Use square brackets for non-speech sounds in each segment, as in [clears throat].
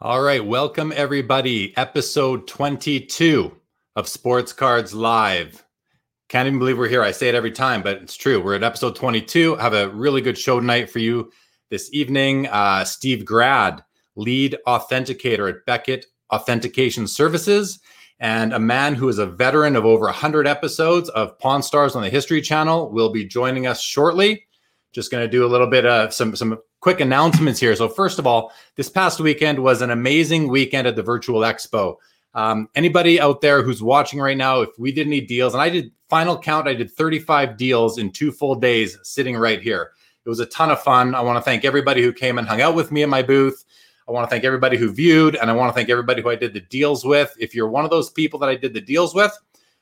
All right, welcome everybody. Episode 22 of Sports Cards Live. Can't even believe we're here. I say it every time, but it's true. We're at episode 22. I have a really good show tonight for you this evening. Uh, Steve Grad, lead authenticator at Beckett Authentication Services, and a man who is a veteran of over 100 episodes of Pawn Stars on the History Channel, will be joining us shortly. Just going to do a little bit of some some quick announcements here. So, first of all, this past weekend was an amazing weekend at the Virtual Expo. Um, anybody out there who's watching right now, if we did any deals, and I did final count, I did 35 deals in two full days sitting right here. It was a ton of fun. I want to thank everybody who came and hung out with me in my booth. I want to thank everybody who viewed, and I want to thank everybody who I did the deals with. If you're one of those people that I did the deals with,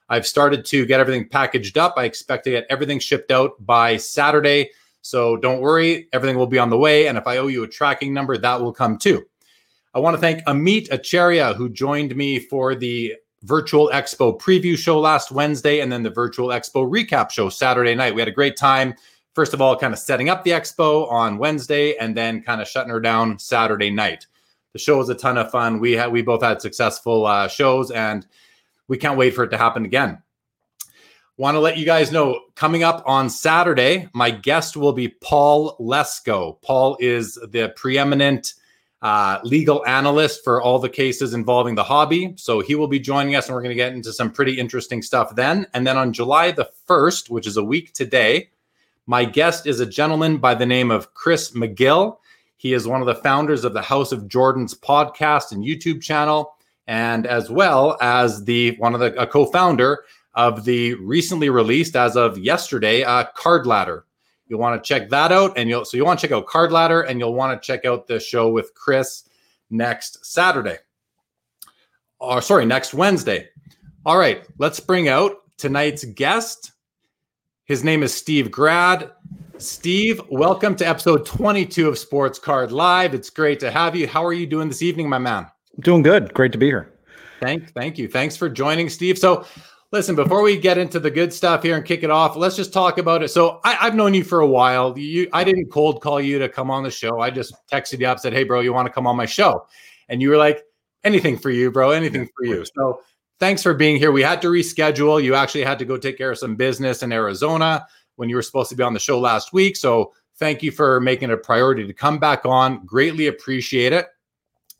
I've started to get everything packaged up. I expect to get everything shipped out by Saturday. So don't worry, everything will be on the way. And if I owe you a tracking number, that will come too. I want to thank Amit Acharya, who joined me for the Virtual Expo preview show last Wednesday and then the Virtual Expo recap show Saturday night. We had a great time. First of all, kind of setting up the expo on Wednesday and then kind of shutting her down Saturday night. The show was a ton of fun. We had we both had successful uh, shows and we can't wait for it to happen again. Want to let you guys know coming up on Saturday, my guest will be Paul Lesko. Paul is the preeminent uh, legal analyst for all the cases involving the hobby. So he will be joining us, and we're going to get into some pretty interesting stuff then. And then on July the 1st, which is a week today, my guest is a gentleman by the name of Chris McGill. He is one of the founders of the House of Jordans podcast and YouTube channel, and as well as the one of the co-founder of the recently released, as of yesterday, uh, Card Ladder. You'll want to check that out, and you'll so you want to check out Card Ladder, and you'll want to check out the show with Chris next Saturday, or sorry, next Wednesday. All right, let's bring out tonight's guest. His name is Steve Grad. Steve, welcome to episode 22 of Sports Card Live. It's great to have you. How are you doing this evening, my man? Doing good. Great to be here. Thank, thank you. Thanks for joining, Steve. So Listen, before we get into the good stuff here and kick it off, let's just talk about it. So I, have known you for a while. You, I didn't cold call you to come on the show. I just texted you up, said, "Hey, bro, you want to come on my show?" And you were like, "Anything for you, bro. Anything for you." So thanks for being here. We had to reschedule. You actually had to go take care of some business in Arizona when you were supposed to be on the show last week. So thank you for making it a priority to come back on. Greatly appreciate it.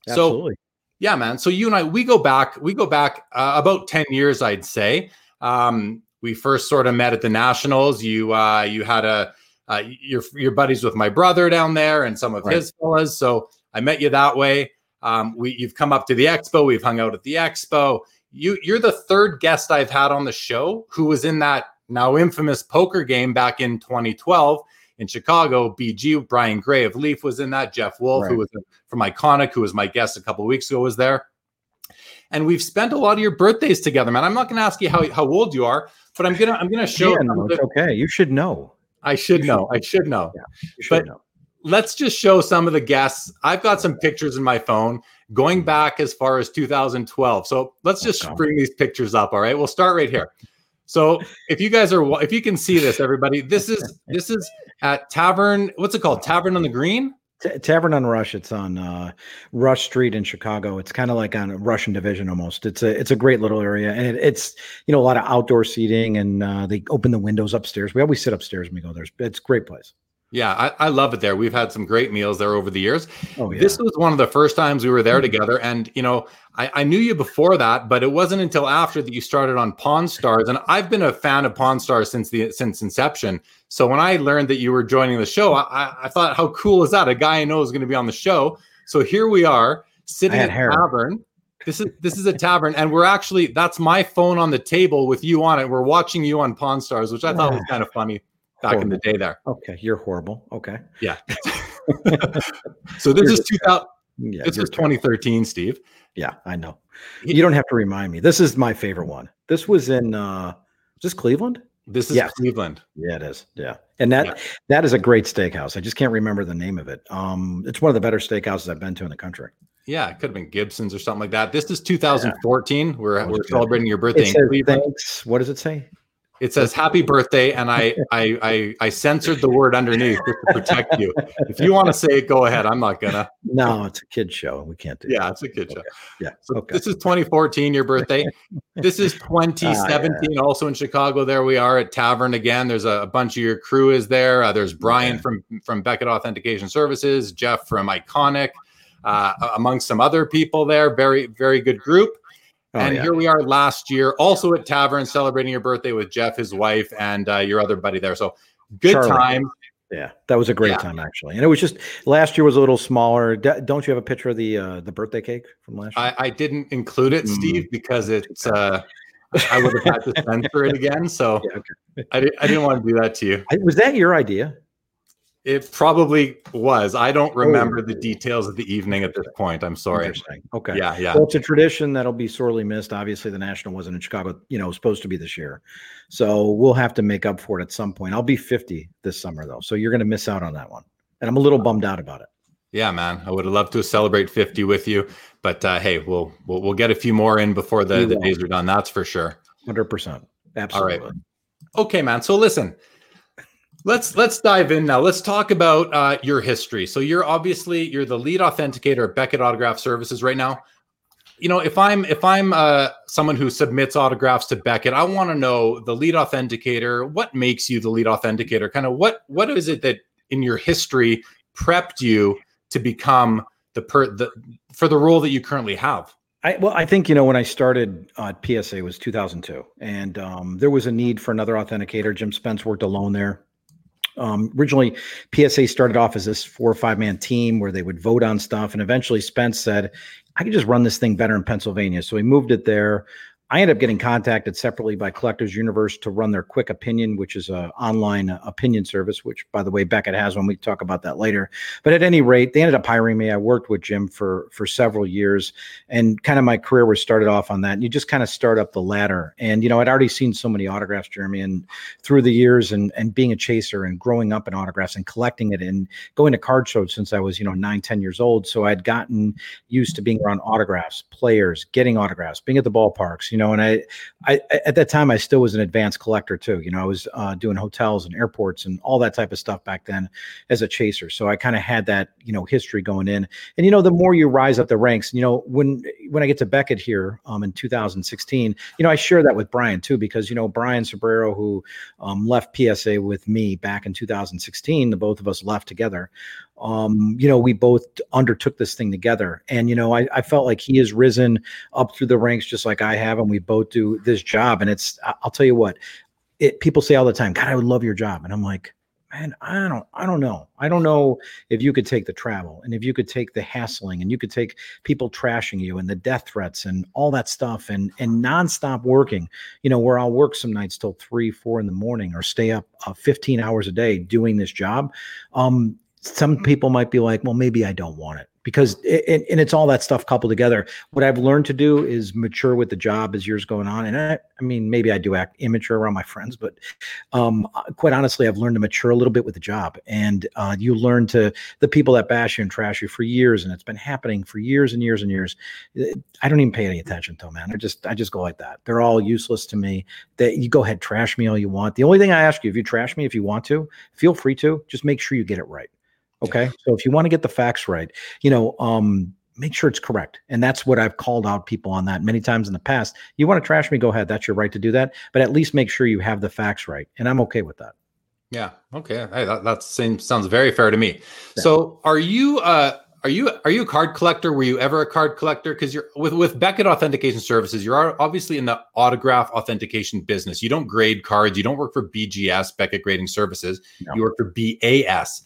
Absolutely. So yeah, man. So you and I, we go back, we go back uh, about 10 years, I'd say. Um, we first sort of met at the Nationals. You uh, you had a uh, your your buddies with my brother down there and some of right. his fellas. So I met you that way. Um, we you've come up to the expo. We've hung out at the expo. You you're the third guest I've had on the show who was in that now infamous poker game back in 2012 in Chicago. BG, Brian Gray of Leaf was in that. Jeff Wolf, right. who was uh, from Iconic, who was my guest a couple weeks ago, was there. And we've spent a lot of your birthdays together, man. I'm not going to ask you how, how old you are, but I'm gonna I'm gonna [laughs] show. Yeah, no, it's okay. You should know. I should know. I should know. Yeah, should but know. let's just show some of the guests. I've got some pictures in my phone going mm-hmm. back as far as 2012. So let's just okay. bring these pictures up. All right, we'll start right here. So if you guys are if you can see this, everybody, this is this is at Tavern. What's it called? Tavern on the Green. T- Tavern on Rush. It's on uh, Rush Street in Chicago. It's kind of like on Rush and Division almost. It's a it's a great little area, and it, it's you know a lot of outdoor seating, and uh, they open the windows upstairs. We always sit upstairs when we go there. It's a great place. Yeah, I, I, love it there. We've had some great meals there over the years. Oh, yeah. This was one of the first times we were there mm-hmm. together. And, you know, I, I, knew you before that, but it wasn't until after that you started on Pawn Stars. And I've been a fan of Pawn Stars since the since inception. So when I learned that you were joining the show, I, I thought, how cool is that? A guy I know is going to be on the show. So here we are sitting at a tavern. This is this is a tavern, and we're actually that's my phone on the table with you on it. We're watching you on Pawn Stars, which I thought was kind of funny back horrible. in the day there. Okay, you're horrible. Okay. Yeah. [laughs] so this you're is 2000 yeah, this was 2013, Steve. Yeah, I know. You don't have to remind me. This is my favorite one. This was in uh is this Cleveland? This is yes. Cleveland. Yeah, it is. Yeah. And that yeah. that is a great steakhouse. I just can't remember the name of it. Um it's one of the better steakhouses I've been to in the country. Yeah, it could have been Gibson's or something like that. This is 2014. Yeah. We're we're celebrating your birthday in Cleveland. Thanks. What does it say? It says happy birthday, and I, I I I censored the word underneath to protect you. If you want to say it, go ahead. I'm not gonna. No, it's a kid show. We can't do. Yeah, that. it's a kid show. Okay. Yeah. So okay. this is 2014, your birthday. this is [laughs] 2017, also in Chicago. There we are at Tavern again. There's a, a bunch of your crew is there. Uh, there's Brian Yeah. from from Beckett Authentication Services, Jeff from Iconic, uh, among some other people there. Very very good group. Oh, and yeah. here we are last year, also at Tavern, celebrating your birthday with Jeff, his wife, and uh, your other buddy there. So good Charlie. time. Yeah, that was a great Yeah. time actually, and it was just last year was a little smaller. D- don't you have a picture of the uh, the birthday cake from last year? I, I didn't include it, Mm. Steve, because it's uh, I would have had to censor it again. So [laughs] Yeah, okay. I, di- I didn't want to do that to you. I- was that your idea? It probably was. I don't remember the Oh. details of the evening at this point. I'm sorry. Interesting. Okay. Yeah, yeah. Well, it's a tradition that'll be sorely missed. Obviously, the national wasn't in Chicago, you know, supposed to be this year. So we'll have to make up for it at some point. I'll be 50 this summer, though. So you're going to miss out on that one. And I'm a little bummed out about it. Yeah, man. I would have loved to celebrate 50 with you, but uh, hey, we'll, we'll we'll get a few more in before the, the days are done. That's for sure. 100%. Absolutely. Okay, man. So listen, let's let's dive in now. Let's talk about uh, your history. So you're obviously you're the lead authenticator at Beckett Autograph Services right now. You know, if I'm if I'm uh, someone who submits autographs to Beckett, I want to know the lead authenticator. What makes you the lead authenticator? Kind of what what is it that in your history prepped you to become the per the for the role that you currently have? I, well, I think you know when I started uh, PSA was 2002, and um, there was a need for another authenticator. Jim Spence worked alone there. Um, originally, PSA started off as this four or five man team where they would vote on stuff, and eventually Spence said, "I could just run this thing better in Pennsylvania." So he moved it there. I ended up getting contacted separately by Collectors Universe to run their Quick Opinion, which is a online uh, opinion service. Which, by the way, Beckett has one. We talk about that later. But at any rate, they ended up hiring me. I worked with Jim for for several years, and kind of my career was started off on that. And you just kind of start up the ladder. And you know, I'd already seen so many autographs, Jeremy, and through the years, and and being a chaser and growing up in autographs and collecting it and going to card shows since I was you know nine, ten years old. So I'd gotten used to being around autographs, players, getting autographs, being at the ballparks, you know. And I, I at that time I still was an advanced collector too. You know, I was uh, doing hotels and airports and all that type of stuff back then as a chaser. So I kind of had that you know history going in. And you know, the more you rise up the ranks, you know, when when I get to Beckett here um, in 2016, you know, I share that with Brian too because you know Brian Sobrero who um, left PSA with me back in 2016, the both of us left together um, you know, we both undertook this thing together. And, you know, I, I felt like he has risen up through the ranks just like I have, and we both do this job. And it's, I'll tell you what, it people say all the time, God, I would love your job. And I'm like, man, I don't, I don't know. I don't know if you could take the travel and if you could take the hassling and you could take people trashing you and the death threats and all that stuff and and nonstop working, you know, where I'll work some nights till three, four in the morning or stay up uh, 15 hours a day doing this job. Um, some people might be like, well, maybe I don't want it because it, and, it's all that stuff coupled together. What I've learned to do is mature with the job as years going on. And I, I mean, maybe I do act immature around my friends, but um, quite honestly, I've learned to mature a little bit with the job. And uh, you learn to the people that bash you and trash you for years, and it's been happening for years and years and years. eh, I don't even pay any attention to them, man. I just, I just go like that. They're all useless to me. That you go ahead, trash me all you want. The only thing I ask you, if you trash me, if you want to, feel free to. Just make sure you get it right. Okay. So if you want to get the facts right, you know, um, make sure it's correct. And that's what I've called out people on that many times in the past. You want to trash me, go ahead. That's your right to do that. But at least make sure you have the facts right. And I'm okay with that. Yeah. Okay. Hey, that, that seems sounds very fair to me. Yeah. So, are you uh are you are you a card collector? Were you ever a card collector? Because you're with with Beckett Authentication Services, you're obviously in the autograph authentication business. You don't grade cards. You don't work for BGS Beckett Grading Services. No. You work for BAS.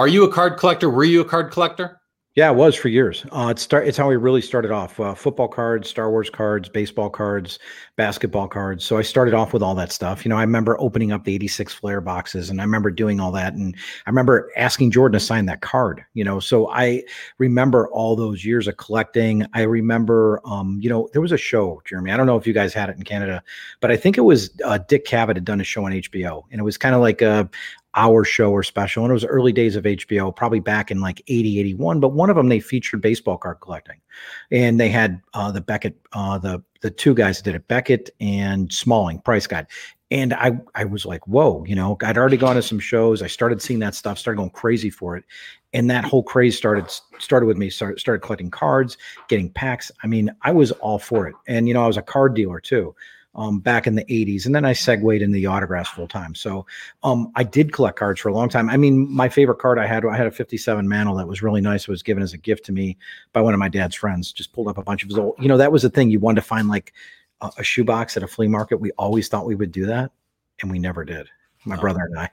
Are you a card collector? Were you a card collector? Yeah, it was for years. Uh, start, it's how we really started off. Uh, football cards, Star Wars cards, baseball cards, basketball cards. So I started off with all that stuff. You know, I remember opening up the 86 Fleer boxes and I remember doing all that. And I remember asking Jordan to sign that card, you know. So I remember all those years of collecting. I remember, um, you know, there was a show, Jeremy. I don't know if you guys had it in Canada, but I think it was uh, Dick Cavett had done a show on HBO. And it was kind of like a, hour show or special and it was early days of hbo probably back in like 80 81 but one of them they featured baseball card collecting and they had uh the beckett uh the the two guys that did it beckett and smalling price guide and I I was like, whoa, you know, I'd already gone to some shows. I started seeing that stuff, started going crazy for it, and that whole craze started started with me. Started started collecting cards, getting packs. I mean, I was all for it, and you know, I was a card dealer too. Um, back in the 80s. And then I segued into the autographs full time. So um, I did collect cards for a long time. I mean, my favorite card I had, I had a 57 Mantle that was really nice. It was given as a gift to me by one of my dad's friends. Just pulled up a bunch of his old, you know, that was the thing. You wanted to find like a, a shoebox at a flea market. We always thought we would do that, and we never did. My oh. brother and I.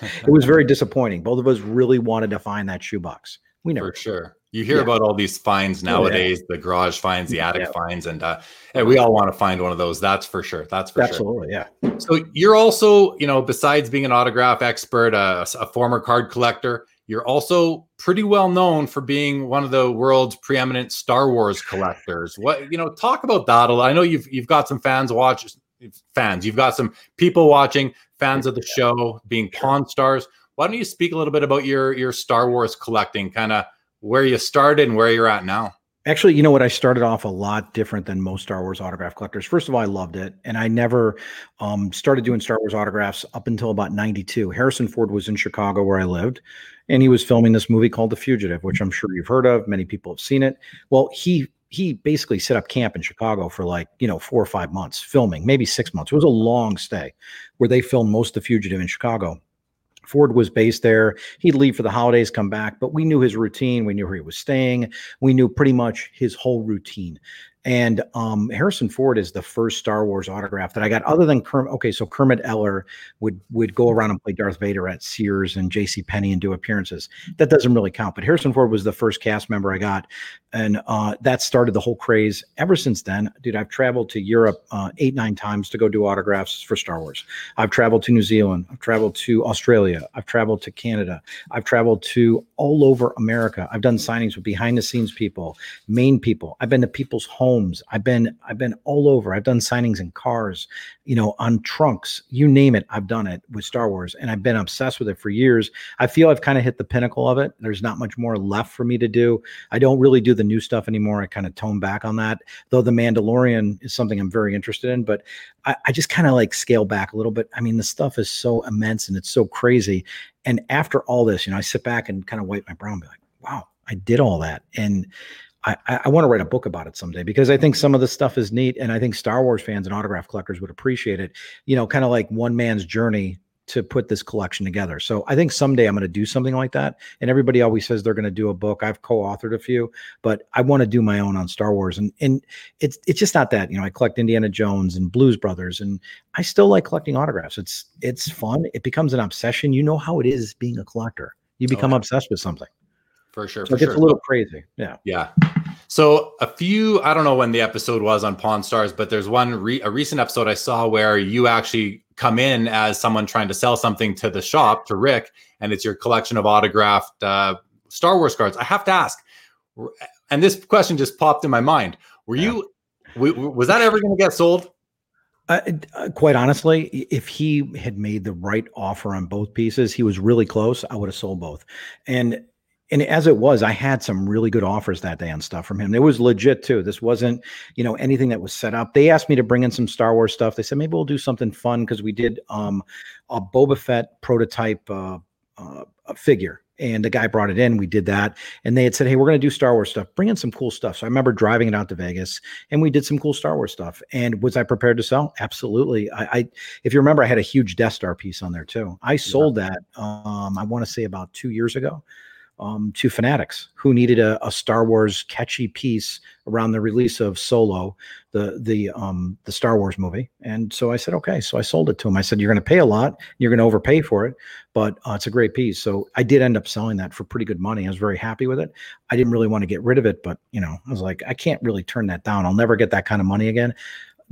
[laughs] it was very disappointing. Both of us really wanted to find that shoebox. We never. For sure. You hear yeah. about all these finds nowadays, oh, yeah. the garage finds, the attic yeah. finds, and uh, and we all want to find one of those. That's for sure. That's for sure. Absolutely, sure. yeah. So you're also, you know, besides being an autograph expert, uh, a former card collector, you're also pretty well known for being one of the world's preeminent Star Wars collectors. What you know, talk about that a lot. I know you've you've got some fans watch fans. You've got some people watching, fans of the show, being Pawn Stars. Why don't you speak a little bit about your your Star Wars collecting, kind of where you started and where you're at now? Actually, you know what? I started off a lot different than most Star Wars autograph collectors. First of all, I loved it, and I never um, started doing Star Wars autographs up until about '92. Harrison Ford was in Chicago, where I lived, and he was filming this movie called The Fugitive, which I'm sure you've heard of. Many people have seen it. Well, he he basically set up camp in Chicago for like you know four or five months filming, maybe six months. It was a long stay, where they filmed most of The Fugitive in Chicago. Ford was based there. He'd leave for the holidays, come back, but we knew his routine. We knew where he was staying. We knew pretty much his whole routine. And um, Harrison Ford is the first Star Wars autograph that I got, other than Kermit. Okay, so Kermit Eller would would go around and play Darth Vader at Sears and J.C. Penney and do appearances. That doesn't really count. But Harrison Ford was the first cast member I got, and uh, that started the whole craze. Ever since then, dude, I've traveled to Europe uh, eight nine times to go do autographs for Star Wars. I've traveled to New Zealand. I've traveled to Australia. I've traveled to Canada. I've traveled to all over America. I've done signings with behind the scenes people, main people. I've been to people's homes homes. I've been I've been all over. I've done signings in cars, you know, on trunks, you name it. I've done it with Star Wars, and I've been obsessed with it for years. I feel I've kind of hit the pinnacle of it. There's not much more left for me to do. I don't really do the new stuff anymore. I kind of tone back on that, though. The Mandalorian is something I'm very interested in, but I, I just kind of like scale back a little bit. I mean, the stuff is so immense and it's so crazy. And after all this, you know, I sit back and kind of wipe my brow and be like, wow, I did all that. And I, I want to write a book about it someday because I think some of the stuff is neat, and I think Star Wars fans and autograph collectors would appreciate it. You know, kind of like one man's journey to put this collection together. So I think someday I'm going to do something like that. And everybody always says they're going to do a book. I've co-authored a few, but I want to do my own on Star Wars. And and it's it's just not that. You know, I collect Indiana Jones and Blues Brothers, and I still like collecting autographs. It's it's mm-hmm. fun. It becomes an obsession. You know how it is being a collector. You oh, become oh, obsessed with something for sure. So for it gets sure. a little crazy. Yeah. Yeah. So a few, I don't know when the episode was on Pawn Stars, but there's one re- a recent episode I saw where you actually come in as someone trying to sell something to the shop to Rick, and it's your collection of autographed uh, Star Wars cards. I have to ask, and this question just popped in my mind: Were yeah. you, w- was that ever going to get sold? Uh, uh, quite honestly, if he had made the right offer on both pieces, he was really close. I would have sold both. And and as it was, I had some really good offers that day on stuff from him. It was legit too. This wasn't, you know, anything that was set up. They asked me to bring in some Star Wars stuff. They said maybe we'll do something fun because we did um, a Boba Fett prototype uh, uh, figure, and the guy brought it in. We did that, and they had said, "Hey, we're going to do Star Wars stuff. Bring in some cool stuff." So I remember driving it out to Vegas, and we did some cool Star Wars stuff. And was I prepared to sell? Absolutely. I, I if you remember, I had a huge Death Star piece on there too. I sold yeah. that. Um, I want to say about two years ago um, to fanatics who needed a, a, Star Wars catchy piece around the release of Solo, the the um, the Star Wars movie. And so I said, okay. So I sold it to him. I said, you're going to pay a lot, you're going to overpay for it, but uh, it's a great piece. So I did end up selling that for pretty good money. I was very happy with it. I didn't really want to get rid of it, but you know, I was like, I can't really turn that down. I'll never get that kind of money again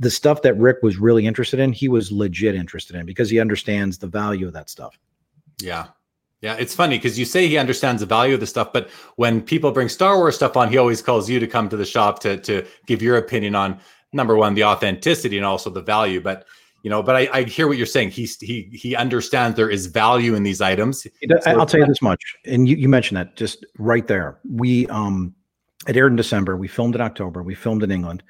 the stuff that Rick was really interested in, he was legit interested in because he understands the value of that stuff. Yeah. Yeah, it's funny because you say he understands the value of the stuff, but when people bring Star Wars stuff on, he always calls you to come to the shop to to give your opinion on number one the authenticity and also the value. But you know, but I, I hear what you're saying. He he he understands there is value in these items. I'll tell you this much, and you, you mentioned that just right there. We um it aired in December. We filmed in October. We filmed in England,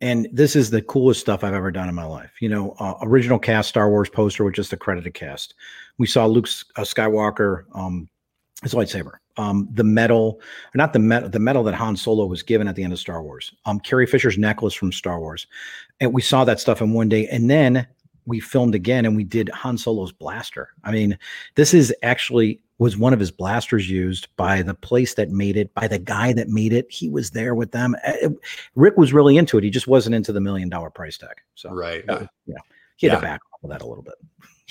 and this is the coolest stuff I've ever done in my life. You know, uh, original cast Star Wars poster with just a credited cast. We saw Luke uh, Skywalker, um, his lightsaber, um, the medal, not the medal, the medal that Han Solo was given at the end of Star Wars, um, Carrie Fisher's necklace from Star Wars, and we saw that stuff in one day, and then we filmed again and we did Han Solo's blaster. I mean, this is actually was one of his blasters used by the place that made it, by the guy that made it. He was there with them. It, uh, Rick was really into it. He just wasn't into the million dollar price tag. So right, uh, yeah, he had yeah. to back off of that a little bit.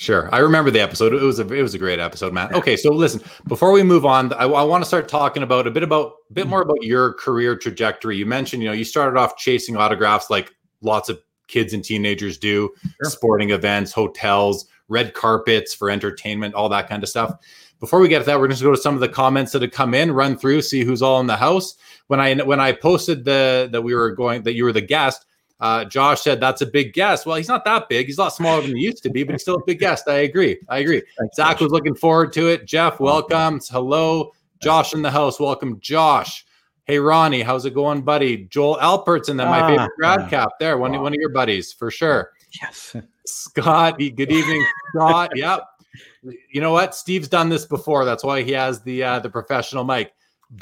Sure, I remember the episode. It was a it was a great episode, Matt. Okay, so listen, before we move on, I, I want to start talking about a bit about a bit more about your career trajectory. You mentioned, you know, you started off chasing autographs like lots of kids and teenagers do, sure. sporting events, hotels, red carpets for entertainment, all that kind of stuff. Before we get to that, we're going to go to some of the comments that have come in, run through, see who's all in the house. When I when I posted the that we were going that you were the guest, uh, Josh said that's a big guest. Well, he's not that big. He's a lot smaller than he used to be, but he's still a big guest. I agree. I agree. [laughs] Thanks, Zach Josh. was looking forward to it. Jeff, welcome. Hello, Josh in the house. Welcome, Josh. Hey, Ronnie, how's it going, buddy? Joel Alpert's and then my ah, favorite grad cap there. One, wow. one of your buddies for sure. Yes. Scott, good evening, Scott. [laughs] Yep you know what? Steve's done this before. That's why he has the uh, the professional mic.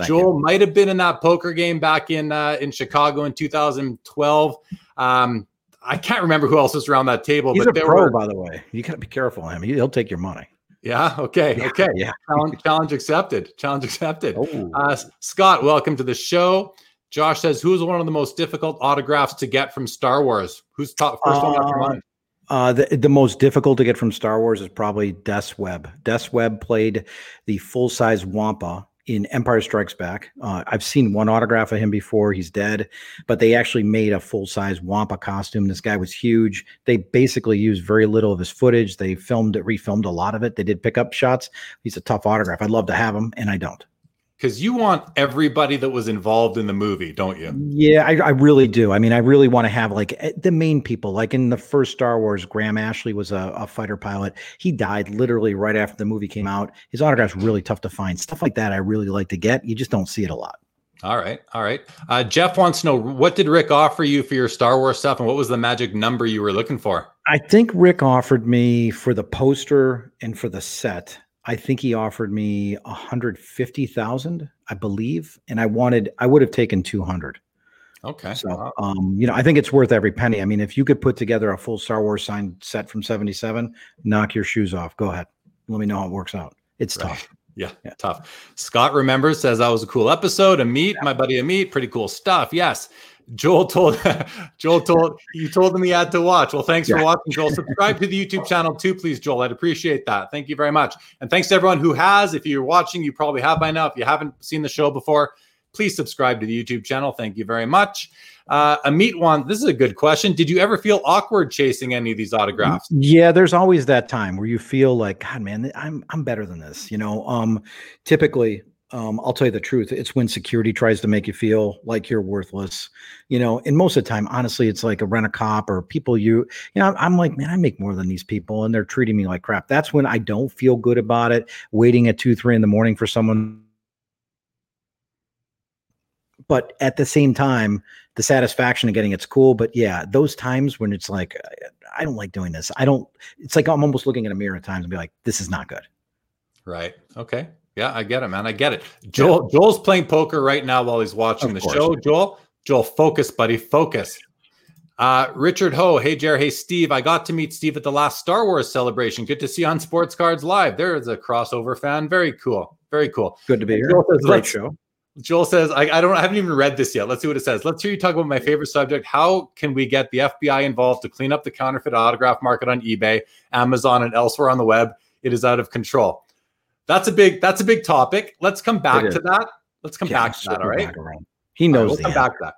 Joel might have been in that poker game back in uh, in Chicago in 2012. Um, I can't remember who else was around that table. He's but a pro, were... by the way. You got to be careful of him. He'll take your money. Yeah. Okay. Yeah, okay. Yeah. Challenge, challenge, accepted. Challenge accepted. Oh. Uh, Scott, welcome to the show. Josh says, "Who's one of the most difficult autographs to get from Star Wars? Who's top first one after mine?" Uh, the, the most difficult to get from Star Wars is probably Des Webb. Des Webb played the full size Wampa in Empire Strikes Back. Uh, I've seen one autograph of him before. He's dead, but they actually made a full size Wampa costume. This guy was huge. They basically used very little of his footage. They filmed it, refilmed a lot of it. They did pick up shots. He's a tough autograph. I'd love to have him, and I don't because you want everybody that was involved in the movie, don't you? Yeah, I, I really do. I mean, I really want to have like eh, the main people. Like in the first Star Wars, Graham Ashley was a, a, fighter pilot. He died literally right after the movie came out. His autograph's really tough to find. Stuff like that, I really like to get. You just don't see it a lot. All right, all right. Uh, Jeff wants to know what did Rick offer you for your Star Wars stuff, and what was the magic number you were looking for? I think Rick offered me for the poster and for the set. I think he offered me a hundred fifty thousand, I believe, and I wanted I would have taken two hundred. Okay. So, um, you know, I think it's worth every penny. I mean, if you could put together a full Star Wars signed set from '77, knock your shoes off. Go ahead. Let me know how it works out. It's right. tough. [laughs] Yeah, yeah, tough. Scott remembers says that was a cool episode. Amit, yeah. my buddy Amit, pretty cool stuff. Yes. Joel told [laughs] Joel told you told him he had to watch. Well, thanks yeah. for watching, Joel. Subscribe to the YouTube channel too, please, Joel. I'd appreciate that. Thank you very much. And thanks to everyone who has. If you're watching, you probably have by now. If you haven't seen the show before, please subscribe to the YouTube channel. Thank you very much. Uh, Amit one. This is a good question. Did you ever feel awkward chasing any of these autographs? Yeah, there's always that time where you feel like, God, man, I'm I'm better than this. You know, um, typically um, I'll tell you the truth. It's when security tries to make you feel like you're worthless, you know. And most of the time, honestly, it's like a rent a cop or people you, you know. I'm like, man, I make more than these people, and they're treating me like crap. That's when I don't feel good about it. Waiting at two, three in the morning for someone. But at the same time, the satisfaction of getting it's cool. But yeah, those times when it's like, I don't like doing this. I don't. It's like I'm almost looking in a mirror at times and be like, this is not good. Right. Okay. Yeah, I get it, man. I get it. Joel, yeah. Joel's playing poker right now while he's watching of the course. show. Joel, Joel, focus, buddy, focus. Uh, Richard Ho, hey Jer, hey Steve. I got to meet Steve at the last Star Wars celebration. Good to see on Sports Cards Live. There is a crossover fan. Very cool. Very cool. Good to be here. Joel says, Great show. Joel says, I, I, don't I haven't even read this yet. Let's see what it says. Let's hear you talk about my favorite subject. How can we get the FBI involved to clean up the counterfeit autograph market on eBay, Amazon, and elsewhere on the web? It is out of control that's a big that's a big topic. Let's come back to that. Let's come yeah, back to that. All right. He knows. Right, we'll come back to that.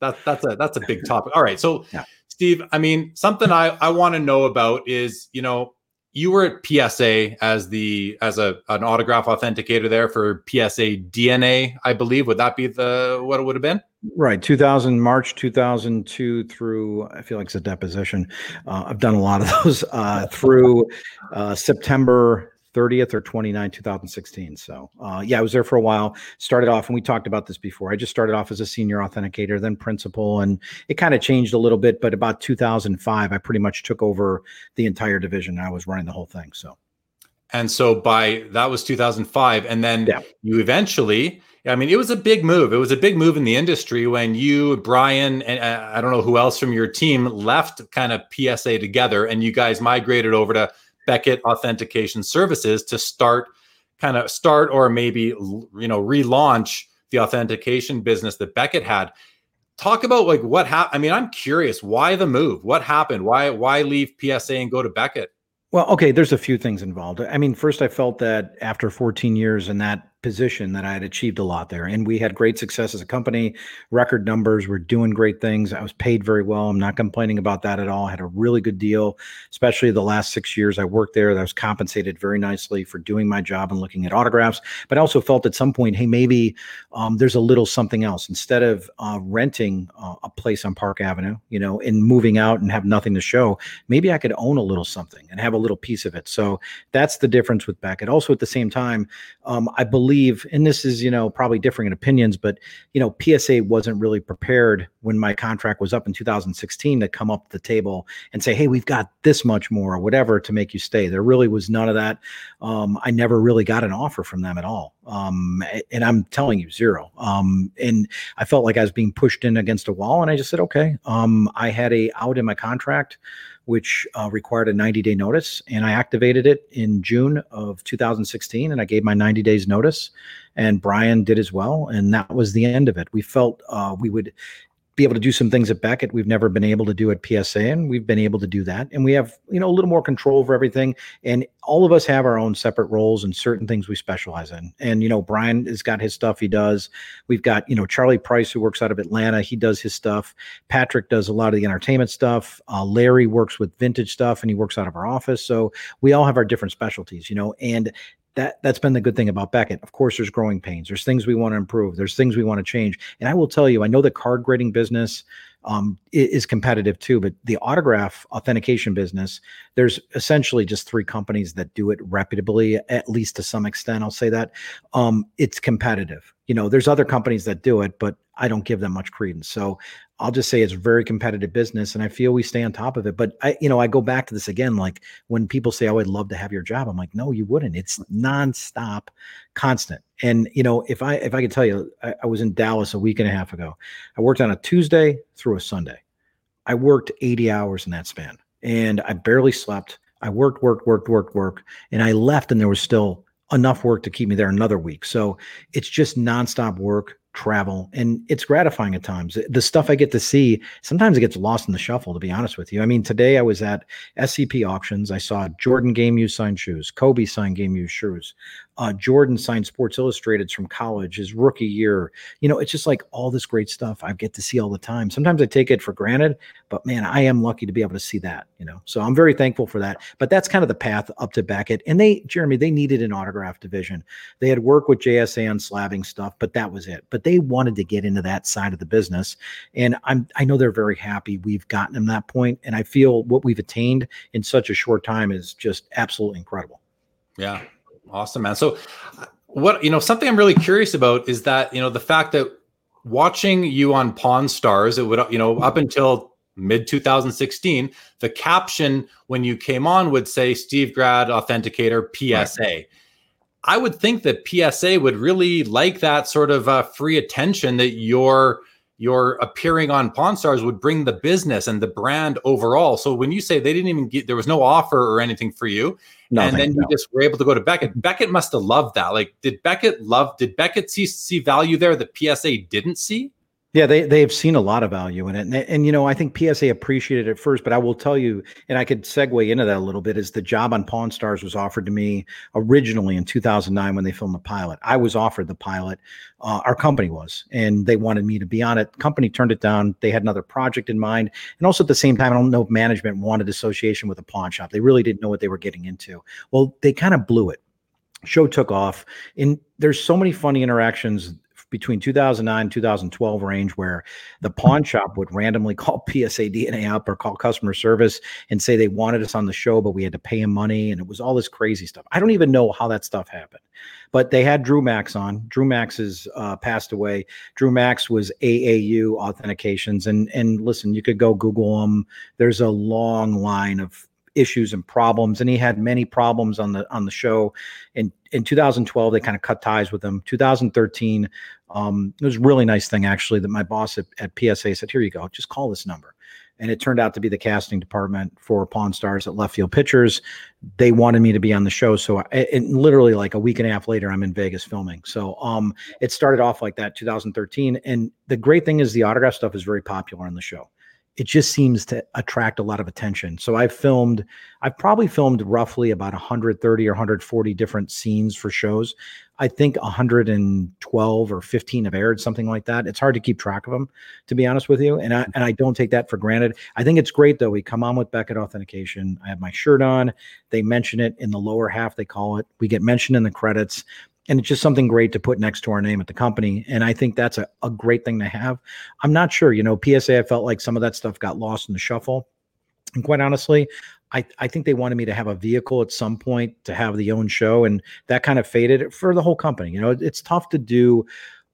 That's that's a that's a big [laughs] topic. All right. So yeah. Steve, I mean, something I I want to know about is you know you were at PSA as the as a an autograph authenticator there for PSA DNA, I believe. Would that be the what it would have been? Right, 2000 March 2002 through I feel like it's a deposition. Uh, I've done a lot of [laughs] those uh, through uh, September 30th or 29, 2016. So, uh, yeah, I was there for a while. Started off, and we talked about this before. I just started off as a senior authenticator, then principal, and it kind of changed a little bit. But about 2005, I pretty much took over the entire division. I was running the whole thing. So, and so by that was 2005, and then yeah. you eventually. I mean, it was a big move. It was a big move in the industry when you, Brian, and uh, I don't know who else from your team left kind of PSA together, and you guys migrated over to Beckett Authentication Services to start kind of start or maybe you know relaunch the authentication business that Beckett had. Talk about like what happened. I mean, I'm curious why the move. What happened? Why why leave PSA and go to Beckett? Well, okay, there's a few things involved. I mean, first, I felt that after 14 years in that position that I had achieved a lot there. And we had great success as a company, record numbers, we're doing great things. I was paid very well. I'm not complaining about that at all. I had a really good deal, especially the last six years I worked there. I was compensated very nicely for doing my job and looking at autographs. But I also felt at some point, hey, maybe um, there's a little something else. Instead of uh, renting uh, a place on Park Avenue, you know, and moving out and have nothing to show, maybe I could own a little something and have a little piece of it. So that's the difference with Beckett. Also, at the same time, um, I believe believe, and this is, you know, probably differing in opinions, but, you know, PSA wasn't really prepared when my contract was up in 2016 to come up to the table and say, hey, we've got this much more or whatever to make you stay. There really was none of that. Um, I never really got an offer from them at all. Um, and I'm telling you, zero. Um, and I felt like I was being pushed in against a wall. And I just said, okay. Um, I had a out in my contract which uh, required a 90 day notice. And I activated it in June of 2016 and I gave my 90 days notice. And Brian did as well. And that was the end of it. We felt uh, we would be able to do some things at Beckett we've never been able to do at PSA, and we've been able to do that. And we have, you know, a little more control over everything. And all of us have our own separate roles and certain things we specialize in. And you know, Brian has got his stuff he does. We've got, you know, Charlie Price who works out of Atlanta. He does his stuff. Patrick does a lot of the entertainment stuff. Uh, Larry works with vintage stuff, and he works out of our office. So we all have our different specialties, you know. And that that's been the good thing about Beckett. Of course, there's growing pains. There's things we want to improve. There's things we want to change. And I will tell you, I know the card grading business um, is competitive too, but the autograph authentication business, there's essentially just three companies that do it reputably, at least to some extent. I'll say that um, it's competitive. You know, there's other companies that do it, but I don't give them much credence. So I'll just say it's a very competitive business and I feel we stay on top of it. But I, you know, I go back to this again, like when people say, Oh, I'd love to have your job. I'm like, no, you wouldn't. It's nonstop, constant. And you know, if I if I could tell you, I, I was in Dallas a week and a half ago. I worked on a Tuesday through a Sunday. I worked 80 hours in that span and I barely slept. I worked, worked, worked, worked, worked, and I left and there was still enough work to keep me there another week. So it's just nonstop work travel and it's gratifying at times. The stuff i get to see sometimes it gets lost in the shuffle to be honest with you. I mean today i was at scp auctions. I saw jordan game used signed shoes kobe signed game used shoes uh, Jordan signed Sports Illustrateds from college, his rookie year. You know, it's just like all this great stuff I get to see all the time. Sometimes I take it for granted, but man, I am lucky to be able to see that, you know. So I'm very thankful for that. But that's kind of the path up to Beckett. And they, Jeremy, they needed an autograph division. They had worked with JSA on slabbing stuff, but that was it. But they wanted to get into that side of the business. And I'm I know they're very happy we've gotten them that point. And I feel what we've attained in such a short time is just absolutely incredible. Yeah. Awesome, man. So, what you know, something I'm really curious about is that you know the fact that watching you on Pawn Stars, it would you know up until mid 2016, the caption when you came on would say Steve Grad Authenticator PSA. Right. I would think that PSA would really like that sort of uh, free attention that you're your appearing on Pawn Stars would bring the business and the brand overall. So when you say they didn't even get, there was no offer or anything for you, Nothing, and then no. you just were able to go to Beckett. Beckett must have loved that. Like, did Beckett love? Did Beckett see see value there that PSA didn't see? Yeah, they they've seen a lot of value in it, and, and you know I think PSA appreciated it first. But I will tell you, and I could segue into that a little bit. Is the job on Pawn Stars was offered to me originally in 2009 when they filmed the pilot. I was offered the pilot. Uh, our company was, and they wanted me to be on it. Company turned it down. They had another project in mind, and also at the same time, I don't know if management wanted association with a pawn shop. They really didn't know what they were getting into. Well, they kind of blew it show took off and there's so many funny interactions between 2009 2012 range where the pawn shop would randomly [laughs] call PSA DNA up or call customer service and say they wanted us on the show, but we had to pay them money. And it was all this crazy stuff. I don't even know how that stuff happened. But they had Drew Max on. Drew Max has uh, passed away. Drew Max was AAU authentications. And, and listen, you could go Google him. There's a long line of issues and problems and he had many problems on the on the show in in 2012 they kind of cut ties with him 2013 um, it was a really nice thing actually that my boss at, at psa said here you go just call this number. And it turned out to be the casting department for pawn stars at Leftfield Pictures they wanted me to be on the show so I, literally like a week and a half later i'm in vegas filming. So um it started off like that 2013 and the great thing is the autograph stuff is very popular on the show it just seems to attract a lot of attention. So I've filmed, I've probably filmed roughly about 130 or 140 different scenes for shows. I think 112 or 15 have aired, something like that. It's hard to keep track of them, to be honest with you. And I and I don't take that for granted. I think it's great though. We come on with Beckett Authentication. I have my shirt on. They mention it in the lower half. They call it. We get mentioned in the credits and it's just something great to put next to our name at the company. And i think that's a, a great thing to have. I'm not sure you know psa i felt like some of that stuff got lost in the shuffle. And quite honestly I, I think they wanted me to have a vehicle at some point to have the own show and that kind of faded for the whole company. You know it's tough to do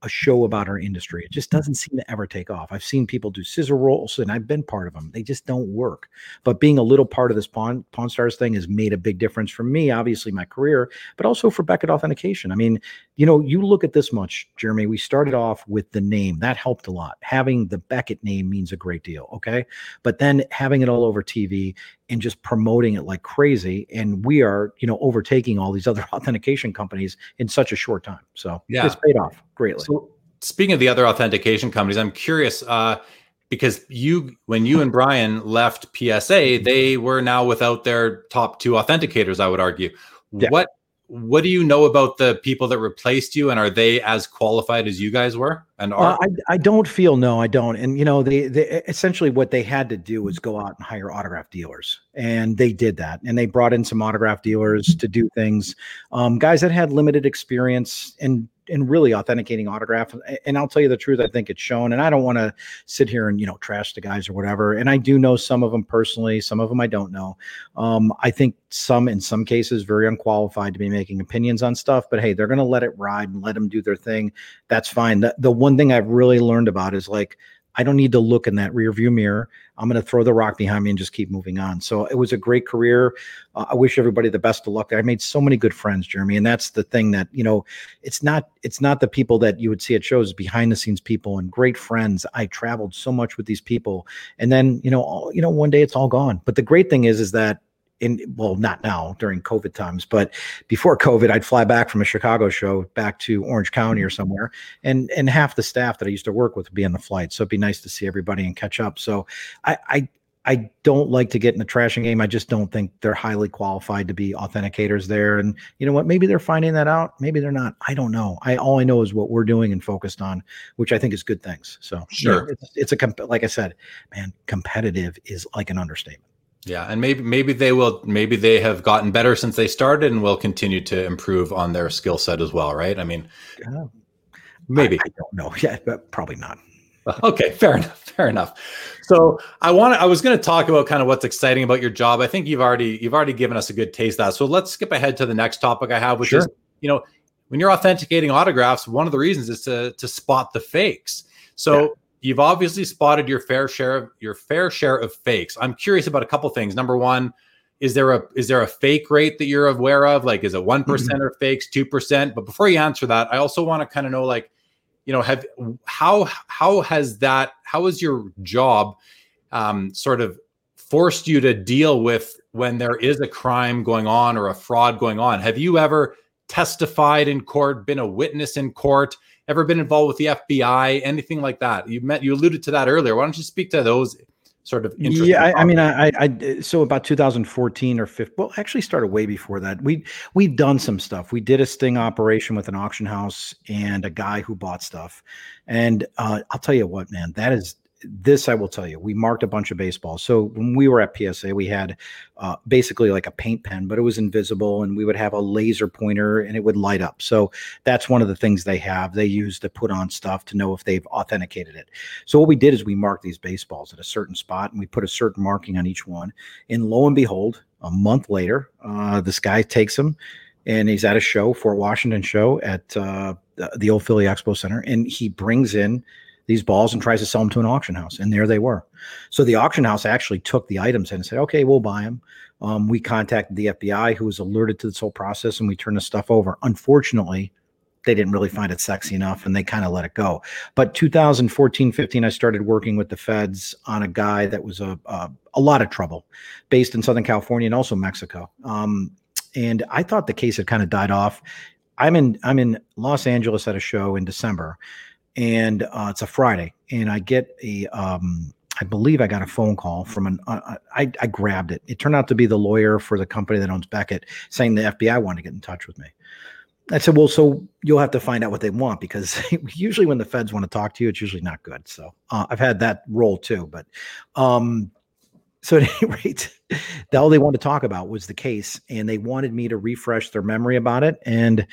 a show about our industry. It just doesn't seem to ever take off. I've seen people do scissor rolls and I've been part of them. They just don't work. But being a little part of this Pawn, Pawn Stars thing has made a big difference for me, obviously my career, but also for Beckett Authentication. I mean, you know, you look at this much, Jeremy, we started off with the name. That helped a lot. Having the Beckett name means a great deal. Okay. But then having it all over TV and just promoting it like crazy. And we are, you know, overtaking all these other [laughs] authentication companies in such a short time. So yeah, it's paid off greatly. So speaking of the other authentication companies, I'm curious, uh, because you when you and Brian left PSA, they were now without their top two authenticators, I would argue. Yeah. What what do you know about the people that replaced you and are they as qualified as you guys were and are? Uh, I, I don't feel no i don't. And you know they, they essentially what they had to do was go out and hire autograph dealers and they did that. And they brought in some autograph dealers to do things. Um, guys that had limited experience and and really authenticating autograph. And I'll tell you the truth, I think it's shown. And I don't want to sit here and you know trash the guys or whatever. And I do know some of them personally, some of them I don't know. Um, I think some, in some cases, very unqualified to be making opinions on stuff. But hey, they're going to let it ride and let them do their thing. That's fine. The, the one thing I've really learned about is like I don't need to look in that rear view mirror. I'm going to throw the rock behind me and just keep moving on. So it was a great career. Uh, I wish everybody the best of luck. I made so many good friends, Jeremy, and that's the thing that you know. It's not it's not the people that you would see at shows, behind the scenes people and great friends. I traveled so much with these people, and then you know, all, you know, one day it's all gone. But the great thing is, is that in well not now during covid times but before covid i'd fly back from a chicago show back to orange county or mm-hmm. somewhere and and half the staff that i used to work with would be on the flight so it'd be nice to see everybody and catch up so i i I don't like to get in the trashing game. I just don't think they're highly qualified to be authenticators there. And you know what? Maybe they're finding that out. Maybe they're not. I don't know. I all I know is what we're doing and focused on, which I think is good things. So sure, it's, it's a comp- like I said, man, competitive is like an understatement. Yeah, and maybe maybe they will maybe they have gotten better since they started and will continue to improve on their skill set as well, right? I mean, uh, maybe I, I, don't know. [laughs] Yeah, but probably not. Okay, fair enough. [laughs] Fair enough. So I want I was going to talk about kind of what's exciting about your job. I think you've already you've already given us a good taste of that. So let's skip ahead to the next topic I have, which sure. is you know when you're authenticating autographs, one of the reasons is to to spot the fakes. So yeah you've obviously spotted your fair share of your fair share of fakes. I'm curious about a couple things. Number one, is there a is there a fake rate that you're aware of? Like, is it one mm-hmm. or fakes, two percent? But before you answer that, I also want to kind of know, like, you know, have how how has that how has your job um, sort of forced you to deal with when there is a crime going on or a fraud going on? Have you ever testified in court, been a witness in court? Ever been involved with the FBI, anything like that? You met, you alluded to that earlier. Why don't you speak to those sort of? Yeah, I, I, mean, I, I, so about 2014 or 15. Well, actually, started way before that. We we've done some stuff. We did a sting operation with an auction house and a guy who bought stuff, and uh, I'll tell you what, man, that is this I will tell you, we marked a bunch of baseballs. So when we were at PSA, we had uh, basically like a paint pen, but it was invisible, and we would have a laser pointer, and it would light up. So that's one of the things they have. They use to put on stuff to know if they've authenticated it. So what we did is we marked these baseballs at a certain spot, and we put a certain marking on each one. And lo and behold, a month later, uh, this guy takes them and he's at a show, Fort Washington show at uh, the old Philly Expo Center, and he brings in these balls and tries to sell them to an auction house, and there they were. So the auction house actually took the items and said, "Okay, we'll buy them." Um, we contacted the FBI, who was alerted to this whole process, and we turned the stuff over. Unfortunately, they didn't really find it sexy enough, and they kind of let it go. But 2014, 15, I started working with the feds on a guy that was a a, a lot of trouble, based in Southern California and also Mexico. Um, and I thought the case had kind of died off. I'm in I'm in Los Angeles at a show in December, and uh, it's a Friday, and I get a um, I believe I got a phone call from an uh, I, I grabbed it. It turned out to be the lawyer for the company that owns Beckett, saying the FBI wanted to get in touch with me. I said, well, so you'll have to find out what they want because [laughs] usually when the feds want to talk to you, it's usually not good. So uh, I've had that role too, but um, so at [laughs] any rate, all they wanted to talk about was the case, and they wanted me to refresh their memory about it. And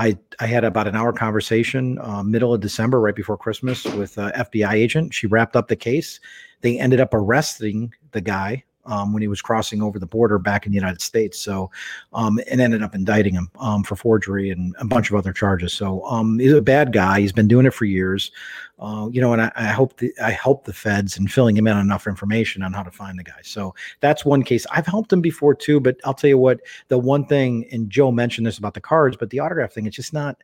I I had about an hour conversation, uh, middle of December, right before Christmas, with a FBI agent. She wrapped up the case. They ended up arresting the guy um, when he was crossing over the border back in the United States. So, um, and ended up indicting him um, for forgery and a bunch of other charges. So, um, he's a bad guy. He's been doing it for years. Uh, you know, and I, I hope the, I help the feds in filling him in enough information on how to find the guy. So that's one case. I've helped him before too, but I'll tell you what. The one thing, and Joe mentioned this about the cards, but the autograph thing, it's just not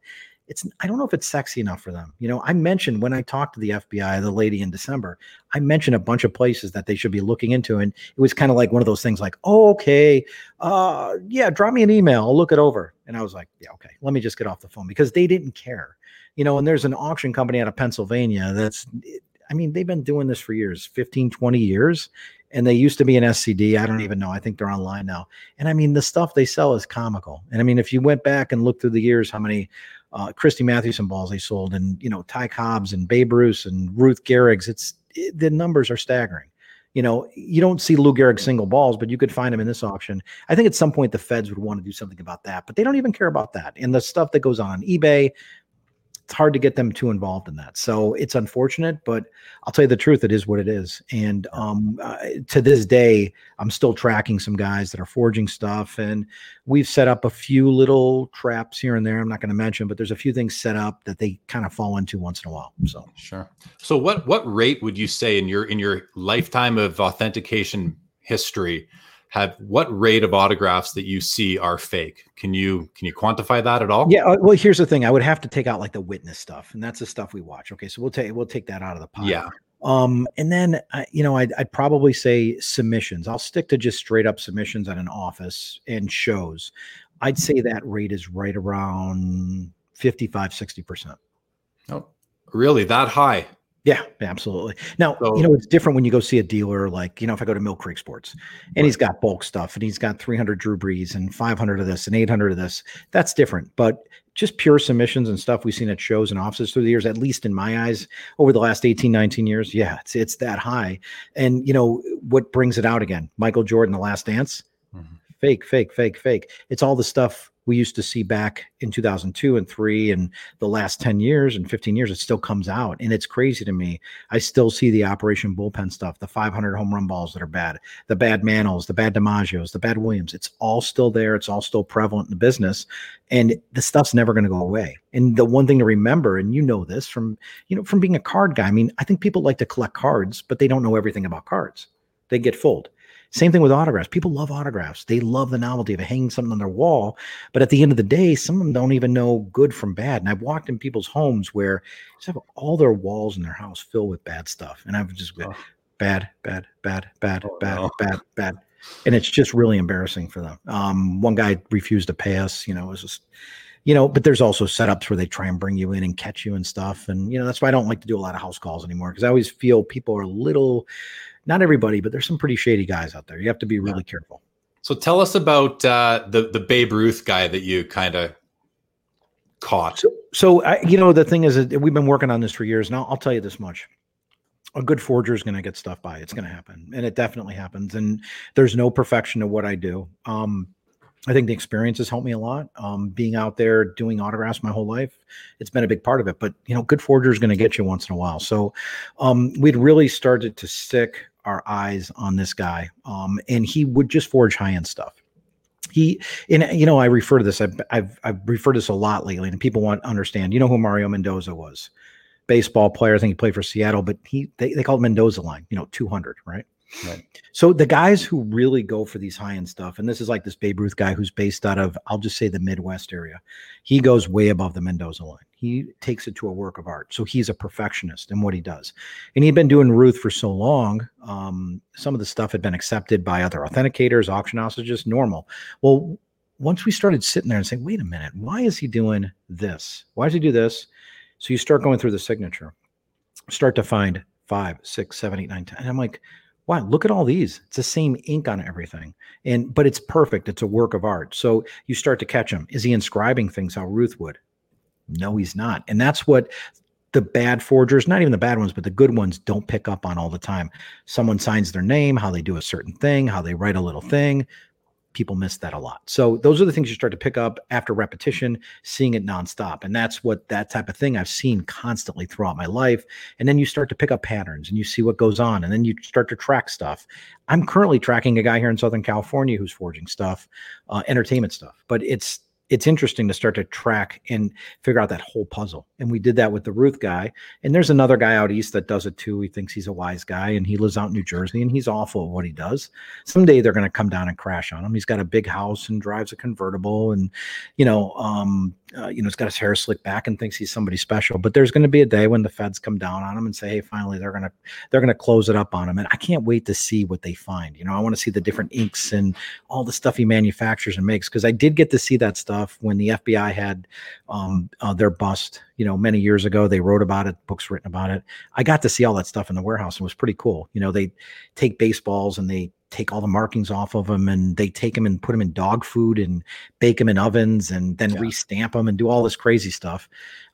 it's I don't know if it's sexy enough for them. You know, I mentioned when I talked to the FBI, the lady in December, I mentioned a bunch of places that they should be looking into, and it was kind of like one of those things, like, oh, okay, uh, yeah, drop me an email, I'll look it over, and I was like, yeah, okay, let me just get off the phone because they didn't care. You know, and there's an auction company out of Pennsylvania that's, I mean, they've been doing this for years, 15, 20 years, and they used to be an SCD. I don't even know. I think they're online now. And I mean, the stuff they sell is comical. And I mean, if you went back and looked through the years, how many uh, Christy Mathewson balls they sold, and you know Ty Cobbs and Babe Ruth and Ruth Gehrig's. It's it, the numbers are staggering. You know, you don't see Lou Gehrig single balls, but you could find them in this auction. I think at some point the feds would want to do something about that, but they don't even care about that. And the stuff that goes on on eBay, it's hard to get them too involved in that. So it's unfortunate, but I'll tell you the truth, it is what it is. And um, uh, to this day, I'm still tracking some guys that are forging stuff, and we've set up a few little traps here and there. I'm not going to mention, but there's a few things set up that they kind of fall into once in a while. So sure. So what what rate would you say in your in your lifetime of authentication history? Have what rate of autographs that you see are fake? Can you can you quantify that at all? Yeah uh, well here's the thing. I would have to take out like the witness stuff and that's the stuff we watch. Okay so we'll take we'll take that out of the pot yeah. Um and then uh, you know I'd, I'd probably say submissions. I'll stick to just straight up submissions at an office and shows. I'd say that rate is right around 55 60 percent. Oh really? That high yeah, absolutely. Now, so, you know, it's different when you go see a dealer, like, you know, if I go to Mill Creek Sports and right. he's got bulk stuff and he's got 300 Drew Brees and 500 of this and 800 of this, that's different. But just pure submissions and stuff we've seen at shows and offices through the years, at least in my eyes, over the last 18, 19 years, yeah, it's, it's that high. And, you know, what brings it out again? Michael Jordan, The Last Dance? Mm-hmm. Fake, fake, fake, fake. It's all the stuff we used to see back in 2002 and 3 and the last 10 years and 15 years it still comes out. And it's crazy to me. I still see the operation bullpen stuff the 500 home run balls that are bad the bad Mantles, the bad DiMaggios the bad williams. It's all still there. It's all still prevalent in the business. And the stuff's never going to go away. And the one thing to remember and you know this from you know from being a card guy i mean i think people like to collect cards but they don't know everything about cards. They get fooled same thing with autographs. People love autographs. They love the novelty of hanging something on their wall. But at the end of the day, some of them don't even know good from bad. And I've walked in people's homes where they have all their walls in their house filled with bad stuff. And I've just oh. bad, bad, bad, bad, oh, bad, no. bad, [laughs] bad. And it's just really embarrassing for them. Um, one guy refused to pay us, you know, it was just you know, but there's also setups where they try and bring you in and catch you and stuff. And, you know, that's why I don't like to do a lot of house calls anymore because I always feel people are a little not everybody, but there's some pretty shady guys out there. You have to be really yeah. careful. So tell us about uh, the the Babe Ruth guy that you kind of caught. So, so I, you know, the thing is that we've been working on this for years. Now I'll tell you this much: a good forger is going to get stuff by. It's going to happen, and it definitely happens. And there's no perfection to what I do. Um, I think the experience has helped me a lot. Um, being out there doing autographs my whole life, it's been a big part of it. But you know, good forger is going to get you once in a while. So um, we'd really started to stick our eyes on this guy, um, and he would just forge high end stuff. He, and you know, I refer to this. I've, I've I've referred to this a lot lately, and people want to understand. You know who Mario Mendoza was? Baseball player. I think he played for Seattle, but he they, they called Mendoza line. You know, two hundred, right? Right. So the guys who really go for these high end stuff, and this is like this Babe Ruth guy who's based out of, I'll just say the Midwest area. He goes way above the Mendoza line. He takes it to a work of art. So he's a perfectionist in what he does. And he'd been doing Ruth for so long. Um, some of the stuff had been accepted by other authenticators, auction houses, just normal. Well, once we started sitting there and saying, wait a minute, why is he doing this? Why does he do this? So you start going through the signature, start to find five, six, seven, eight, nine, ten. And I'm like, wow, look at all these. It's the same ink on everything. And but it's perfect. It's a work of art. So you start to catch him. Is he inscribing things how Ruth would? No, he's not. And that's what the bad forgers, not even the bad ones, but the good ones don't pick up on all the time. Someone signs their name, how they do a certain thing, how they write a little thing people miss that a lot. So those are the things you start to pick up after repetition, seeing it nonstop. And that's what that type of thing I've seen constantly throughout my life. And then you start to pick up patterns and you see what goes on. And then you start to track stuff. I'm currently tracking a guy here in Southern California who's forging stuff, uh, entertainment stuff, but it's it's interesting to start to track and figure out that whole puzzle. And we did that with the Ruth guy. And there's another guy out east that does it too. He thinks he's a wise guy and he lives out in New Jersey and he's awful at what he does. Someday they're going to come down and crash on him. He's got a big house and drives a convertible and, you know, um, uh, you know, he's got his hair slicked back and thinks he's somebody special. But there's going to be a day when the feds come down on him and say, "Hey, finally, they're gonna they're gonna close it up on him." And I can't wait to see what they find. You know, I want to see the different inks and all the stuff he manufactures and makes because I did get to see that stuff when the FBI had um, uh, their bust. You know, many years ago, they wrote about it, books written about it. I got to see all that stuff in the warehouse and it was pretty cool. You know, they take baseballs and they take all the markings off of them and they take them and put them in dog food and bake them in ovens and then yeah. restamp them and do all this crazy stuff.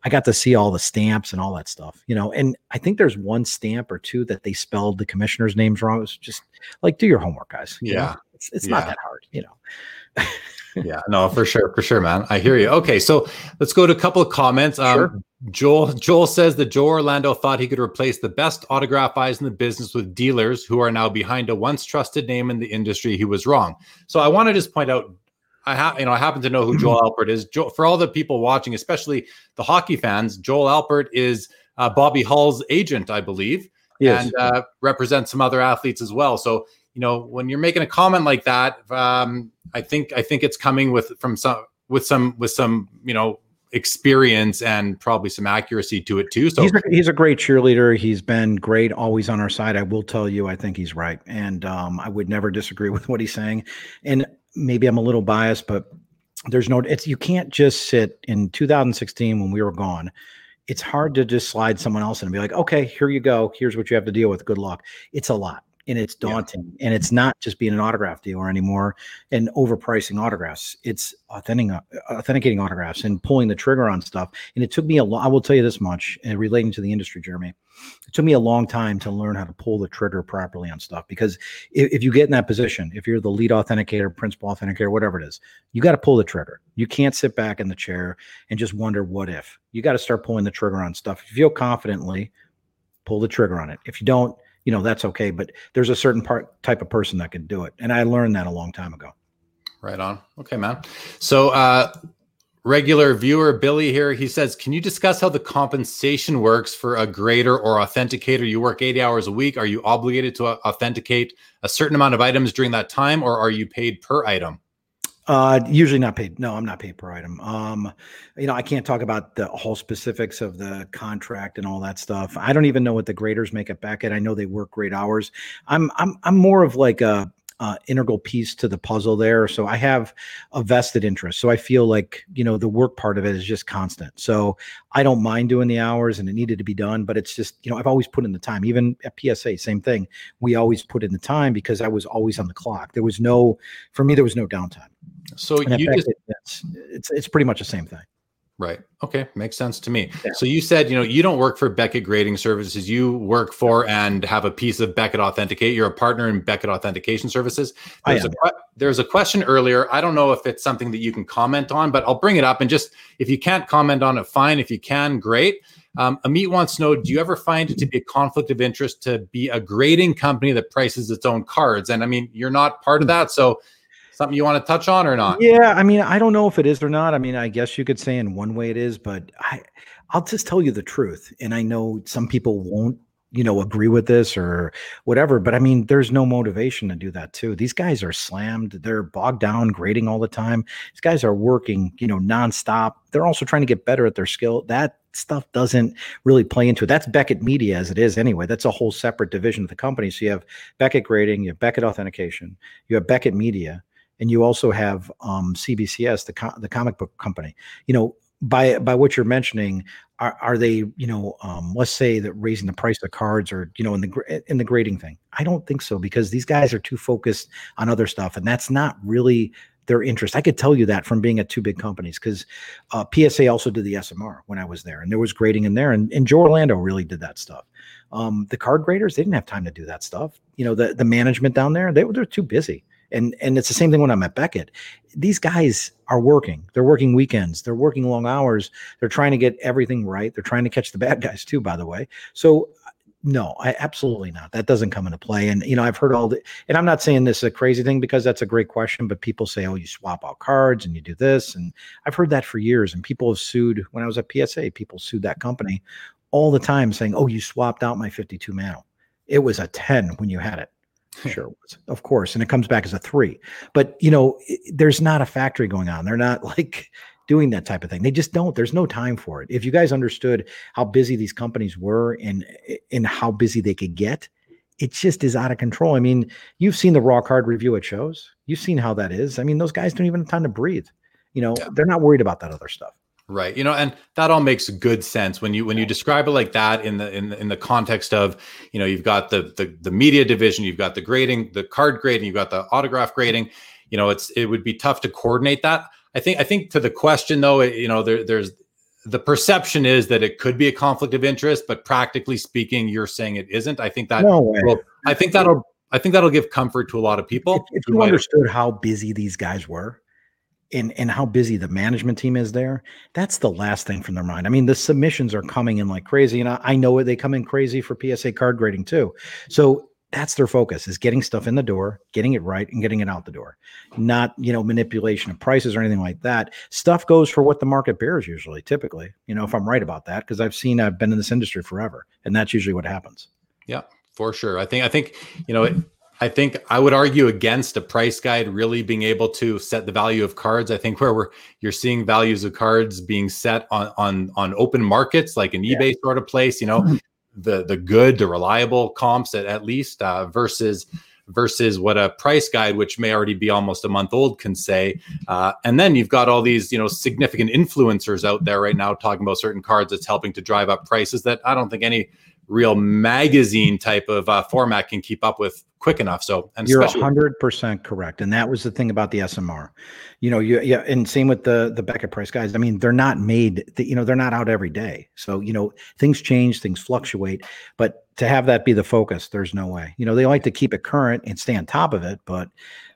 I got to see all the stamps and all that stuff, you know. And I think there's one stamp or two that they spelled the commissioner's names wrong. It was just like do your homework, guys. Yeah, know? it's, it's yeah. not that hard, you know. Yeah, no, for sure, for sure, man. I hear you. Okay, so let's go to a couple of comments. Um, sure. Joel Joel says that Joe Orlando thought he could replace the best autograph eyes in the business with dealers who are now behind a once trusted name in the industry. He was wrong. So I want to just point out, I have you know I happen to know who Joel [clears throat] Alpert is. Joe, for all the people watching, especially the hockey fans, Joel Alpert is uh, Bobby Hull's agent, I believe, yes. and uh, represents some other athletes as well. So you know when you're making a comment like that, um, I think I think it's coming with from some with some with some you know experience and probably some accuracy to it too. So he's a, he's a great cheerleader. He's been great, always on our side. I will tell you, I think he's right, and um, I would never disagree [laughs] with what he's saying. And maybe I'm a little biased, but there's no. It's you can't just sit in 2016 when we were gone. It's hard to just slide someone else and be like, okay, here you go. Here's what you have to deal with. Good luck. It's a lot and it's daunting yeah. and it's not just being an autograph dealer anymore and overpricing autographs. It's authenticating uh, authenticating autographs and pulling the trigger on stuff and it took me a lot i will tell you this much and relating to the industry jeremy it took me a long time to learn how to pull the trigger properly on stuff because if, if you get in that position if you're the lead authenticator principal authenticator whatever it is you got to pull the trigger. You can't sit back in the chair and just wonder what if. You got to start pulling the trigger on stuff. If you feel confidently pull the trigger on it. If you don't you know that's okay but there's a certain part type of person that can do it. And i learned that a long time ago. Right on. Okay man. So uh regular viewer billy here he says can you discuss how the compensation works for a grader or authenticator? You work 80 hours a week. Are you obligated to authenticate a certain amount of items during that time or are you paid per item uh, usually not paid. No, I'm not paid per item. Um, you know, I can't talk about the whole specifics of the contract and all that stuff. I don't even know what the graders make it back at. I know they work great hours. I'm I'm I'm more of like a uh, integral piece to the puzzle there. So I have a vested interest. So I feel like, you know, the work part of it is just constant. So I don't mind doing the hours and it needed to be done, but it's just, you know, I've always put in the time. Even at PSA, same thing. We always put in the time because I was always on the clock. There was no, for me, there was no downtime. So you just, it's, it's, it's pretty much the same thing. Right. Okay. Makes sense to me. Yeah. So you said, you know, you don't work for Beckett Grading Services. You work for and have a piece of Beckett Authenticate. You're a partner in Beckett Authentication Services. There's, a, there's a question earlier. I don't know if it's something that you can comment on, but I'll bring it up. And just if you can't comment on it, fine. If you can, great. Um, Amit wants to know Do you ever find it to be a conflict of interest to be a grading company that prices its own cards? And I mean, you're not part of that. So something you want to touch on or not? Yeah, I mean, I don't know if it is or not. I mean, I guess you could say in one way it is, but I I'll just tell you the truth. And I know some people won't, you know, agree with this or whatever, but I mean, there's no motivation to do that too. These guys are slammed, they're bogged down grading all the time. These guys are working, you know, nonstop. They're also trying to get better at their skill. That stuff doesn't really play into it. That's Beckett Media as it is anyway. That's a whole separate division of the company. So you have Beckett Grading, you have Beckett Authentication, you have Beckett Media, and you also have um, CBCS, the the comic book company. You know, by by what you're mentioning, are, are they you know um, let's say that raising the price of cards or you know in the in the grading thing? I don't think so because these guys are too focused on other stuff, and that's not really their interest. I could tell you that from being at two big companies because uh, PSA also did the SMR when I was there, and there was grading in there, and, and Joe Orlando really did that stuff. Um, the card graders, they didn't have time to do that stuff. You know, the the management down there, they were too busy. And and it's the same thing when I'm at Beckett. These guys are working. They're working weekends. They're working long hours. They're trying to get everything right. They're trying to catch the bad guys too, by the way. So no, I absolutely not. That doesn't come into play. And you know, I've heard all the and I'm not saying this is a crazy thing because that's a great question, but people say, Oh, you swap out cards and you do this. And I've heard that for years. And people have sued when I was at PSA, people sued that company all the time saying, Oh, you swapped out my 52 Mantle. It was a 10 when you had it. [laughs] Sure, was, of course, and it comes back as a three. But you know, there's not a factory going on. They're not [laughs] like doing that type of thing. They just don't. There's no time for it. If you guys understood how busy these companies were and and how busy they could get, it just is out of control. I mean, you've seen the raw card review it shows. You've seen how that is. I mean, those guys don't even have time to breathe. You know, yeah. they're not worried about that other stuff. Right. You know, and that all makes good sense when you when you describe it like that in the in the, in the context of, you know, you've got the, the the media division, you've got the grading, the card grading, you've got the autograph grading. You know, it's it would be tough to coordinate that. I think I think to the question though, it, you know, there there's the perception is that it could be a conflict of interest, but practically speaking, you're saying it isn't. I think that no will, I think that'll I think that'll give comfort to a lot of people. If, if you understood how busy these guys were, and and how busy the management team is there that's the last thing from their mind. I mean the submissions are coming in like crazy and i, I know it they come in crazy for psa card grading too. So that's their focus is getting stuff in the door getting it right and getting it out the door. Not you know manipulation of prices or anything like that. Stuff goes for what the market bears usually typically you know if i'm right about that because i've seen i've been in this industry forever and that's usually what happens. Yeah for sure. I think i think you know it, I think I would argue against a price guide really being able to set the value of cards. I think where we're you're seeing values of cards being set on on on open markets like an eBay sort of place, you know, mm-hmm. the the good, the reliable comps at, at least uh, versus versus what a price guide, which may already be almost a month old, can say. Uh, and then you've got all these, you know, significant influencers out there right now talking about certain cards that's helping to drive up prices that I don't think any real magazine type of uh, format can keep up with quick enough. So, and you're hundred percent correct, and that was the thing about the SMR. You know, you yeah, and same with the the Beckett price guys. I mean, they're not made. You know, they're not out every day. So you know, things change, things fluctuate, but to have that be the focus, there's no way. You know, they like to keep it current and stay on top of it, but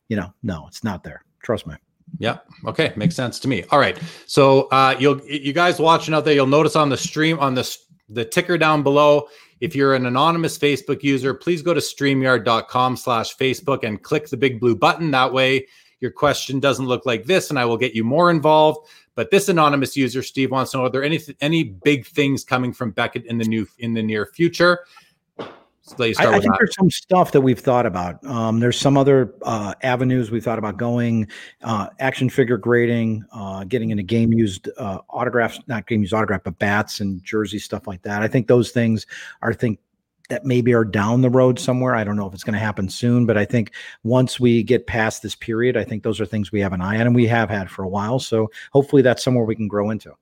you know, no, it's not there. Trust me. Yeah. Okay. Makes sense to me. All right. So uh, you'll you guys watching out there, you'll notice on the stream on the the ticker down below. If you're an anonymous Facebook user, please go to streamyard.com slash Facebook and click the big blue button. That way your question doesn't look like this and I will get you more involved. But this anonymous user, Steve, wants to know: Are there any any big things coming from Beckett in the new in the near future? I, I, think that. there's some stuff that we've thought about. Um, there's some other uh, avenues we've thought about going. Uh, action figure grading, uh, getting into game used uh, autographs, not game used autograph, but bats and jersey stuff like that. I think those things are think that maybe are down the road somewhere. I don't know if it's going to happen soon, but I think once we get past this period, I think those are things we have an eye on and we have had for a while. So hopefully that's somewhere we can grow into.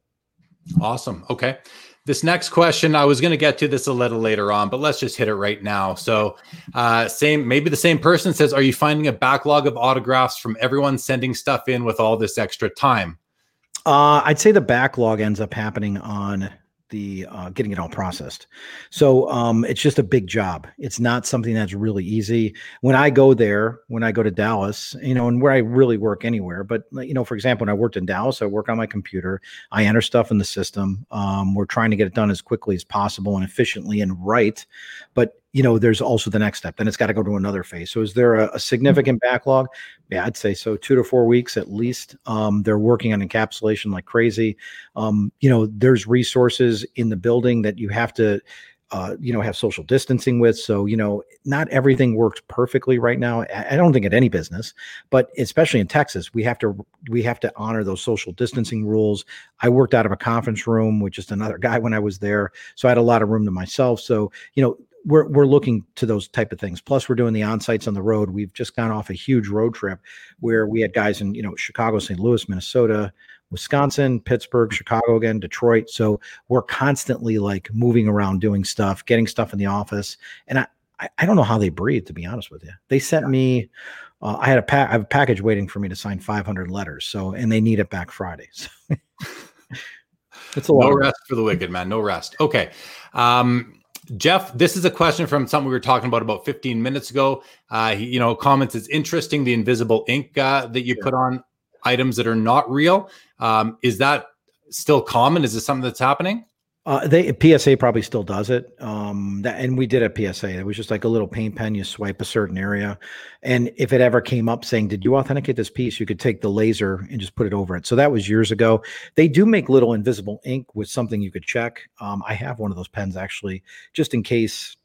Awesome. Okay. This next question, I was going to get to this a little later on, but let's just hit it right now. So, uh, same, maybe the same person says, Are you finding a backlog of autographs from everyone sending stuff in with all this extra time? Uh, I'd say the backlog ends up happening on the uh, getting it all processed. So um, it's just a big job. It's not something that's really easy. When I go there, when I go to Dallas, you know, and where I really work anywhere, but you know, for example, when I worked in Dallas, I work on my computer. I enter stuff in the system. Um, we're trying to get it done as quickly as possible and efficiently and right. But you know, there's also the next step. Then it's got to go to another phase. So is there a, a, significant backlog? Yeah, I'd say so. Two to four weeks at least. Um, they're working on encapsulation like crazy. Um, you know, there's resources in the building that you have to, uh, you know, have social distancing with. So, you know, not everything works perfectly right now. I, I don't think at any business, but especially in Texas, we have to we have to honor those social distancing rules. I worked out of a conference room with just another guy when I was there, so I had a lot of room to myself. So, you know, we're we're looking to those type of things. Plus, we're doing the on sites on the road. We've just gone off a huge road trip where we had guys in you know Chicago, St. Louis, Minnesota, Wisconsin, Pittsburgh, Chicago again, Detroit. So we're constantly like moving around, doing stuff, getting stuff in the office, and I I, don't know how they breathe. To be honest with you, they sent me. Uh, I had a pack, I have a package waiting for me to sign 500 letters. So and they need it back Friday. [laughs] So it's a lot. No rest for the wicked, man. No rest. Okay. Um, Jeff, this is a question from something we were talking about about 15 minutes ago. Uh, he, you know, comments it's interesting the invisible ink uh, that you put on items that are not real. Um, is that still common? Is this something that's happening? Uh, they PSA probably still does it. Um, that, and we did a PSA. It was just like a little paint pen. You swipe a certain area, and if it ever came up saying, "Did you authenticate this piece?" You could take the laser and just put it over it. So that was years ago. They do make little invisible ink with something you could check. Um, I have one of those pens actually, just in case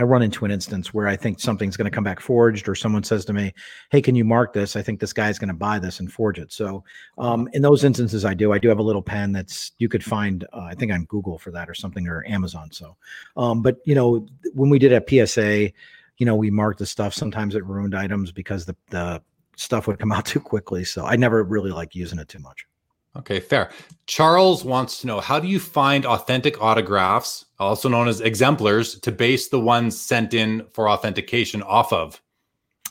I run into an instance where I think something's going to come back forged, or someone says to me, "Hey, can you mark this? I think this guy's going to buy this and forge it." So, um, in those instances, I do. I do have a little pen that's you could find, uh, I think on Google for that or something or Amazon. So, um, but you know, when we did a PSA, you know, we marked the stuff. Sometimes it ruined items because the the stuff would come [laughs] out too quickly. So, I never really like using it too much. Okay, fair. Charles wants to know how do you find authentic autographs, also known as exemplars, to base the ones sent in for authentication off of?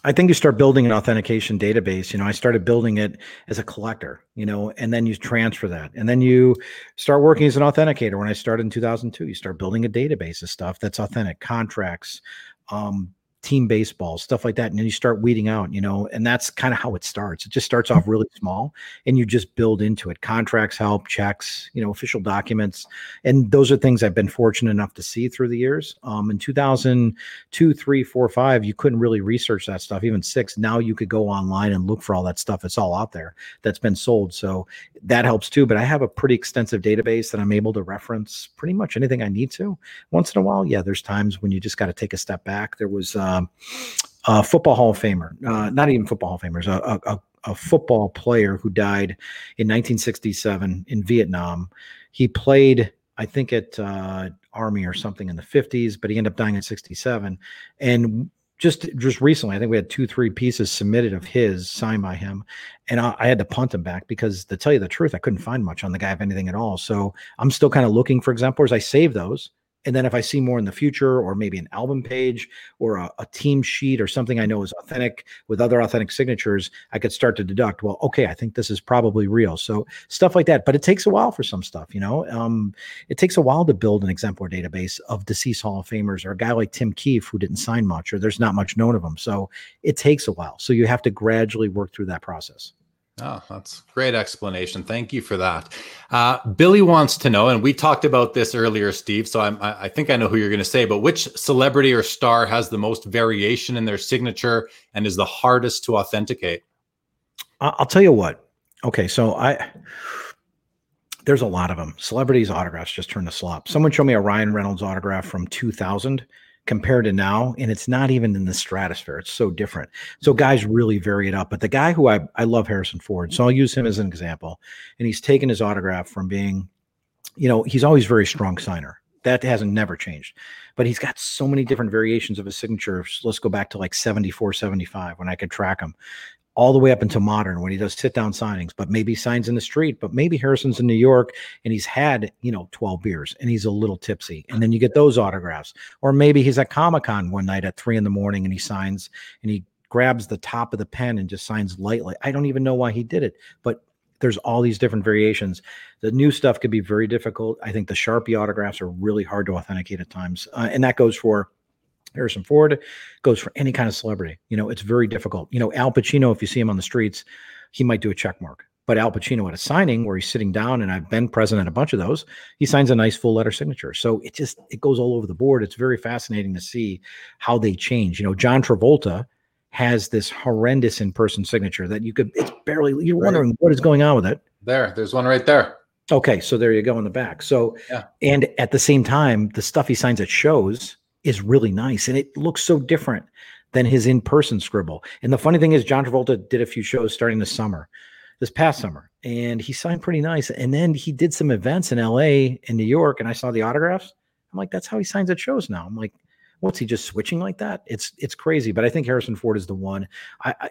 I think you start building an authentication database. You know, I started building it as a collector, you know, and then you transfer that. And then you start working as an authenticator. When I started in 2002, you start building a database of stuff that's authentic, contracts, um, team baseball, stuff like that. And then you start weeding out, you know, and that's kind of how it starts. It just starts off really small and you just build into it. Contracts help, checks, you know, official documents. And those are things I've been fortunate enough to see through the years. Um, in 2002, three, four, five, you couldn't really research that stuff, even six. Now you could go online and look for all that stuff. It's all out there that's been sold. So that helps too. But I have a pretty extensive database that I'm able to reference pretty much anything I need to. Once in a while, yeah, there's times when you just got to take a step back. There was, uh, um, a football Hall of Famer, uh, not even football Hall of Famers, a, a, a, football player who died in 1967 in Vietnam. He played, I think, at uh, Army or something in the 50s, but he ended up dying in 67. And just just recently, I think we had two, three pieces submitted of his signed by him, and I, I, had to punt him back because, to tell you the truth, I couldn't find much on the guy of anything at all. So I'm still kind of looking for exemplars. I save those, and then if I see more in the future, or maybe an album page or a, a, team sheet or something I know is authentic with other authentic signatures, I could start to deduct, well, okay, I think this is probably real. So stuff like that. But it takes a while for some stuff, you know. Um, it takes a while to build an exemplar database of deceased Hall of Famers or a guy like Tim Keefe who didn't sign much or there's not much known of him. So it takes a while. So you have to gradually work through that process. Oh, that's great explanation. Thank you for that. Uh, Billy wants to know, and we talked about this earlier, Steve. So I'm, I think I know who you're going to say, but which celebrity or star has the most variation in their signature and is the hardest to authenticate? I'll tell you what. Okay, so I there's a lot of them. Celebrities autographs just turn to slop. Someone showed me a Ryan Reynolds autograph from 2000 compared to now and it's not even in the stratosphere it's so different. So guys really vary it up but the guy who i, I love harrison ford so i'll use him as an example and he's taken his autograph from being you know he's always very strong signer. That hasn't never changed but he's got so many different variations of his signature let's go back to like 74 75 when i could track him all the way up into modern when he does sit down signings, but maybe signs in the street, but maybe Harrison's in New York and he's had, you know, 12 beers and he's a little tipsy. And then you get those autographs. Or maybe he's at Comic Con one night at three in the morning and he signs and he grabs the top of the pen and just signs lightly. I don't even know why he did it, but there's all these different variations. The new stuff could be very difficult. I think the Sharpie autographs are really hard to authenticate at times, uh, and that goes for Harrison Ford, goes for any kind of celebrity. You know, it's very difficult. You know, Al Pacino, if you see him on the streets, he might do a check mark. But Al Pacino at a signing where he's sitting down, and I've been present at a bunch of those, he signs a nice full letter signature. So it just it goes all over the board. It's very fascinating to see how they change. You know, John Travolta has this horrendous in-person signature that you could it's barely you're wondering what is going on with it. There, there's one right there. Okay, so there you go in the back. So yeah. and at the same time, the stuff he signs at shows is really nice and it looks so different than his in-person scribble. And the funny thing is John Travolta did a few shows starting this summer, this past summer, and he signed pretty nice. And then he did some events in LA and New York, and I saw the autographs. I'm like, that's how he signs at shows now. I'm like, what's he just switching like that? It's it's crazy. But I think Harrison Ford is the one. I, I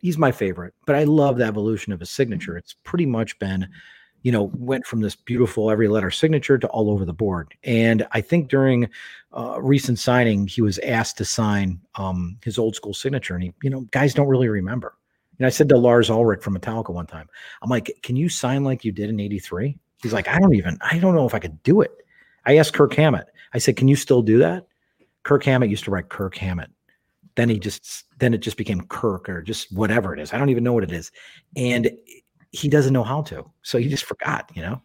he's my favorite. But I love the evolution of his signature. It's pretty much been, you know, went from this beautiful every letter signature to all over the board. And I think during uh, recent signing, he was asked to sign um, his old school signature, and he, you know, guys don't really remember. And I said to Lars Ulrich from Metallica one time, I'm like, can you sign like you did in 83? He's like, I don't even, I don't know if I could do it. I asked Kirk Hammett, I said, can you still do that? Kirk Hammett used to write Kirk Hammett. Then he just then it just became Kirk or just whatever it is. I don't even know what it is. And he doesn't know how to. So he just forgot, you know?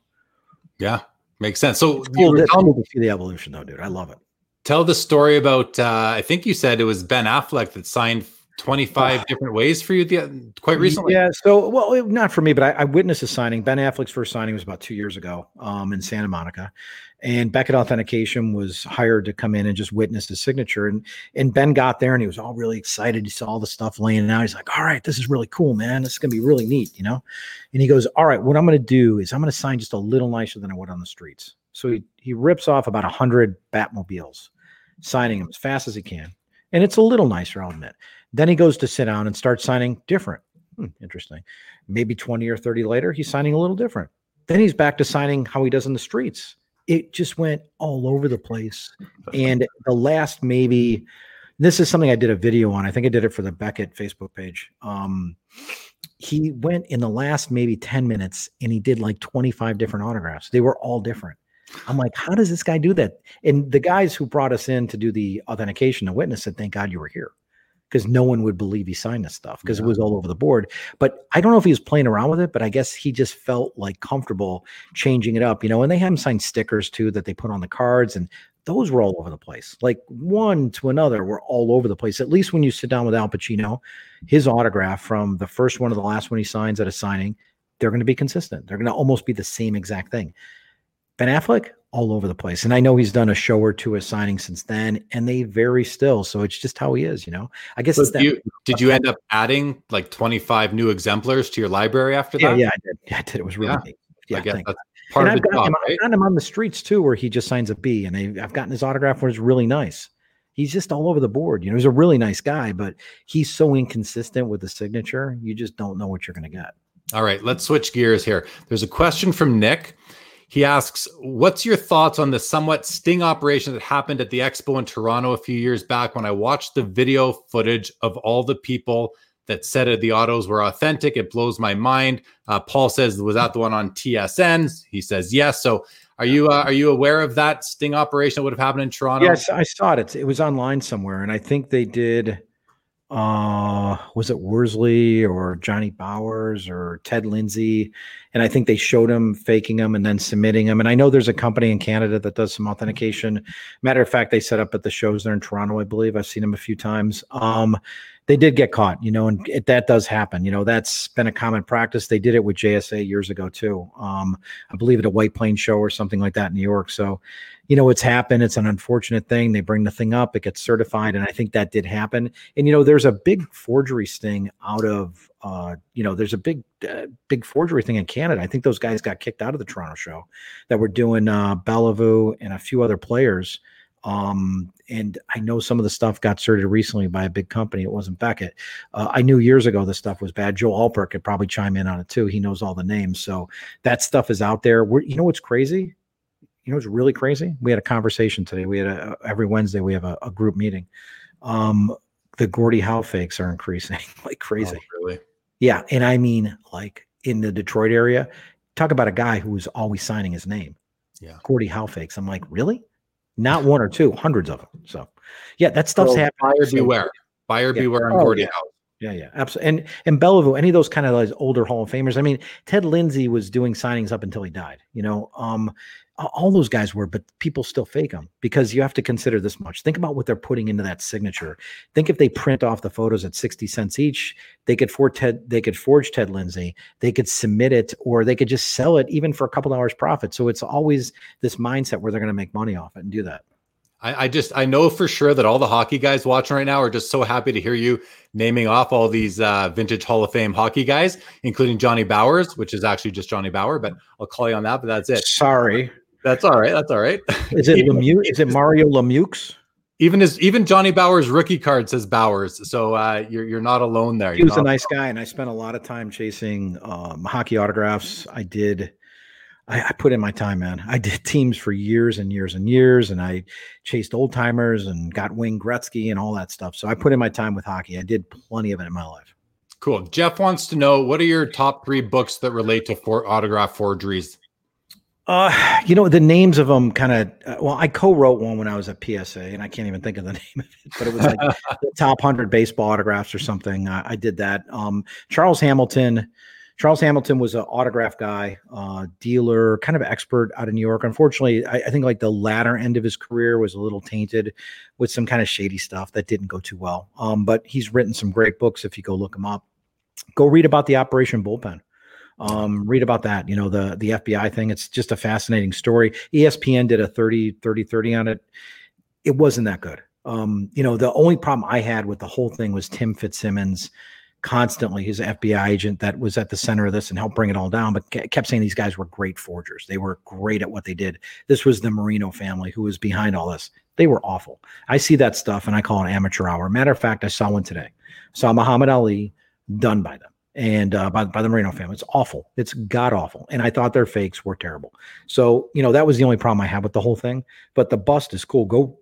Yeah. Makes sense. So it's cool, to, cool to see the evolution though, dude. I love it. Tell the story about uh, I think you said it was Ben Affleck that signed 25 different ways for you the, quite recently yeah so well not for me but I, I, witnessed a signing ben affleck's first signing was about two years ago um, in santa monica and beckett authentication was hired to come in and just witness the signature and and ben got there and he was all really excited he saw all the stuff laying out he's like all right this is really cool man this is to be really neat you know and he goes all right what i'm to do is i'm to sign just a little nicer than i would on the streets so he, he rips off about a 100 batmobiles signing them as fast as he can and it's a little nicer i'll admit then he goes to sit down and starts signing different. Hmm, interesting. Maybe 20 or 30 later, he's signing a little different. Then he's back to signing how he does in the streets. It just went all over the place. And the last maybe, this is something I did a video on. I think I did it for the Beckett Facebook page. Um, he went in the last maybe 10 minutes and he did like 25 different autographs. They were all different. I'm like, how does this guy do that? And the guys who brought us in to do the authentication, the witness said, thank God you were here because no one would believe he signed this stuff because yeah. it was all over the board. But I don't know if he was playing around with it, but I guess he just felt like comfortable changing it up, you know. And they had him sign stickers too that they put on the cards, and those were all over the place. Like one to another were all over the place. At least when you sit down with Al Pacino, his autograph from the first one to the last one he signs at a signing, they're going to be consistent. They're going to almost be the same exact thing. Ben Affleck, all over the place. And I know he's done a show or two of signing since then, and they vary still. So it's just how he is, you know. I guess it's that. You, did you end up adding like 25 new exemplars to your library after yeah, that? Yeah, I did. Yeah, I did. It was really yeah. Yeah, I guess that's part and of I've the job. Him, right? I've gotten him on the streets too, where he just signs a B, and they, I've gotten his autograph where it's really nice. He's just all over the board. You know, he's a really nice guy, but he's so inconsistent with the signature. You just don't know what you're going to get. All right, let's switch gears here. There's a question from Nick. He asks, What's your thoughts on the somewhat sting operation that happened at the expo in Toronto a few years back when I watched the video footage of all the people that said the autos were authentic? It blows my mind. Uh, Paul says, Was that the one on TSN? He says, Yes. So are you uh, are you aware of that sting operation that would have happened in Toronto? Yes, I saw it. It was online somewhere, and I think they did uh was it Worsley or Johnny Bowers or Ted Lindsay? And I think they showed him faking them and then submitting them and I know there's a company in Canada that does some authentication. Matter of fact they set up at the shows there in Toronto I believe. I've seen them a few times. Um they did get caught you know and it, that does happen you know that's been a common practice. They did it with JSA years ago too. Um I believe at a White Plains show or something like that in New York. So you know, it's happened. It's an unfortunate thing. They bring the thing up, it gets certified. And I think that did happen. And, you know, there's a big forgery sting out of, uh, you know, there's a big, uh, big forgery thing in Canada. I think those guys got kicked out of the Toronto show that were doing uh, Beliveau and a few other players. Um, and I know some of the stuff got certified recently by a big company. It wasn't Beckett. Uh, I knew years ago the stuff was bad. Joe Alpert could probably chime in on it too. He knows all the names. So that stuff is out there. We're, you know what's crazy? You know, it's really crazy. We had a conversation today. We had a every Wednesday we have a, a group meeting. Um, the Gordie Howe fakes are increasing [laughs] like crazy. Oh, really? Yeah, and I mean like in the Detroit area. Talk about a guy who was always signing his name. Yeah. Gordie Howe fakes. I'm like, really? Not one or two, hundreds of them. So, yeah, that stuff's So happening. Buyer So- beware. Buyer Yeah. beware on Oh, Gordie yeah. Howe. Yeah, yeah, absolutely. And and Beliveau, any of those kind of like older Hall of Famers. I mean, Ted Lindsay was doing signings up until he died. You know, um, all those guys were, but people still fake them because you have to consider this much. Think about what they're putting into that signature. Think if they print off the photos at sixty cents each, they could for Ted, they could forge Ted Lindsay, they could submit it, or they could just sell it even for a couple dollars profit. So it's always this mindset where they're going to make money off it and do that. I, I just I know for sure that all the hockey guys watching right now are just so happy to hear you naming off all these uh, vintage Hall of Fame hockey guys, including Johnny Bowers, which is actually just Johnny Bower, but I'll call you on that. But that's it. Sorry, That's all right. That's all right. [laughs] is it Lemieux? Is it Mario Lemieux? Even his even Johnny Bowers rookie card says Bowers, so uh, you're you're not alone there. he You're was a nice guy and i spent a lot of time chasing um, hockey autographs i did I, I put in my time man i did teams for years and years and years and i chased old timers and got wayne gretzky and all that stuff so i put in my time with hockey i did plenty of it in my life Cool. Jeff wants to know what are your top three books that relate to for autograph forgeries? Uh you know the names of them kind of uh, well i co-wrote one when i was at psa and i can't even think of the [laughs] name of it but it was like the [laughs] top 100 baseball autographs or something. I, I did that. Um charles hamilton charles hamilton was an autograph guy uh dealer kind of expert out of new york. Unfortunately I, I think like the latter end of his career was a little tainted with some kind of shady stuff that didn't go too well. Um but he's written some great books if you go look him up. Go read about the operation bullpen um read about that you know the the fbi thing. It's just a fascinating story. Espn did a 30 30 30 on it. It wasn't that good. Um you know the only problem i had with the whole thing was tim fitzsimmons constantly his fbi agent that was at the center of this and helped bring it all down but kept saying these guys were great forgers. They were great at what they did. This was the marino family who was behind all this. They were awful. I see that stuff and i call it amateur hour. Matter of fact i saw one today. Saw muhammad ali done by them and uh, by, by the Marino family. It's awful. It's god awful. And I thought their fakes were terrible. So, you know, that was the only problem I had with the whole thing. But the bust is cool. Go,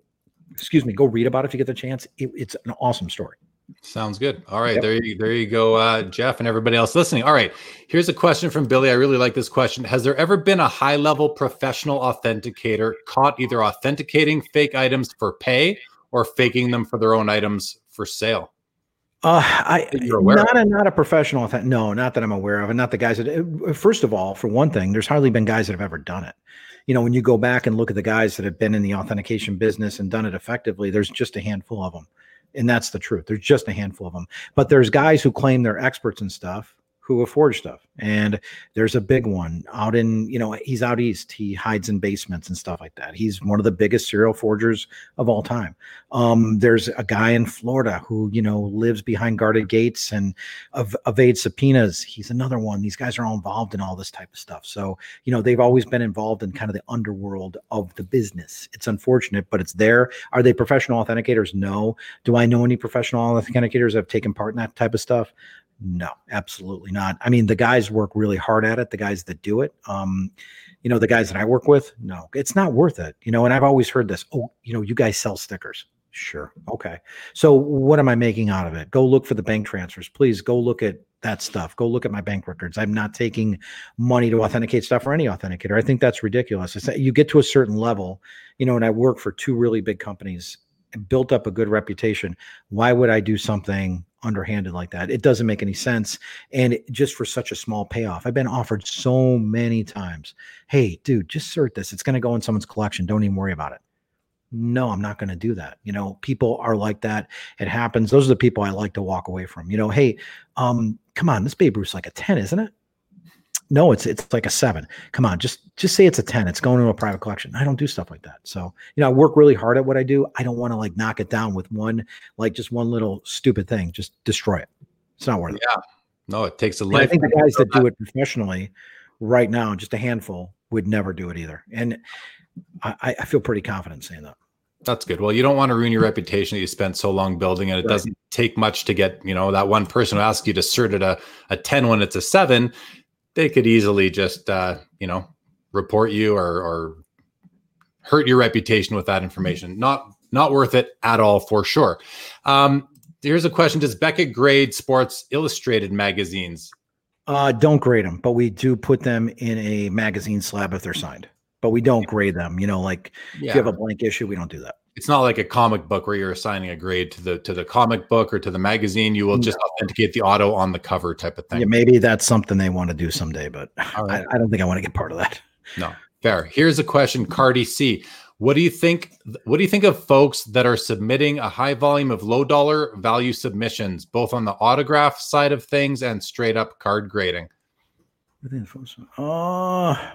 excuse me, go read about it if you get the chance. It, it's an awesome story. Sounds good. All right, Yep. there you there you go, uh, Jeff, and everybody else listening. All right, here's a question from Billy. I really like this question. Has there ever been a high level professional authenticator caught either authenticating fake items for pay or faking them for their own items for sale? Uh, I That you're aware not a not a professional. authent- No, not that I'm aware of, and not the guys that. uh, First of all, for one thing, there's hardly been guys that have ever done it. You know, when you go back and look at the guys that have been in the authentication business and done it effectively, there's just a handful of them, and that's the truth. There's just a handful of them. But there's guys who claim they're experts and stuff who have forged stuff, and there's a big one out in you know he's out east. He hides in basements and stuff like that. He's one of the biggest serial forgers of all time. Um, there's a guy in Florida who, you know, lives behind guarded gates and ev- evades subpoenas. He's another one. These guys are all involved in all this type of stuff. So, you know, they've always been involved in kind of the underworld of the business. It's unfortunate, but it's there. Are they professional authenticators? No. Do I know any professional authenticators that have taken part in that type of stuff? No, absolutely not. I mean, the guys work really hard at it, the guys that do it. Um, you know, the guys that I work with, no, it's not worth it. You know, and I've always heard this, oh, you know, you guys sell stickers. Sure. Okay. So what am I making out of it? Go look for the bank transfers. Please go look at that stuff. Go look at my bank records. I'm not taking money to authenticate stuff for any authenticator. I think that's ridiculous. It's you get to a certain level, you know, and I work for two really big companies and built up a good reputation. Why would I do something underhanded like that? It doesn't make any sense. And it- just for such a small payoff, I've been offered so many times. Hey, dude, just cert this. It's going to go in someone's collection. Don't even worry about it no, I'm not going to do that. You know, people are like that. It happens. Those are the people I like to walk away from. You know, hey, um, come on, this Babe Ruth's like a 10, isn't it? No, it's it's like a seven. Come on, just just say it's a 10. It's going to a private collection. I don't do stuff like that. So, you know, I work really hard at what I do. I don't want to like knock it down with one, like just one little stupid thing. Just destroy it. It's not worth it. Yeah, no, it takes a And I think the guys that do it professionally right now, just a handful, would never do it either. And I, I- I feel pretty confident saying that. That's good. Well, you don't want to ruin your reputation that you spent so long building, and it Right. doesn't take much to get you know that one person who asks you to cert at a, a ten when it's a seven. They could easily just uh, you know report you or or hurt your reputation with that information. Not not worth it at all for sure. Um, here's a question: Does Beckett grade Sports Illustrated magazines? Uh, don't grade them, but we do put them in a magazine slab if they're signed. But we don't grade them. You know, like yeah. if you have a blank issue, we don't do that. It's not like a comic book where you're assigning a grade to the to the comic book or to the magazine. You will just no. authenticate the auto on the cover type of thing. Yeah, maybe that's something they want to do someday, but right. I, I don't think I want to get part of that. No, fair. Here's a question, Cardi C. What do you think? What do you think of folks that are submitting a high volume of low dollar value submissions, both on the autograph side of things and straight up card grading? Uh,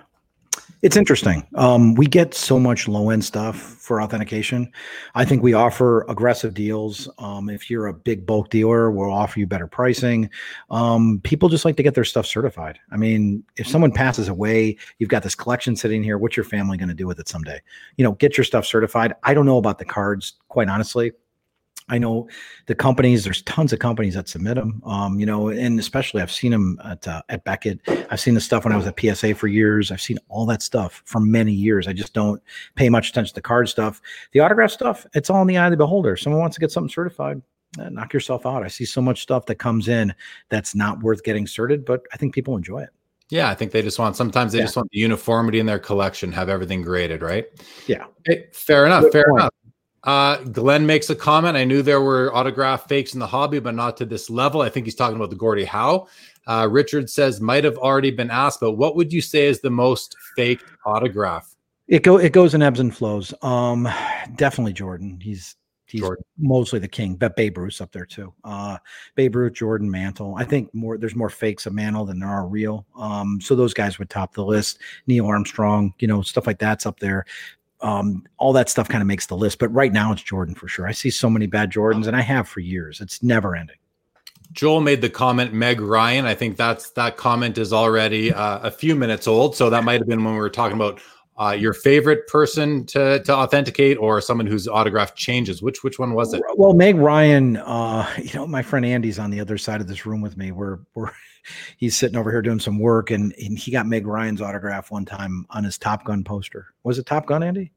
it's interesting. Um, we get so much low end stuff for authentication. I think we offer aggressive deals. Um, if you're a big bulk dealer, we'll offer you better pricing. Um, people just like to get their stuff certified. I mean, if someone passes away, you've got this collection sitting here. What's your family going to do with it someday? You know, get your stuff certified. I don't know about the cards, quite honestly. I know the companies. There's tons of companies that submit them. Um, you know, and especially I've seen them at uh, at Beckett. I've seen the stuff when I was at PSA for years. I've seen all that stuff for many years. I just don't pay much attention to the card stuff. The autograph stuff, it's all in the eye of the beholder. Someone wants to get something certified. Eh, knock yourself out. I see so much stuff that comes in that's not worth getting certed, but I think people enjoy it. Yeah, I think they just want sometimes they yeah. just want the uniformity in their collection, have everything graded, right? Yeah. Hey, fair enough. Good fair point. enough. Uh, Glenn makes a comment. I knew there were autograph fakes in the hobby, but not to this level. I think he's talking about the Gordie Howe. Uh, Richard says might have already been asked, but what would you say is the most fake autograph? It go it goes in ebbs and flows. Um, definitely Jordan. He's he's Jordan. mostly the king, but Babe Ruth up there too. Uh, Babe Ruth, Jordan, Mantle. I think more there's more fakes of Mantle than there are real. Um, so those guys would top the list. Neil Armstrong, you know, stuff like that's up there um, all that stuff kind of makes the list. But right now it's Jordan for sure. I see so many bad Jordans, and I have for years. It's never ending. Joel made the comment Meg Ryan. I think that's that comment is already uh, a few minutes old. So that might have been when we were talking about uh, your favorite person to to authenticate or someone whose autograph changes. Which which one was it? Well, Meg Ryan. Uh, you know, my friend Andy's on the other side of this room with me. We're we're he's sitting over here doing some work, and, and he got Meg Ryan's autograph one time on his Top Gun poster. Was it Top Gun, Andy?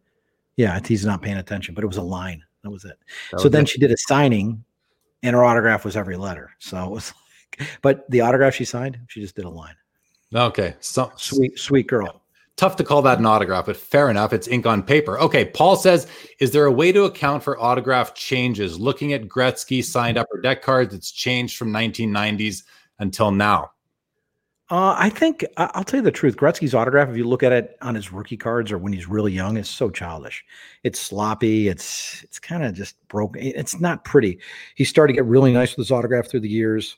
Yeah, he's not paying attention, but it was a line. That was it. That so was then it. she did a signing, and her autograph was every letter. So it was like, but the autograph she signed, she just did a line. Okay, so sweet, sweet girl. Tough to call that an autograph, but fair enough. It's ink on paper. Okay, Paul says, is there a way to account for autograph changes? Looking at Gretzky signed upper deck cards, it's changed from 1990s until now. Uh, I think I'll tell you the truth. Gretzky's autograph, if you look at it on his rookie cards or when he's really young, is so childish. It's sloppy. It's it's kind of just broken. It's not pretty. He started to get really nice with his autograph through the years,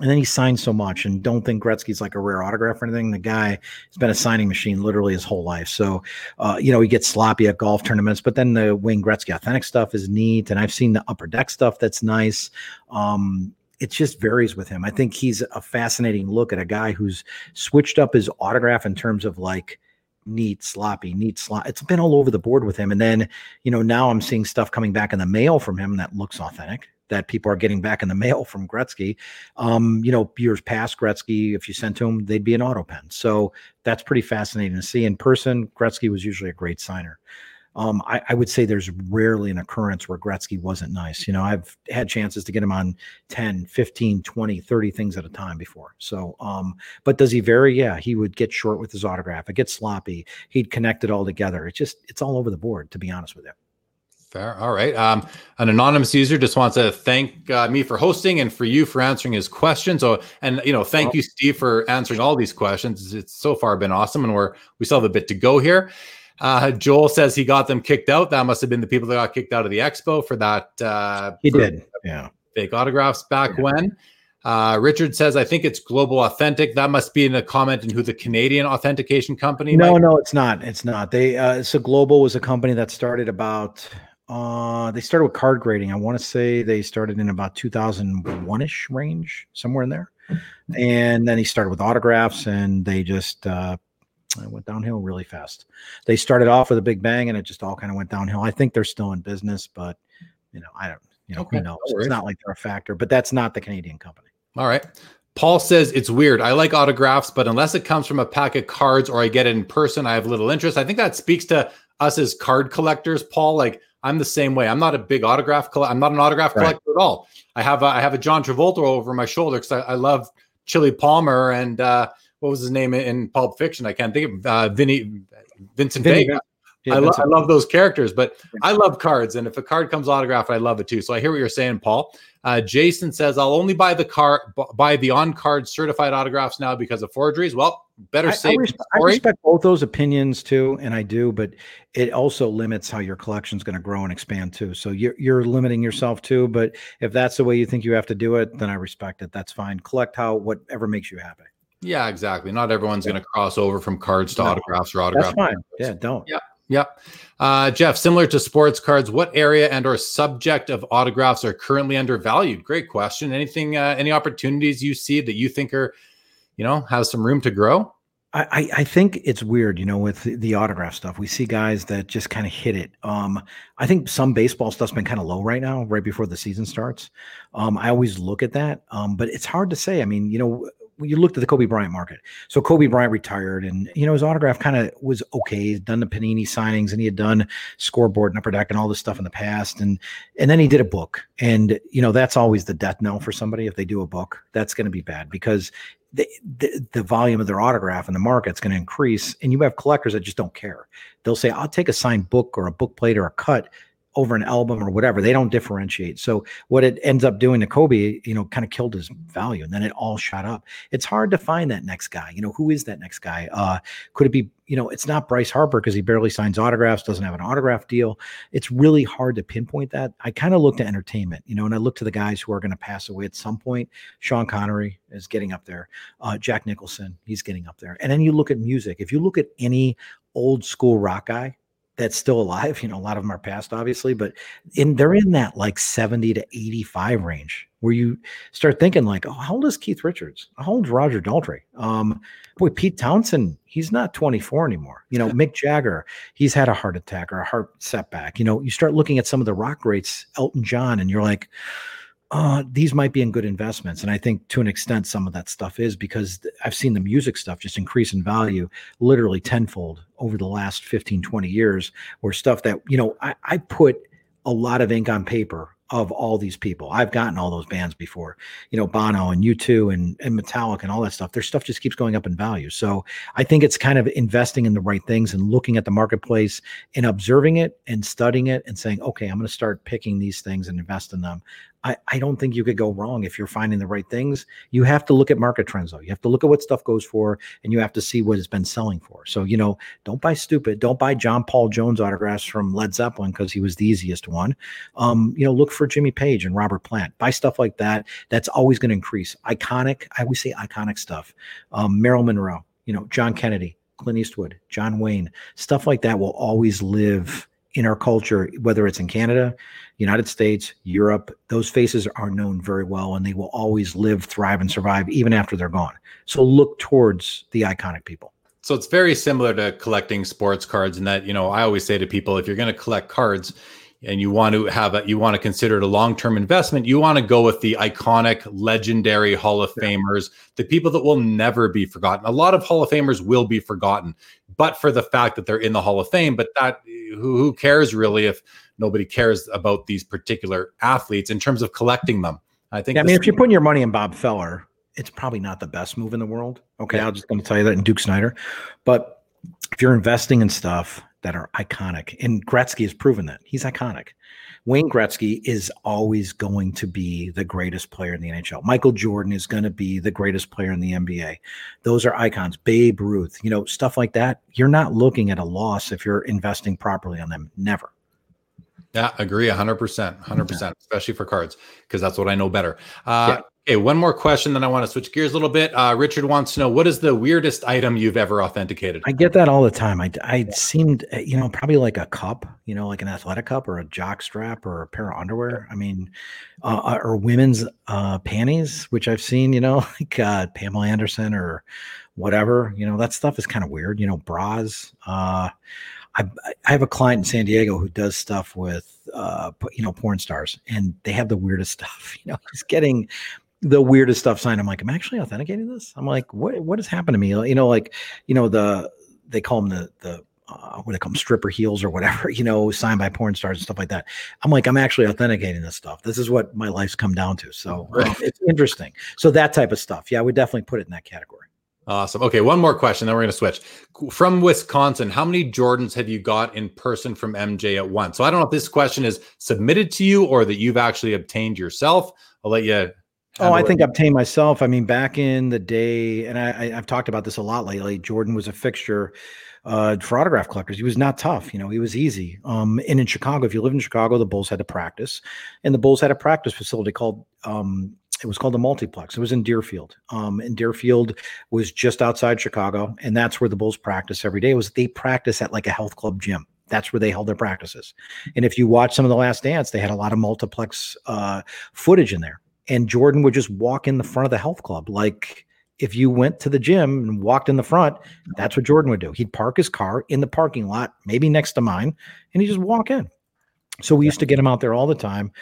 and then he signed so much. And don't think Gretzky's like a rare autograph or anything. The guy has been a signing machine literally his whole life. So, uh, you know, he gets sloppy at golf tournaments. But then the Wayne Gretzky authentic stuff is neat, and I've seen the upper deck stuff that's nice. Um, it just varies with him. I think he's a fascinating look at a guy who's switched up his autograph in terms of like neat, sloppy, neat, slot. It's been all over the board with him. And then, you know, now I'm seeing stuff coming back in the mail from him that looks authentic that people are getting back in the [laughs] mail from Gretzky. Um, you know, years past Gretzky, if you sent to him, they'd be an auto pen. So that's pretty fascinating to see in person. Gretzky was usually a great signer um, I, I, would say there's rarely an occurrence where Gretzky wasn't nice. You know, I've had chances to get him on 10, 15, 20, 30 things at a time before. So, um, but does he vary? Yeah, he would get short with his autograph. It gets sloppy. He'd connect it all together. It's just, it's all over the board, to be honest with you. Fair. All right. Um, an anonymous user just wants to thank uh, me for hosting and for you for answering his questions. So, and you know, thank you, Steve, for answering all these questions. It's so far been awesome, and we're we still have a bit to go here. Uh, Joel says he got them kicked out. That must have been the people that got kicked out of the expo for that. Uh, he did. Yeah. Fake autographs back yeah. when. Uh, Richard says, I think it's Global Authentic. That must be in a comment in who the Canadian authentication company. No, might- no, it's not. It's not. They uh, so Global was a company that started about. Uh, they started with card grading. I want to say they started in about 2001 ish range, somewhere in there. And then he started with autographs, and they just uh, it went downhill really fast. They started off with a big bang, and it just all kind of went downhill. I think they're still in business, but you know, I don't. You know, okay. who knows? It's not like they're a factor, but that's not the Canadian company. All right. Paul says it's weird. I like autographs, but unless it comes from a pack of cards or I get it in person, I have little interest. I think that speaks to us as card collectors, Paul. Like I'm the same way. I'm not a big autograph. Coll- I'm not an autograph right. collector at all. I have a, I have a John Travolta over my shoulder because I, I love Chili Palmer and uh, what was his name in Pulp Fiction? I can't think of uh, Vinny Vincent Vinny, Vega. Yeah, I, lo- I, love those characters, but I love cards, and if a card comes autographed, I love it too. So I hear what you're saying, Paul. Uh, Jason says, "I'll only buy the card, buy the on-card certified autographs now because of forgeries." Well, better safe. I, respect, I respect both those opinions too, and I do, but it also limits how your collection is going to grow and expand too. So you're you're limiting yourself too. But if that's the way you think you have to do it, then I respect it. That's fine. Collect how whatever makes you happy. Yeah, exactly. Not everyone's yeah. going to cross over from cards to no, autographs or autographs. That's fine. Yeah, don't. Yeah. Yep. Uh, Jeff, similar to sports cards, what area and or subject of autographs are currently undervalued? Great question. Anything, uh, any opportunities you see that you think are, you know, has some room to grow? I, I think it's weird, you know, with the autograph stuff. We see guys that just kind of hit it. Um, I think some baseball stuff's been kind of low right now, right before the season starts. Um, I always look at that, um, but it's hard to say. I mean, you know, you looked at the Kobe Bryant market. So Kobe Bryant retired, and you know his autograph kind of was okay. He'd done the Panini signings, and he had done scoreboard and upper deck and all this stuff in the past, and and then he did a book, and you know that's always the death knell for somebody if they do a book. That's going to be bad because the, the, the volume of their autograph in the market's going to increase, and you have collectors that just don't care. They'll say, "I'll take a signed book or a book plate or a cut." Over an album or whatever. They don't differentiate. So what it ends up doing to Kobe, you know, kind of killed his value, and then it all shot up. It's hard to find that next guy. You know, who is that next guy? Uh, could it be? You know, it's not Bryce Harper because he barely signs autographs, doesn't have an autograph deal. It's really hard to pinpoint that. I kind of look to entertainment, you know, and I look to the guys who are going to pass away at some point. Sean Connery is getting up there. Uh, Jack Nicholson, he's getting up there. And then you look at music. If you look at any old school rock guy, that's still alive. You know, a lot of them are past, obviously, but in they're in that like 70 to 85 range where you start thinking like, oh, how old is Keith Richards? How old is Roger Daltrey? Um, boy, Pete Townshend, he's not 24 anymore. You know, Mick Jagger, he's had a heart attack or a heart setback. You know, you start looking at some of the rock greats, Elton John, and you're like, uh, these might be in good investments. And I think to an extent, some of that stuff is because I've seen the music stuff just increase in value literally tenfold over the last 15, 20 years, or stuff that, you know, I, I put a lot of ink on paper of all these people. I've gotten all those bands before, you know, Bono and U2 and, and Metallica and all that stuff. Their stuff just keeps going up in value. So I think it's kind of investing in the right things and looking at the marketplace and observing it and studying it and saying, okay, I'm going to start picking these things and invest in them. I, I don't think you could go wrong if you're finding the right things. You have to look at market trends though. You have to look at what stuff goes for and you have to see what it's been selling for. So, you know, don't buy stupid. Don't buy John Paul Jones autographs from Led Zeppelin because he was the easiest one. Um, you know, look for Jimmy Page and Robert Plant. Buy stuff like that. That's always going to increase. Iconic, I always say iconic stuff. Um, Marilyn Monroe, you know, John Kennedy, Clint Eastwood, John Wayne, stuff like that will always live in our culture, whether it's in Canada, United States, Europe, those faces are known very well and they will always live, thrive, and survive even after they're gone. So look towards the iconic people. So it's very similar to collecting sports cards in that, you know, I always say to people, if you're going to collect cards, and you want to have a you want to consider it a long-term investment you want to go with the iconic legendary hall of famers the people that will never be forgotten. A lot of hall of famers will be forgotten but for the fact that they're in the hall of fame but that who, who cares really if nobody cares about these particular athletes in terms of collecting them? I think yeah, i mean if you're putting your money in bob feller it's probably not the best move in the world. Okay yeah. i'm just going to tell you that in duke snider. But if you're investing in stuff that are iconic. And Gretzky has proven that he's iconic. Wayne Gretzky is always going to be the greatest player in the NHL. Michael Jordan is going to be the greatest player in the NBA. Those are icons. Babe Ruth, you know, stuff like that. You're not looking at a loss if you're investing properly on them. Never. Yeah, agree 100%. 100%, especially for cards, because that's what I know better. Uh, yeah. Okay, one more question, then I want to switch gears a little bit. Uh, Richard wants to know what is the weirdest item you've ever authenticated? I get that all the time. I, I seemed, you know, probably like a cup, you know, like an athletic cup or a jock strap or a pair of underwear. I mean, uh, uh or women's uh, panties, which I've seen, you know, [laughs] like uh, Pamela Anderson or whatever. You know, that stuff is kind of weird. You know, bras. Uh, I, I have a client in San Diego who does stuff with, uh, you know, porn stars, and they have the weirdest [laughs] stuff. You know, he's getting the weirdest stuff signed. I'm like, I'm actually authenticating this. I'm like, what what has happened to me? You know, like, you know, the they call them the the uh, what they call them, stripper heels or whatever, [laughs] you know, signed by porn stars and stuff like that. I'm like, I'm actually authenticating this stuff. This is what my life's come down to. So um, it's interesting. So that type of stuff, yeah, I would definitely put it in that category. Awesome. Okay, one more question, then we're going to switch. From Wisconsin, how many Jordans have you got in person from MJ at once? So I don't know if this question is submitted to you or that you've actually obtained yourself. I'll let you. Oh, I think obtained myself. I mean, back in the day, and I, I, have talked about this a lot lately. Jordan was a fixture uh, for autograph collectors. He was not tough. You know, he was easy. Um, and in Chicago, if you live in Chicago, the Bulls had to practice, and the Bulls had a practice facility called um, it was called the multiplex it was in deerfield um, and deerfield was just outside chicago and that's where the bulls practice every day it was they practice at like a health club gym that's where they held their practices and if you watch some of the last dance they had a lot of multiplex uh, footage in there and jordan would just walk in the front of the health club like if you went to the gym and walked in the front that's what jordan would do he'd park his car in the parking lot maybe next to mine and he'd just walk in so we used to get him out there all the time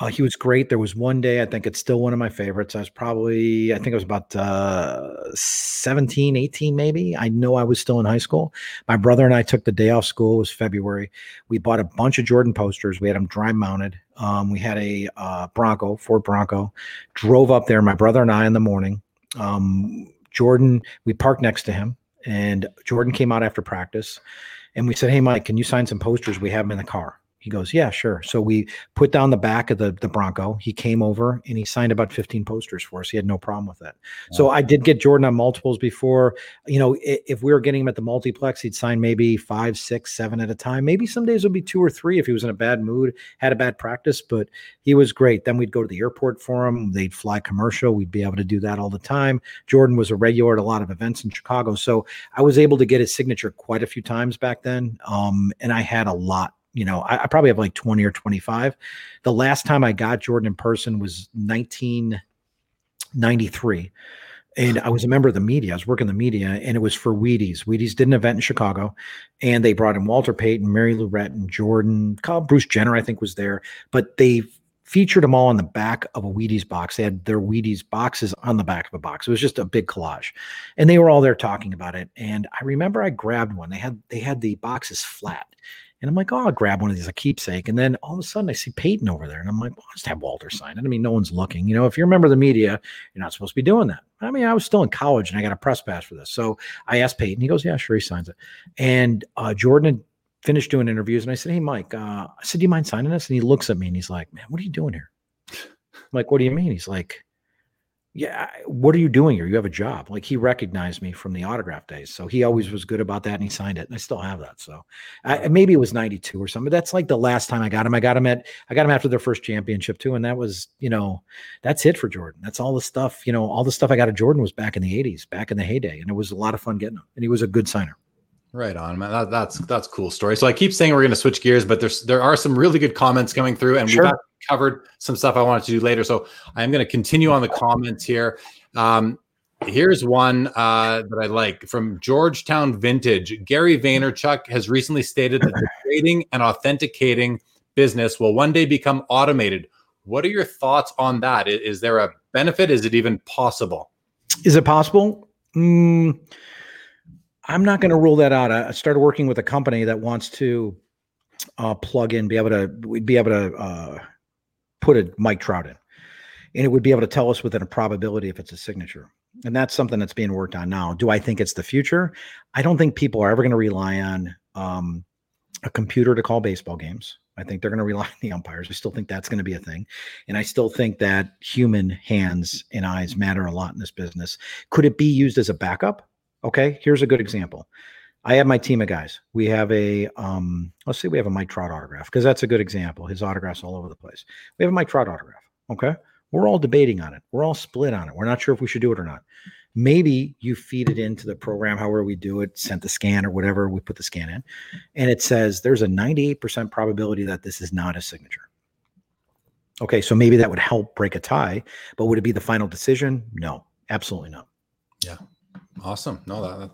uh, he was great. There was one day, I think it's still one of my favorites. I was probably, I think I was about uh, 17, 18, maybe. I know I was still in high school. My brother and I took the day off school. It was February. We bought a bunch of Jordan posters. We had them dry mounted. Um, we had a uh, Bronco, Ford Bronco, drove up there, my brother and I in the morning. Um, Jordan, we parked next to him, and Jordan came out after practice. And we said, Hey, Mike, can you sign some posters? We have them in the car. He goes, yeah, sure. So we put down the back of the the Bronco. He came over and he signed about 15 posters for us. He had no problem with that. Wow. So I did get Jordan on multiples before. You know, if we were getting him at the multiplex, he'd sign maybe five, six, seven at a time. Maybe some days it would be two or three if he was in a bad mood, had a bad practice. But he was great. Then we'd go to the airport for him. They'd fly commercial. We'd be able to do that all the time. Jordan was a regular at a lot of events in Chicago, so I was able to get his signature quite a few times back then. Um, and I had a lot you know, I, I, probably have like 20 or 25. The last time I got Jordan in person was 1993. And I was a member of the media. I was working the media, and it was for Wheaties. Wheaties did an event in Chicago, and they brought in Walter Payton, Mary Lou Retton, Jordan, Bruce Jenner, I think, was there. But they featured them all on the back of a Wheaties box. They had their Wheaties boxes on the back of a box. It was just a big collage, and they were all there talking about it. And I remember I grabbed one. They had they had the boxes flat, and I'm like, oh, I'll grab one of these, a keepsake. And then all of a sudden I see Payton over there. And I'm like, well, I'll just have Walter sign it. I mean, no one's looking. You know, if you're a member of the media, you're not supposed to be doing that. I mean, I was still in college and I got a press pass for this. So I asked Payton. He goes, yeah, sure. He signs it. And uh, Jordan had finished doing interviews. And I said, hey, Mike, uh, I said, do you mind signing this? And he looks at me and he's like, man, what are you doing here? I'm like, what do you mean? He's like, yeah, what are you doing here? You have a job. Like he recognized me from the autograph days. So he always was good about that and he signed it. And I still have that. So I, maybe it was 92 or something. That's like the last time I got him. I got him at, I got him after their first championship too. And that was, you know, that's it for Jordan. That's all the stuff, you know, all the stuff I got of Jordan was back in the 80s, back in the heyday. And it was a lot of fun getting him. And he was a good signer. Right on, man. That, that's that's cool story. So I keep saying we're going to switch gears, but there's there are some really good comments coming through, and sure. we've covered some stuff I wanted to do later. So I'm going to continue on the comments here. Um, here's one uh, that I like from Georgetown Vintage. Gary Vaynerchuk has recently stated that the [laughs] trading and authenticating business will one day become automated. What are your thoughts on that? Is, is there a benefit? Is it even possible? Is it possible? Mm, I'm not going to rule that out. I started working with a company that wants to uh, plug in, be able to, we'd be able to uh, put a Mike Trout in, and it would be able to tell us within a probability if it's a signature. And that's something that's being worked on now. Do I think it's the future? I don't think people are ever going to rely on um, a computer to call baseball games. I think they're going to rely on the umpires. I still think that's going to be a thing. And I still think that human hands and eyes matter a lot in this business. Could it be used as a backup? Okay, here's a good example. I have my team of guys. We have a um, let's see, we have a Mike Trout autograph because that's a good example. His autographs all over the place. We have a Mike Trout autograph. Okay. We're all debating on it. We're all split on it. We're not sure if we should do it or not. Maybe you feed it into the program, however we do it, sent the scan or whatever, we put the scan in, and it says there's a 98% probability that this is not a signature. Okay, so maybe that would help break a tie, but would it be the final decision? No, absolutely not. Yeah. Awesome. No, that,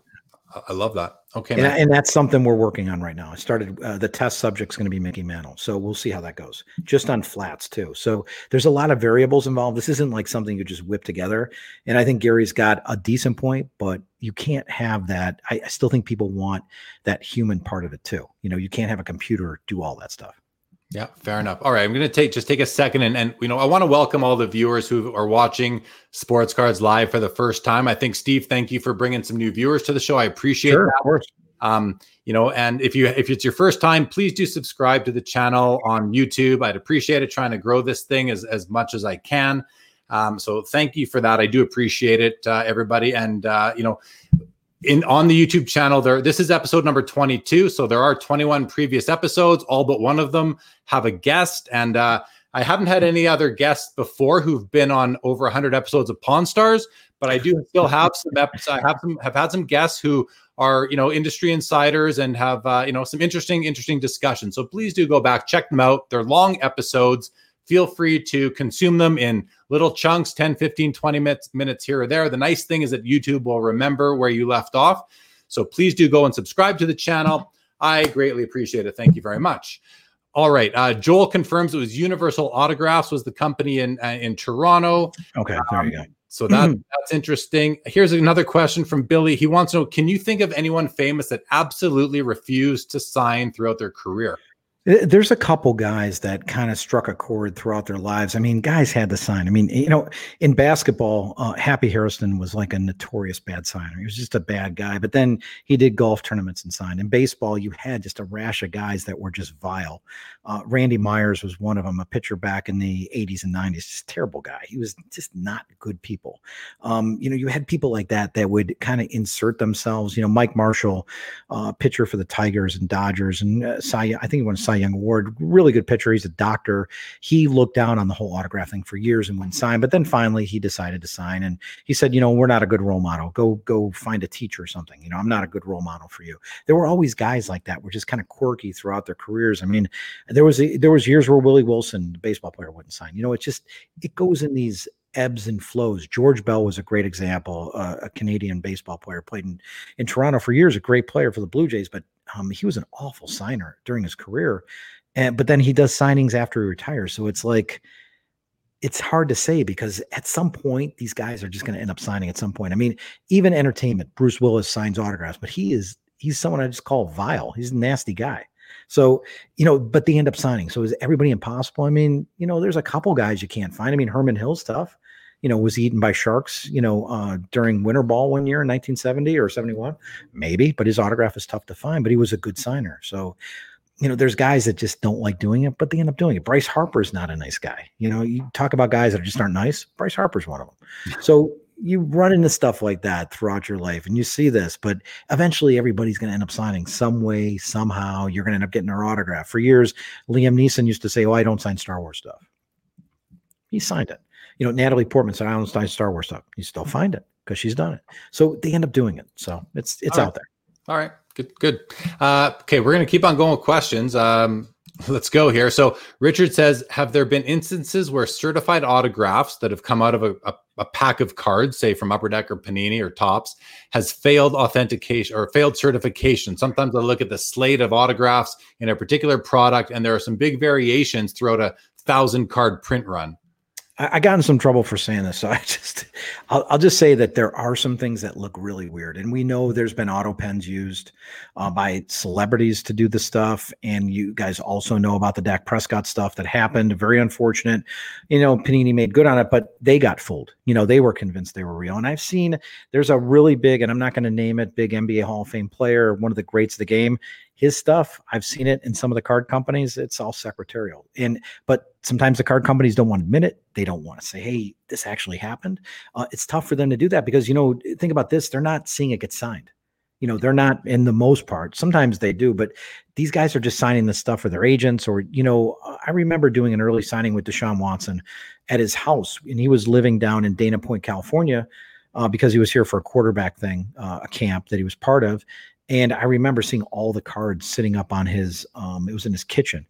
I love that. Okay, and, and, that's something we're working on right now. I started uh, the test subject's going to be Mickey Mantle, so we'll see how that goes. Just on flats too. So there's a lot of variables involved. This isn't like something you just whip together. And I think Gary's got a decent point, but you can't have that. I, I still think people want that human part of it too. You know, you can't have a computer do all that stuff. Yeah, fair enough. All right, I'm going to take just take a second and and you know I want to welcome all the viewers who are watching Sports Cards live for the first time. I think Steve, thank you for bringing some new viewers to the show. I appreciate sure, that. Of course. Um, you know, and if you if it's your first time, please do subscribe to the channel on YouTube. I'd appreciate it trying to grow this thing as as much as I can. Um, so thank you for that. I do appreciate it, uh, everybody. And uh, you know, in on the YouTube channel there this is episode number 22 so there are 21 previous episodes all but one of them have a guest and uh, I haven't had any other guests before who've been on over 100 episodes of Pawn Stars but I do still have some episodes I have some have had some guests who are you know industry insiders and have uh, you know some interesting interesting discussions. So please do go back check them out. They're long episodes feel free to consume them in little chunks 10 15 20 minutes minutes here or there. The nice thing is that youtube will remember where you left off. So please do go and subscribe to the channel. I greatly appreciate it. Thank you very much. All right uh, joel confirms it was universal autographs was the company in uh, in toronto. Okay there you go. Um, so that that's interesting. Here's another question from Billy. He wants to know: Can you think of anyone famous that absolutely refused to sign throughout their career? There's a couple guys that kind of struck a chord throughout their lives. I mean, guys had to sign. I mean, you know, in basketball, uh, Happy Harrison was like a notorious bad signer. He was just a bad guy. But then he did golf tournaments and signed. In baseball, you had just a rash of guys that were just vile. Uh, Randy Myers was one of them, a pitcher back in the 80s and 90s. Just terrible guy. He was just not good people. Um, you know, you had people like that that would kind of insert themselves. You know, Mike Marshall, uh, pitcher for the Tigers and Dodgers, and uh, Cy, I think he won Cy Young Award. Really good pitcher. He's a doctor. He looked down on the whole autograph thing for years and wouldn't sign. But then finally he decided to sign. And he said, you know, we're not a good role model. Go, go find a teacher or something. You know, I'm not a good role model for you. There were always guys like that, were just kind of quirky throughout their careers. I mean, there was a, there was years where Willie Wilson, the baseball player, wouldn't sign. You know, it just it goes in these ebbs and flows. George Bell was a great example, uh, a Canadian baseball player, played in, in Toronto for years, a great player for the Blue Jays, but um, he was an awful signer during his career. And but then he does signings after he retires. So it's like it's hard to say because at some point these guys are just going to end up signing at some point. I mean, even entertainment, Bruce Willis signs autographs, but he is he's someone I just call vile. He's a nasty guy. So, you know, but they end up signing. So is everybody impossible? I mean, you know, there's a couple guys you can't find. I mean, Herman Hill stuff, you know, was eaten by sharks, you know, uh, during winter ball one year in 1970 or 71, maybe, but his autograph is tough to find, but he was a good signer. So, you know, there's guys that just don't like doing it, but they end up doing it. Bryce Harper's not a nice guy. You know, you talk about guys that just aren't nice. Bryce Harper's one of them. [laughs] So you run into stuff like that throughout your life and you see this, but eventually everybody's going to end up signing some way, somehow. You're going to end up getting their autograph. For years, Liam Neeson used to say, Oh, I don't sign Star Wars stuff. He signed it. You know, Natalie Portman said, I don't sign Star Wars stuff. You still find it because she's done it. So they end up doing it. So it's it's out there. All right. Good. Good. Uh, okay. We're going to keep on going with questions. Um, [laughs] Let's go here. So Richard says, have there been instances where certified autographs that have come out of a, a, a, pack of cards, say from Upper Deck or Panini or Topps, has failed authentication or failed certification? Sometimes I look at the slate of autographs in a particular product, and there are some big variations throughout a thousand card print run. I, got in some trouble for saying this, so [laughs] I just I'll, I'll, just say that there are some things that look really weird, and we know there's been auto pens used uh, by celebrities to do the stuff, and you guys also know about the Dak Prescott stuff that happened. Very unfortunate. You know, Panini made good on it, but they got fooled. You know, they were convinced they were real, and I've seen there's a really big, and I'm not going to name it, big NBA Hall of Fame player, one of the greats of the game his stuff. I've seen it in some of the card companies. It's all secretarial. And but sometimes the card companies don't want to admit it. They don't want to say hey this actually happened. Uh, it's tough for them to do that because you know think about this. They're not seeing it get signed. You know they're not in the most part. Sometimes they do but these guys are just signing the stuff for their agents or you know i remember doing an early signing with deshaun watson at his house and he was living down in dana point california uh, because he was here for a quarterback thing, uh, a camp that he was part of. And I remember seeing all the cards sitting up on his, um, it was in his kitchen.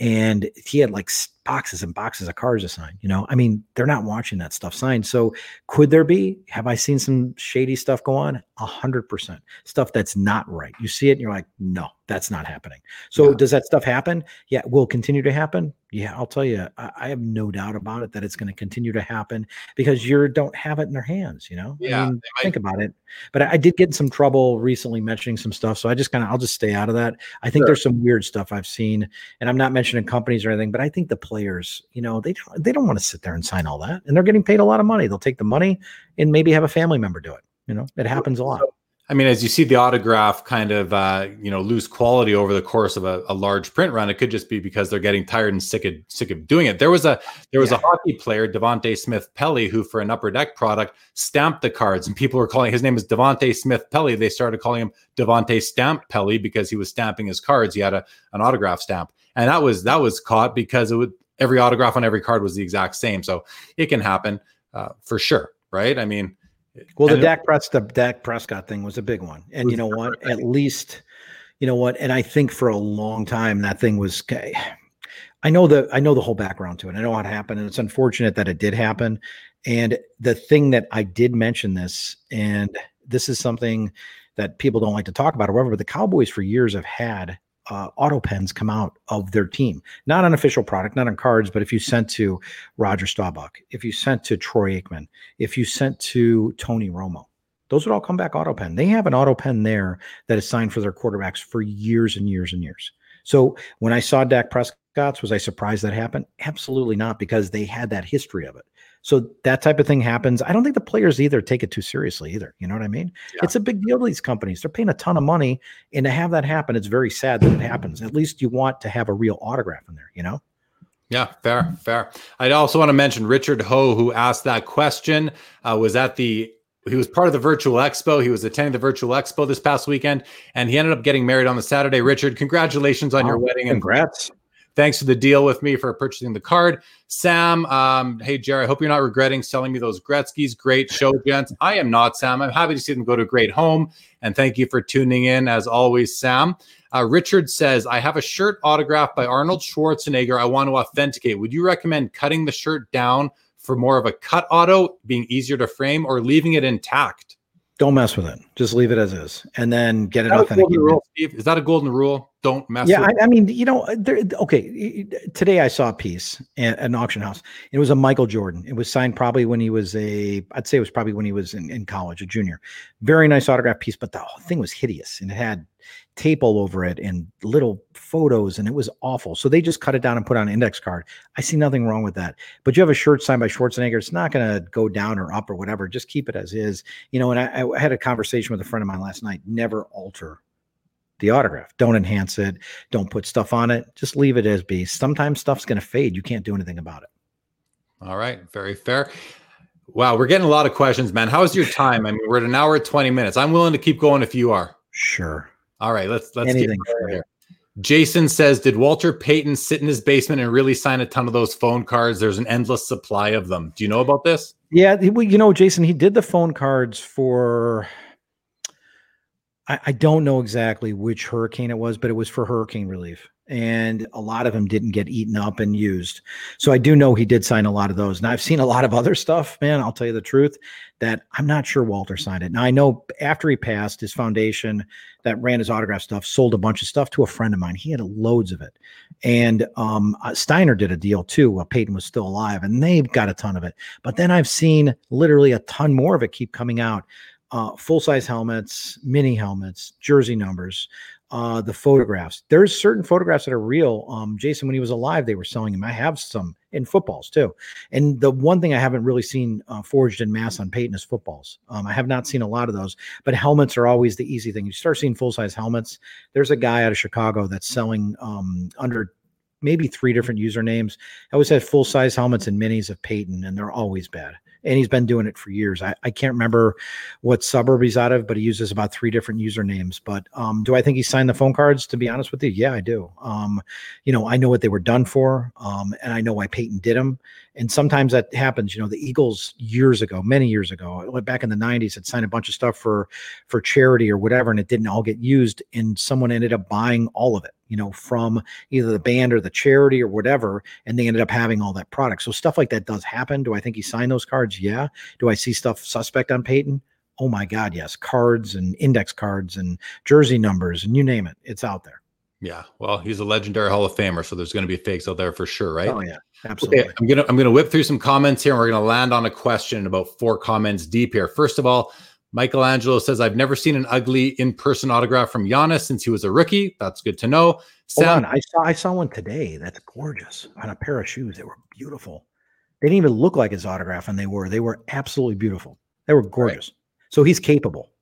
And he had like boxes and boxes of cars to sign. You know, I mean, they're not watching that stuff signed. So could there be? Have I seen some shady stuff go on? A hundred percent stuff that's not right. You see it and you're like, no, that's not happening. So yeah. does that stuff happen? Yeah, will continue to happen. Yeah, I'll tell you, I, I have no doubt about it that it's going to continue to happen because you don't have it in their hands. You know, yeah. I mean, think about it. But I, I, did get in some trouble recently mentioning some stuff, so I just kind of I'll just stay out of that. I think sure. there's some weird stuff I've seen, and I'm not mentioning companies or anything, but I think the players, you know, they don't they don't want to sit there and sign all that, and they're getting paid a lot of money. They'll take the money and maybe have a family member do it. You know, it happens a lot. I mean, as you see the autograph kind of uh, you know lose quality over the course of a, a, large print run, it could just be because they're getting tired and sick of sick of doing it. There was a there was yeah. a hockey player, Devante Smith Pelly, who for an upper deck product stamped the cards, and people were calling his name is Devante Smith Pelly. They started calling him Devante Stamp Pelly because he was stamping his cards. He had a an autograph stamp, and that was that was caught because it would every autograph on every card was the exact same. So it can happen uh, for sure, right? I mean well, the Dak Prescott, Dak Prescott thing was a big one, and you know what? At least, you know what? And I think for a long time that thing was. I know the I know the whole background to it. I know what happened, and it's unfortunate that it did happen. And the thing that I did mention this, and this is something that people don't like to talk about. However, but the Cowboys for years have had uh, auto pens come out of their team. Not an official product, not on cards, but if you sent to Roger Staubach, if you sent to Troy Aikman, if you sent to Tony Romo, those would all come back auto pen. They have an auto pen there that is signed for their quarterbacks for years and years and years. So when I saw Dak Prescott's, was I surprised that happened? Absolutely not, because they had that history of it. So that type of thing happens. I don't think the players either take it too seriously either. You know what I mean? Yeah. It's a big deal to these companies. They're paying a ton of money, and to have that happen, it's very sad that it happens. At least you want to have a real autograph in there. You know? Yeah, fair, fair. I'd also want to mention Richard Ho, who asked that question, uh, was at the he was part of the virtual expo. He was attending the virtual expo this past weekend, and he ended up getting married on the Saturday. Richard, congratulations on oh, your wedding! And congrats! Thanks for the deal with me for purchasing the card. Sam, um, hey, Jerry, I hope you're not regretting selling me those Gretzky's. Great show, gents. I am not, Sam. I'm happy to see them go to a great home. And thank you for tuning in, as always, Sam. Uh, Richard says, I have a shirt autographed by Arnold Schwarzenegger. I want to authenticate. Would you recommend cutting the shirt down for more of a cut auto, being easier to frame, or leaving it intact? Don't mess with it. Just leave it as is, and then get it authenticated. Rule, Is that a golden rule? Don't mess. Yeah, I, I, mean, you know, uh, there, okay. Today I saw a piece at an auction house. It was a Michael Jordan. It was signed probably when he was a, I'd say it was probably when he was in, in college, a junior. Very nice autograph piece, but the whole thing was hideous, and it had tape all over it and little photos and it was awful. So they just cut it down and put on an index card. I see nothing wrong with that. But you have a shirt signed by Schwarzenegger, it's not going to go down or up or whatever. Just keep it as is. You know, and I, I had a conversation with a friend of mine last night. Never alter the autograph. Don't enhance it. Don't put stuff on it. Just leave it as be. Sometimes stuff's going to fade. You can't do anything about it. All right. Very fair. Wow, we're getting a lot of questions, man. How's your time? I mean, we're at an hour 20 minutes. I'm willing to keep going if you are. Sure. All right, let's let's Anything get here. Jason says, "Did Walter Payton sit in his basement and really sign a ton of those phone cards? There's an endless supply of them. Do you know about this?" Yeah, well, you know, Jason, he did the phone cards for. I, I don't know exactly which hurricane it was, but it was for hurricane relief and a lot of them didn't get eaten up and used. So I do know he did sign a lot of those. And I've seen a lot of other [laughs] stuff, man. I'll tell you the truth that I'm not sure Walter signed it. Now I know after he passed, his foundation that ran his autograph stuff sold a bunch of stuff to a friend of mine. He had loads of it. And um, uh, Steiner did a deal too while Payton was still alive, and they've got a ton of it. But then I've seen literally a ton more of it keep coming out. Uh, full size helmets, mini helmets, jersey numbers, uh, the photographs. There's certain photographs that are real. Um, Jason, when he was alive, they were selling him. I have some in footballs too. And the one thing I haven't really seen uh, forged in mass on Payton is footballs. Um, I have not seen a lot of those, but helmets are always the easy thing. You start seeing full size helmets. There's a guy out of Chicago that's selling um, under maybe three different usernames. I always had full size helmets and minis of Payton, and they're always bad and he's been doing it for years. I, I can't remember what suburb he's out of, but he uses about three different usernames. But um, do I think he signed the phone cards? To be honest with you, yeah, I do. Um, you know, I know what they were done for, um, and I know why Payton did them. And sometimes that happens. You know, the Eagles years ago, many years ago, back in the '90s, had signed a bunch of stuff for for charity or whatever, and it didn't all get used, and someone ended up buying all of it you know, from either the band or the charity or whatever, and they ended up having all that product. So stuff like that does happen. Do I think he signed those cards? Yeah. Do I see stuff suspect on Payton? Oh my God, yes. Cards and index cards and jersey numbers and you name it, it's out there. Yeah, well, he's a legendary Hall of Famer, so there's going to be fakes out there for sure, right? Oh yeah, absolutely. Okay, I'm gonna I'm gonna whip through some comments here, and we're gonna land on a question about four comments deep here. First of all, Michelangelo says, I've never seen an ugly in-person autograph from Giannis since he was a rookie. That's good to know. Sam. I saw I saw one today. That's gorgeous on a pair of shoes. They were beautiful. They didn't even look like his autograph, and they were. They were absolutely beautiful. They were gorgeous. Right. So he's capable.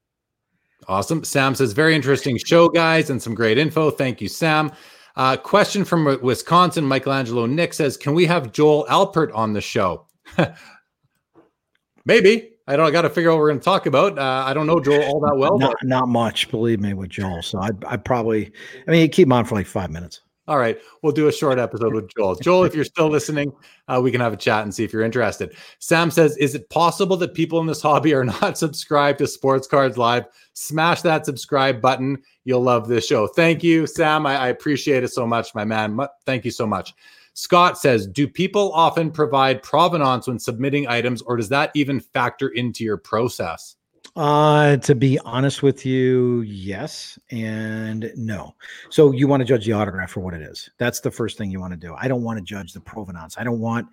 Awesome. Sam says, very interesting show, guys, and some great info. Thank you, Sam. Uh, question from Wisconsin, Michelangelo Nick says, Can we have Joel Alpert on the show? [laughs] Maybe. I don't. I got to figure out what we're going to talk about. Uh, I don't know Joel all that well. Not, not much, believe me, with Joel. So I, I probably, I mean, keep him on for like five minutes. All right, we'll do a short episode with Joel. [laughs] Joel, if you're still listening, uh, we can have a chat and see if you're interested. Sam says, "Is it possible that people in this hobby are not [laughs] subscribed to Sports Cards Live? Smash that subscribe button. You'll love this show. Thank you, Sam. I, I appreciate it so much, my man. Thank you so much." Scott says, Do people often provide provenance when submitting items, or does that even factor into your process? Uh, to be honest with you, yes and no. So you want to judge the autograph for what it is. That's the first thing you want to do. I don't want to judge the provenance. I don't want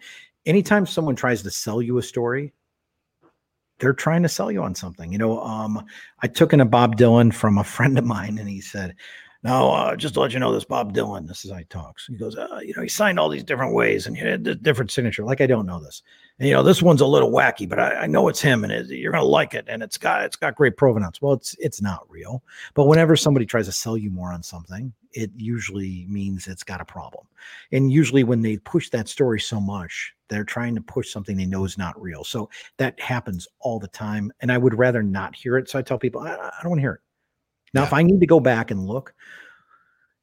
anytime someone tries to sell you a story, they're trying to sell you on something. You know, um, I took in a Bob Dylan from a [laughs] friend of mine, and he said, now, uh, just to let you know, this Bob Dylan, this is how he talks. He goes, uh, you know, he signed all these different ways and he had a different signature. Like I don't know this, and you know, this one's a little wacky, but I, I know it's him, and it, you're gonna like it, and it's got it's got great provenance. Well, it's it's not real, but whenever somebody tries to sell you more on something, it usually means it's got a problem. And usually, when they push that story so much, they're trying to push something they know is not real. So that happens all the time, and I would rather not hear it. So I tell people, I, I don't want to hear it. Now, yeah. if I need to go back and look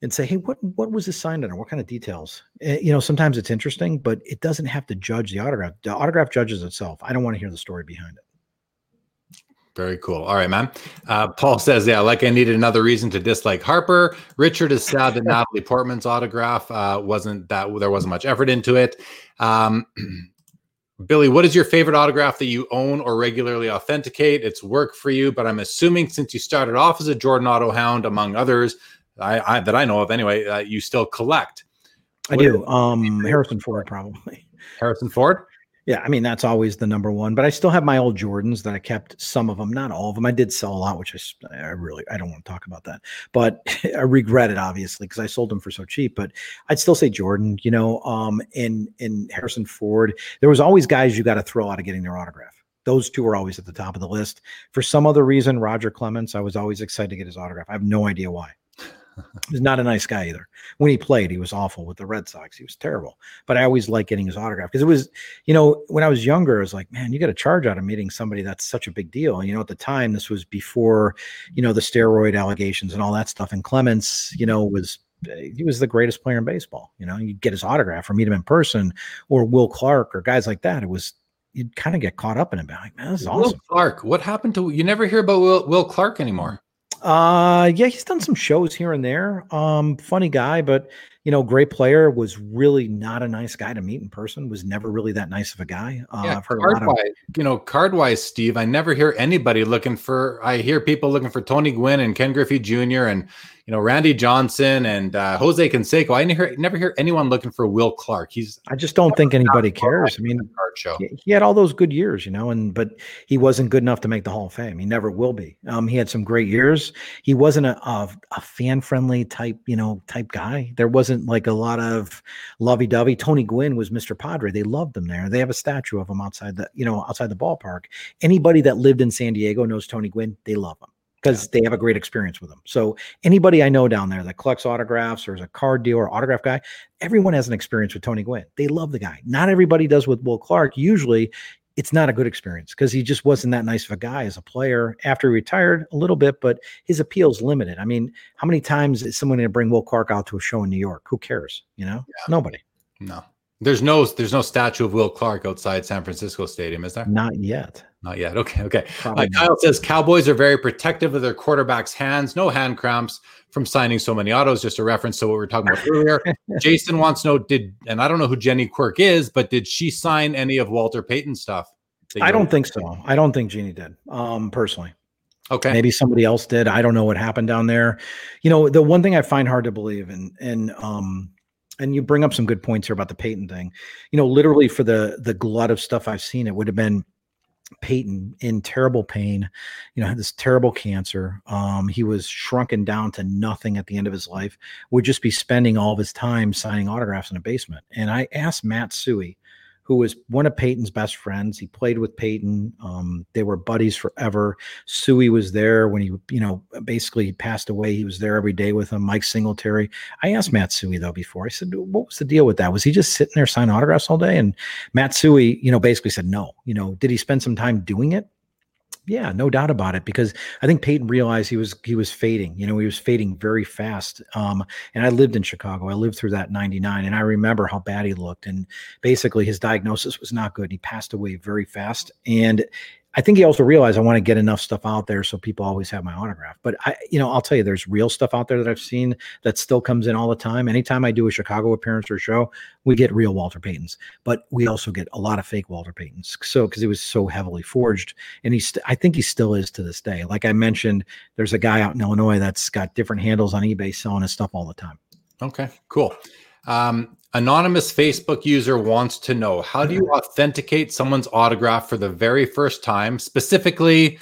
and say, hey, what what was this signed under? What kind of details? Uh, you know, sometimes it's interesting, but it doesn't have to judge the autograph. The autograph judges itself. I don't want to hear the story behind it. Very cool. All right, man. Uh, Paul says, yeah, like I needed another reason to dislike Harper. Richard is sad that Natalie Portman's autograph uh, wasn't that there wasn't much effort into it. Um, [clears throat] Billy, what is your favorite autograph that you own or regularly authenticate? It's work for you, but I'm assuming since you started off as a Jordan Auto Hound, among others, I, I that I know of anyway, uh, you still collect. I what do. Um, Harrison Ford, probably. Harrison Ford. Yeah, I mean that's always the number one. But I still have my old Jordans that I kept. Some of them, not all of them. I did sell a lot, which I, I really I don't want to talk about that. But [laughs] I regret it obviously because I sold them for so cheap. But I'd still say Jordan. You know, um, in in Harrison Ford, there was always guys you got to throw out of getting their autograph. Those two were always at the top of the list. For some other reason, Roger Clemens, I was always excited to get his autograph. I have no idea why. He's not a nice guy either. When he played, he was awful with the Red Sox. He was terrible. But I always liked getting his autograph because it was, you know, when I was younger, I was like, man, you got a charge out of meeting somebody that's such a big deal. And, you know, at the time, this was before, you know, the steroid allegations and all that stuff. And Clemens, you know, was he was the greatest player in baseball. You know, you'd get his autograph or meet him in person, or Will Clark or guys like that. It was you'd kind of get caught up in it. Like, man, this is Will awesome. Clark, what happened to you? Never hear about Will, Will Clark anymore. Uh yeah, he's done some shows here and there. Um, funny guy, but you know, great player. Was really not a nice guy to meet in person. Was never really that nice of a guy. Uh, yeah, I've heard a lot of you know, card wise, Steve. I never hear anybody looking for. I hear people looking for Tony Gwynn and Ken Griffey Jr. and you know, Randy Johnson and uh, Jose Canseco. I never never hear anyone looking for Will Clark. He's I just don't think anybody cares. I mean, he, he had all those good years, you know, and but he wasn't good enough to make the Hall of Fame. He never will be. Um, he had some great years. He wasn't a a, a fan friendly type, you know, type guy. There wasn't like a lot of lovey dovey. Tony Gwynn was Mr. Padre. They loved him there. They have a statue of him outside the, you know, outside the ballpark. Anybody that lived in San Diego knows Tony Gwynn. They love him because yeah. they have a great experience with them. So anybody I know down there that collects autographs or is a card dealer, autograph guy, everyone has an experience with Tony Gwynn. They love the guy. Not everybody does with Will Clark. Usually it's not a good experience because he just wasn't that nice of a guy as a player after he retired a little bit, but his appeal's limited. I mean, how many times is someone going to bring Will Clark out to a show in New York? Who cares? You know, yeah. nobody. No. There's no there's no statue of Will Clark outside San Francisco Stadium, is there? Not yet. Not yet. Okay. Okay. Uh, Kyle says Cowboys are very protective of their quarterback's hands. No hand cramps from signing so many autos. Just a reference to what we were talking about earlier. [laughs] Jason wants to know did, and I don't know who Ginny Quirk is, but did she sign any of Walter Payton stuff? I don't think so. I don't think Jeannie did. Um, personally. Okay. Maybe somebody else did. I don't know what happened down there. You know, the one thing I find hard to believe, and and um, and you bring up some good points here about the Payton thing. You know, literally for the the glut of stuff I've seen, it would have been Payton in terrible pain, you know, had this terrible cancer. Um, he was shrunken down to nothing at the end of his life, would just be spending all of his time signing autographs in a basement. And I asked Matt Suhey, who was one of Payton's best friends. He played with Payton. Um, they were buddies forever. Suhey was there when he, you know, basically passed away. He was there every day with him. Mike Singletary. I asked Matt Suhey though before. I said, "What was the deal with that? Was he just sitting there signing autographs all day?" And Matt Suhey, you know, basically said, "No." You know, did he spend some time doing it? Yeah, no doubt about it. Because I think Payton realized he was he was fading. You know, he was fading very fast. Um, and I lived in Chicago. I lived through that '99, and I remember how bad he looked. And basically, his diagnosis was not good. He passed away very fast. And I think he also realized I want to get enough stuff out there so people always have my autograph. But I, you know, I'll tell you, there's real stuff out there that I've seen that still comes in all the time. Anytime I do a Chicago appearance or show, we get real Walter Paytons, but we also get a lot of fake Walter Paytons. So because he was so heavily forged, and he's, st- I think he still is to this day. Like I mentioned, there's a guy out in Illinois that's got different handles on eBay selling his stuff all the time. Okay, cool. Um, anonymous Facebook user wants to know how do you authenticate someone's autograph for the very first time? Specifically,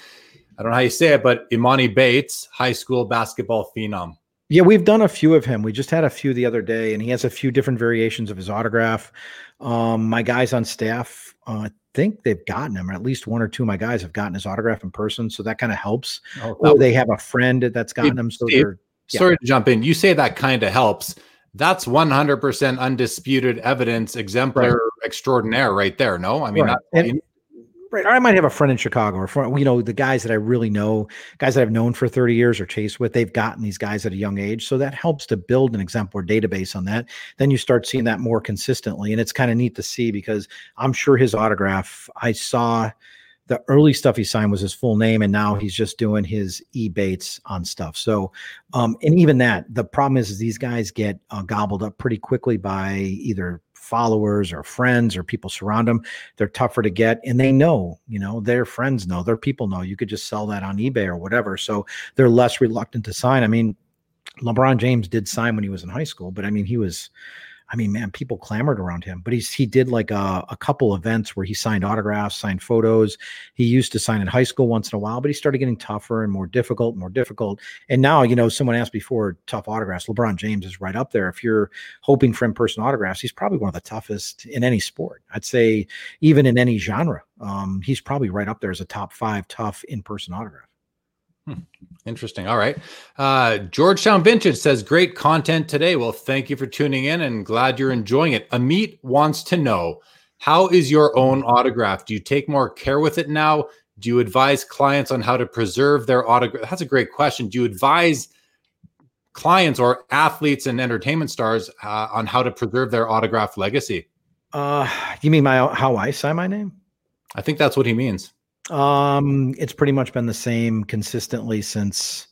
I don't know how you say it, but Emoni Bates, high school basketball phenom. Yeah, we've done a few of him. We just had a few the other day, and he has a few different variations of his autograph. Um, my guys on staff, uh, I think they've gotten him, or at least one or two of my guys have gotten his autograph in person, so that kind of helps. Oh, or they have a friend that's gotten him. So Steve, yeah. sorry to jump in. You say that kind of helps that's 100% undisputed evidence exemplar right. extraordinaire right there no i mean right. And, right i might have a friend in chicago or friend, you know the guys that i really know guys that i've known for 30 years or chased with they've gotten these guys at a young age so that helps to build an exemplar database on that then you start seeing that more consistently and it's kind of neat to see because i'm sure his autograph i saw the early stuff he signed was his full name, and now he's just doing his e bates on stuff. So, um, and even that, the problem is, is these guys get uh, gobbled up pretty quickly by either followers or friends or people surround them. They're tougher to get, and they know, you know, their friends know, their people know. You could just sell that on eBay or whatever. So they're less reluctant to sign. I mean, LeBron James did sign when he was in high school, but I mean, he was I mean, man, people clamored around him. But he's he did like a, a couple events where he signed autographs, signed photos. He used to sign in high school once in a while, but he started getting tougher and more difficult, more difficult. And now, you know, someone asked before, tough autographs. LeBron James is right up there. If you're hoping for in-person autographs, he's probably one of the toughest in any sport. I'd say even in any genre, um, he's probably right up there as a top five tough in-person autograph. Hmm. Interesting. All right. Uh, Georgetown Vintage says, great content today. Well, thank you for tuning in and glad you're enjoying it. Amit wants to know how is your own autograph? Do you take more care with it now? Do you advise clients on how to preserve their autograph? That's a great question. Do you advise clients or athletes and entertainment stars uh, on how to preserve their autograph legacy? Uh, you mean my how I sign my name? I think that's what he means. Um, it's pretty much been the same consistently since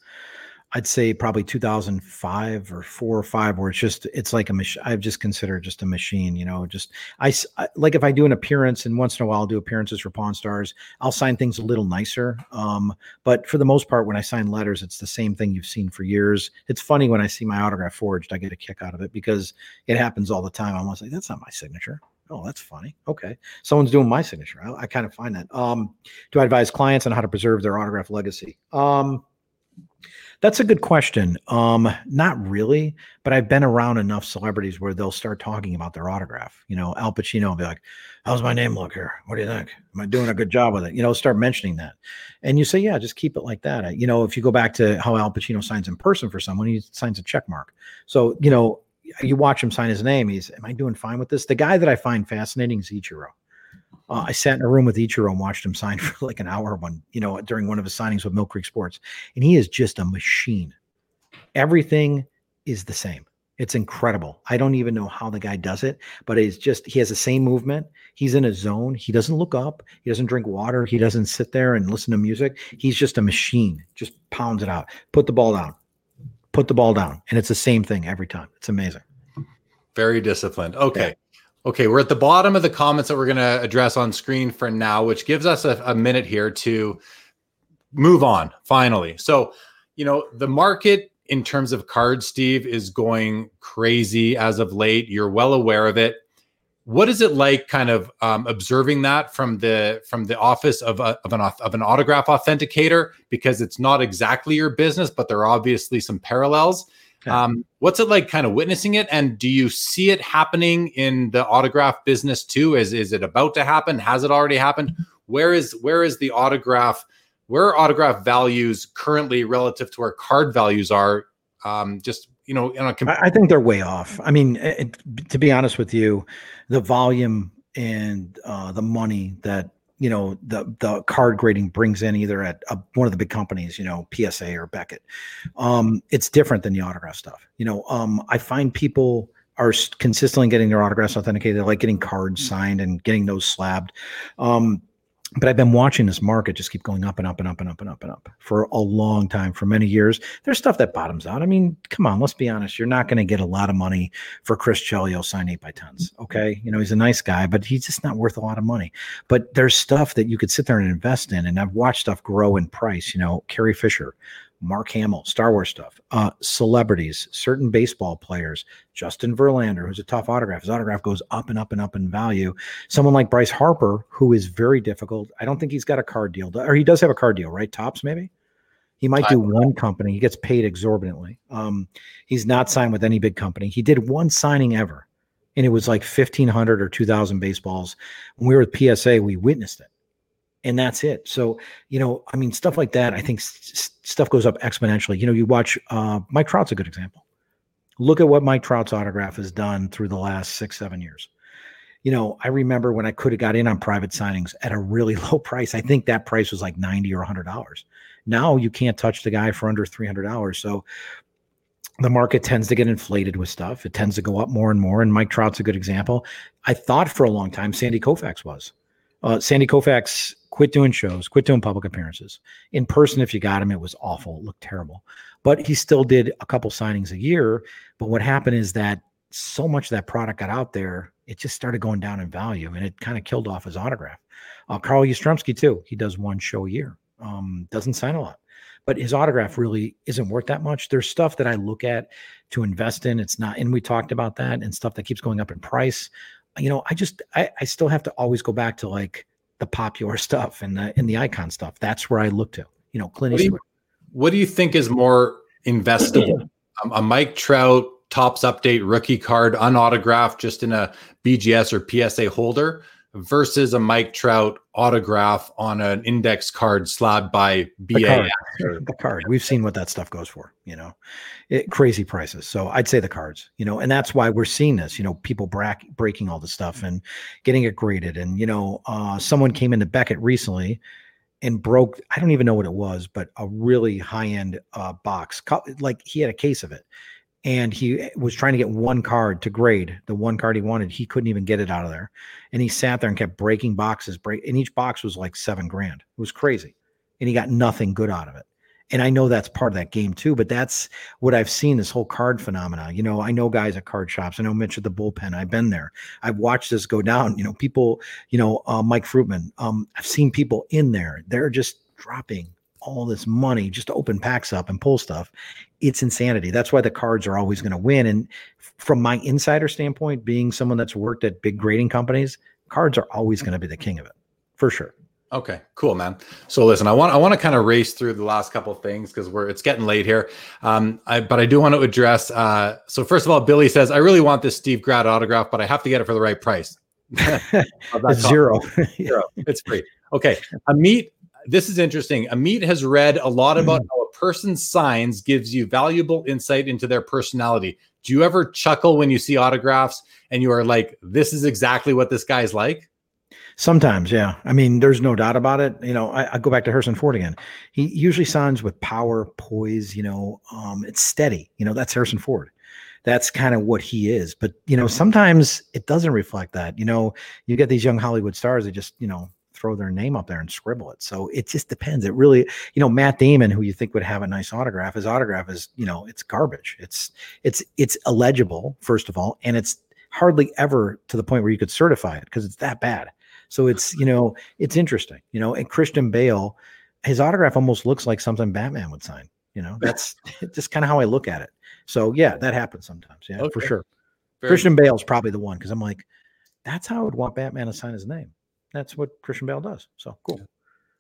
I'd say probably 2005 or four or five, where it's just it's like a machine. I've just considered just a machine, you know. Just I, I, like if I do an appearance, and once in a while I'll do appearances for Pawn Stars. I'll sign things a little nicer. Um, but for the most part, when I sign letters, it's the same thing you've seen for years. It's funny when I see my autograph forged, I get a kick out of it because it happens all the time. I'm almost like that's not my signature. Oh, that's funny. Okay. Someone's doing my signature. I, I kind of find that. Um, do I advise clients on how to preserve their autograph legacy? Um, that's a good question. Um, not really, but I've been around enough celebrities where they'll start talking about their autograph. You know, Al Pacino will be like, How's my name look here? What do you think? Am I doing a good job with it? You know, start mentioning that. And you say, Yeah, just keep it like that. You know, if you go back to how Al Pacino signs in person for someone, he signs a check mark. So, you know, you watch him sign his name. He's, am I doing fine with this? The guy that I find fascinating is Ichiro. Uh, I sat in a room with Ichiro and watched him sign [laughs] for like an hour one, you know, during one of his signings with Mill Creek Sports, and he is just a machine. Everything is the same. It's incredible. I don't even know how the guy does it, but it's just he has the same movement. He's in a zone. He doesn't look up. He doesn't drink water. He doesn't sit there and listen to music. He's just a machine. Just pounds it out. Put the ball down. Put the ball down. And it's the same thing every time. It's amazing. Very disciplined. Okay. Yeah. Okay, we're at the bottom of the comments that we're going to address on screen for now, which gives us a, a minute here to move on finally. So, you know, the market in terms of cards, Steve, is going crazy as of late. You're well aware of it. What is it like, kind of um, observing that from the from the office of, a, of an of an autograph authenticator? Because it's not exactly your business, but there are obviously some parallels. Um, what's it like, kind of witnessing it, and do you see it happening in the autograph business too? Is is it about to happen? Has it already happened? Where is where is the autograph? where autograph values currently relative to where card values are um, just you know a comp- i think they're way off. I mean it, to be honest with you the volume and uh, the money that you know the the card grading brings in either at a, one of the big companies you know psa or beckett um, it's different than the autograph stuff. You know um, i find people are consistently getting their autographs authenticated they like getting cards signed and getting those slabbed. Um, but I've been watching this market just keep going up and up and up and up and up and up for a long time, for many years. There's stuff that bottoms out. I mean, come on, let's be honest. You're not going to get a lot of money for Chris Chelios sign eight by tens. Mm-hmm. Okay. You know, he's a nice guy, but he's just not worth a lot of money. But there's stuff that you could sit there and invest in. And I've watched stuff grow in price. You know, Carrie Fisher, Mark Hamill, Star Wars stuff, uh, celebrities, certain baseball players, Justin Verlander, who's a tough autograph. His autograph goes up and up and up in value. Someone like Bryce Harper, who is very difficult. I don't think he's got a card deal, or he does have a card deal, right? Topps, maybe. He might do one company. He gets paid exorbitantly. Um, he's not signed with any big company. He did one signing ever, and it was like fifteen hundred or two thousand baseballs. When we were with PSA, we witnessed it and that's it. So, you know, I mean, stuff like that, I think s- stuff goes up exponentially. You know, you watch uh, Mike Trout's a good example. Look at what Mike Trout's autograph has done through the last six, seven years. You know, I remember when I could have got in on private signings at a really [laughs] low price. I think that price was like 90 or $100. Now you can't touch the guy for under $300. So the market tends to get inflated with stuff. It tends to go up more and more. And Mike Trout's a good example. I thought for a long time Sandy Koufax was. Uh, Sandy Koufax quit doing shows, quit doing public appearances. In person, if you got him, it was awful. It looked terrible. But he still did a couple signings a year. But what happened is that so much of that product got out there, it just started going down in value and it kind of killed off his autograph. Uh, Carl Yastrzemski, too. He does one show a year, um, doesn't sign a lot. But his autograph really isn't worth that much. There's stuff that I look at to invest in. It's not, and we talked about that and stuff that keeps going up in price. You know, I just, I, I still have to always go back to like, the popular stuff and the and the icon stuff. That's where I look to. You know, Clint what Eastwood. Do you, what do you think is more investable? [clears throat] um, a Mike Trout Topps update rookie card, unautographed, just in a BGS or PSA holder, versus a Mike Trout autograph on an index card slabbed by BA. The card. [laughs] the card. We've seen what that stuff goes for, you know, it, crazy prices. So I'd say the cards, you know, and that's why we're seeing this, you know, people bra- breaking all the stuff and getting it graded. And, you know, uh, someone came into Beckett recently and broke, I don't even know what it was, but a really high end uh, box. Like he had a case of it and he was trying to get one card to grade the one card he wanted. He couldn't even get it out of there, and he sat there and kept breaking boxes. Break, and each box was like seven grand. It was crazy, and he got nothing good out of it. And I know that's part of that game too, but that's what I've seen this whole card phenomena. You know, I know guys at card shops. I know Mitch at the bullpen. I've been there. I've watched this go down. You know, people. You know, uh, Mike Fruitman. Um, I've seen people in there. They're just dropping all this money just to open packs up and pull stuff. It's insanity. That's why the cards are always going to win. And from my insider standpoint, being someone that's worked at big grading companies, cards are always going to be the king of it for sure. Okay, cool, man. So listen, I want I want to kind of race through the last couple of things because we're it's getting late here. Um, I, but I do want to address. Uh, so first of all, Billy says I really want this Steve Grad autograph, but I have to get it for the right price. [laughs] [laughs] it's zero. zero. [laughs] It's free. Okay, Amit this is interesting. Amit has read a lot about mm. how a person's signs gives you valuable insight into their personality. Do you ever chuckle when you see autographs and you are like, this is exactly what this guy's like? Sometimes, yeah. I mean, there's no doubt about it. You know, I, I, go back to Harrison Ford again. He usually signs with power, poise. You know, um, it's steady. You know, that's Harrison Ford. that's kind of what he is. But you know, sometimes it doesn't reflect that. You know, you get these young Hollywood stars that just you know throw their name up there and scribble it. So it just depends. It really, you know, Matt Damon, who you think would have a nice autograph, his autograph is, you know, it's garbage. It's it's it's illegible, first of all, and it's hardly ever to the point where you could certify it because it's that bad. So it's, you know, it's interesting, you know, and Christian Bale, his autograph almost looks like something Batman would sign. You know, that's [laughs] just kind of how I look at it. So yeah, that happens sometimes. Yeah, okay. for sure. Very Christian Bale's probably the one because I'm like, that's how I would want Batman to sign his name. That's what Christian Bale does. So cool.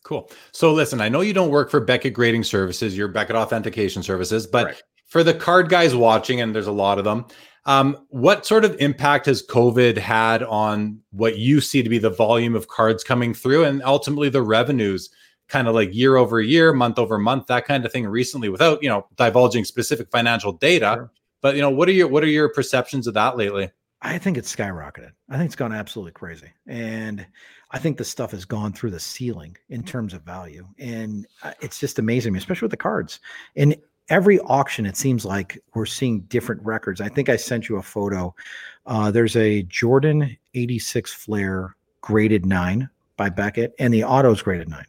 Cool. So listen, I know you don't work for Beckett Grading Services, you're Beckett Authentication Services, but right. for the card guys watching, and there's a lot of them, um, what sort of impact has COVID had on what you see to be the volume of cards coming through and ultimately the revenues? kind of like year over year, month over month, that kind of thing recently without, you know, divulging specific financial data. Sure. But you know, what are your what are your perceptions of that lately? I think it's skyrocketed. I think it's gone absolutely crazy. And I think the stuff has gone through the ceiling in terms of value. And uh, it's just amazing, especially with the cards. And every auction, it seems like we're seeing different records. I think I sent you a photo. Uh, there's a Jordan 86 Fleer graded nine by Beckett, and the auto's graded nine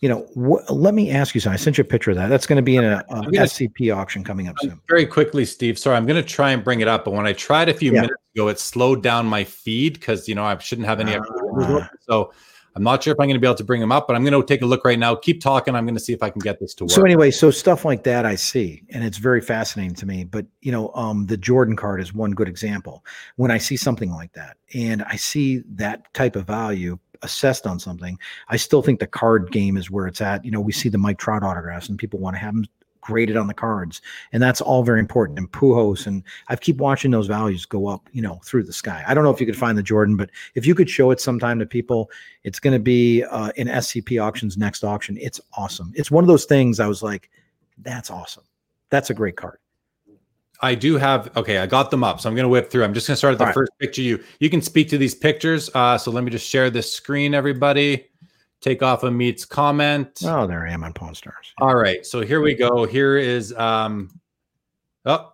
you know, wh- let me ask you something. I sent you a picture of that. That's going to be in a, a gonna, SCP auction coming up soon. Very quickly, Steve. Sorry, I'm going to try and bring it up, but when I tried a few yeah. minutes ago, it slowed down my feed because you know I shouldn't have any. Uh, so I'm not sure if I'm going to be able to bring them up, but I'm going to take a look right now. Keep talking. I'm going to see if I can get this to work. So anyway, so stuff like that I see, and it's very fascinating to me. But you know, um, the Jordan card is one good example. When I see something like that, and I see that type of value, assessed on something, I still think the card game is where it's at. You know, we see the Mike Trout autographs and people want to have them graded on the cards, and that's all very important. And Pujols, and I keep watching those values go up, you know, through the sky. I don't know if you could find the Jordan, but if you could show it sometime to people, it's going to be uh, in SCP auctions next auction. It's awesome. It's one of those things I was like, that's awesome. That's a great card. I do have okay, I got them up. So I'm gonna whip through. I'm just gonna start at the All first right. picture. You you can speak to these pictures. Uh, so let me just share this screen, everybody. Take off Amit's comment. Oh, there I am on Pawn Stars. All right. So here we go. Here is um oh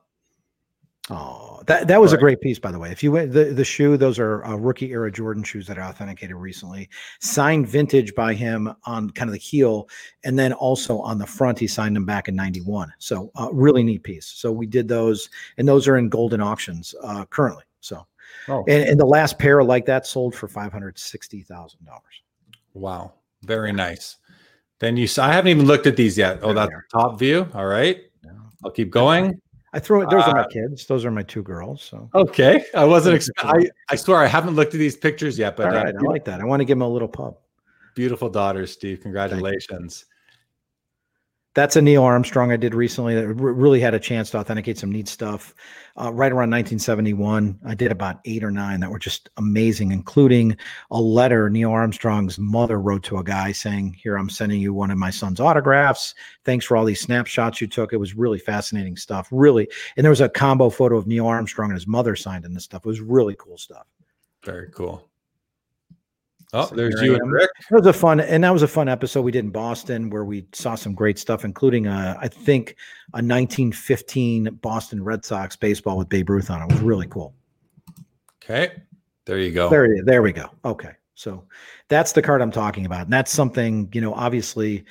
Oh, that that was a great piece, by the way. If you went the the shoe, those are uh, rookie era Jordan shoes that are authenticated recently, signed vintage by him on kind of the heel, and then also on the front, he signed them back in '91. So uh, really neat piece. So we did those, and those are in Goldin auctions uh, currently. So, oh. and, and the last pair like that sold for five hundred sixty thousand dollars. Wow, very nice. Then you, I haven't even looked at these yet. Oh, that's top view. All right, I'll keep going. I throw it. Those uh, are my uh, kids. Those are my two girls. So okay, I wasn't. I I swear I haven't looked at these pictures yet, but uh, I like that. I want to give them a little pub. Beautiful daughters, Steve. Congratulations that's a Neil Armstrong I did recently that really had a chance to authenticate some neat stuff. Uh, right around 1971, I did about eight or nine that were just amazing, including a letter Neil Armstrong's mother wrote to a guy saying, Here, I'm sending you one of my son's autographs. Thanks for all these snapshots you took. It was really fascinating stuff. Really. And there was a combo photo of Neil Armstrong and his mother signed in this stuff. It was really cool stuff. Very cool. Oh, so there's you and Rick. It was a fun, and that was a fun episode we did in Boston where we saw some great stuff, including a, I think a 1915 Boston Red Sox baseball with Babe Ruth on it. It was really cool. Okay, there you go. There, there we go. Okay, so that's the card I'm talking about, and that's something you know. Obviously,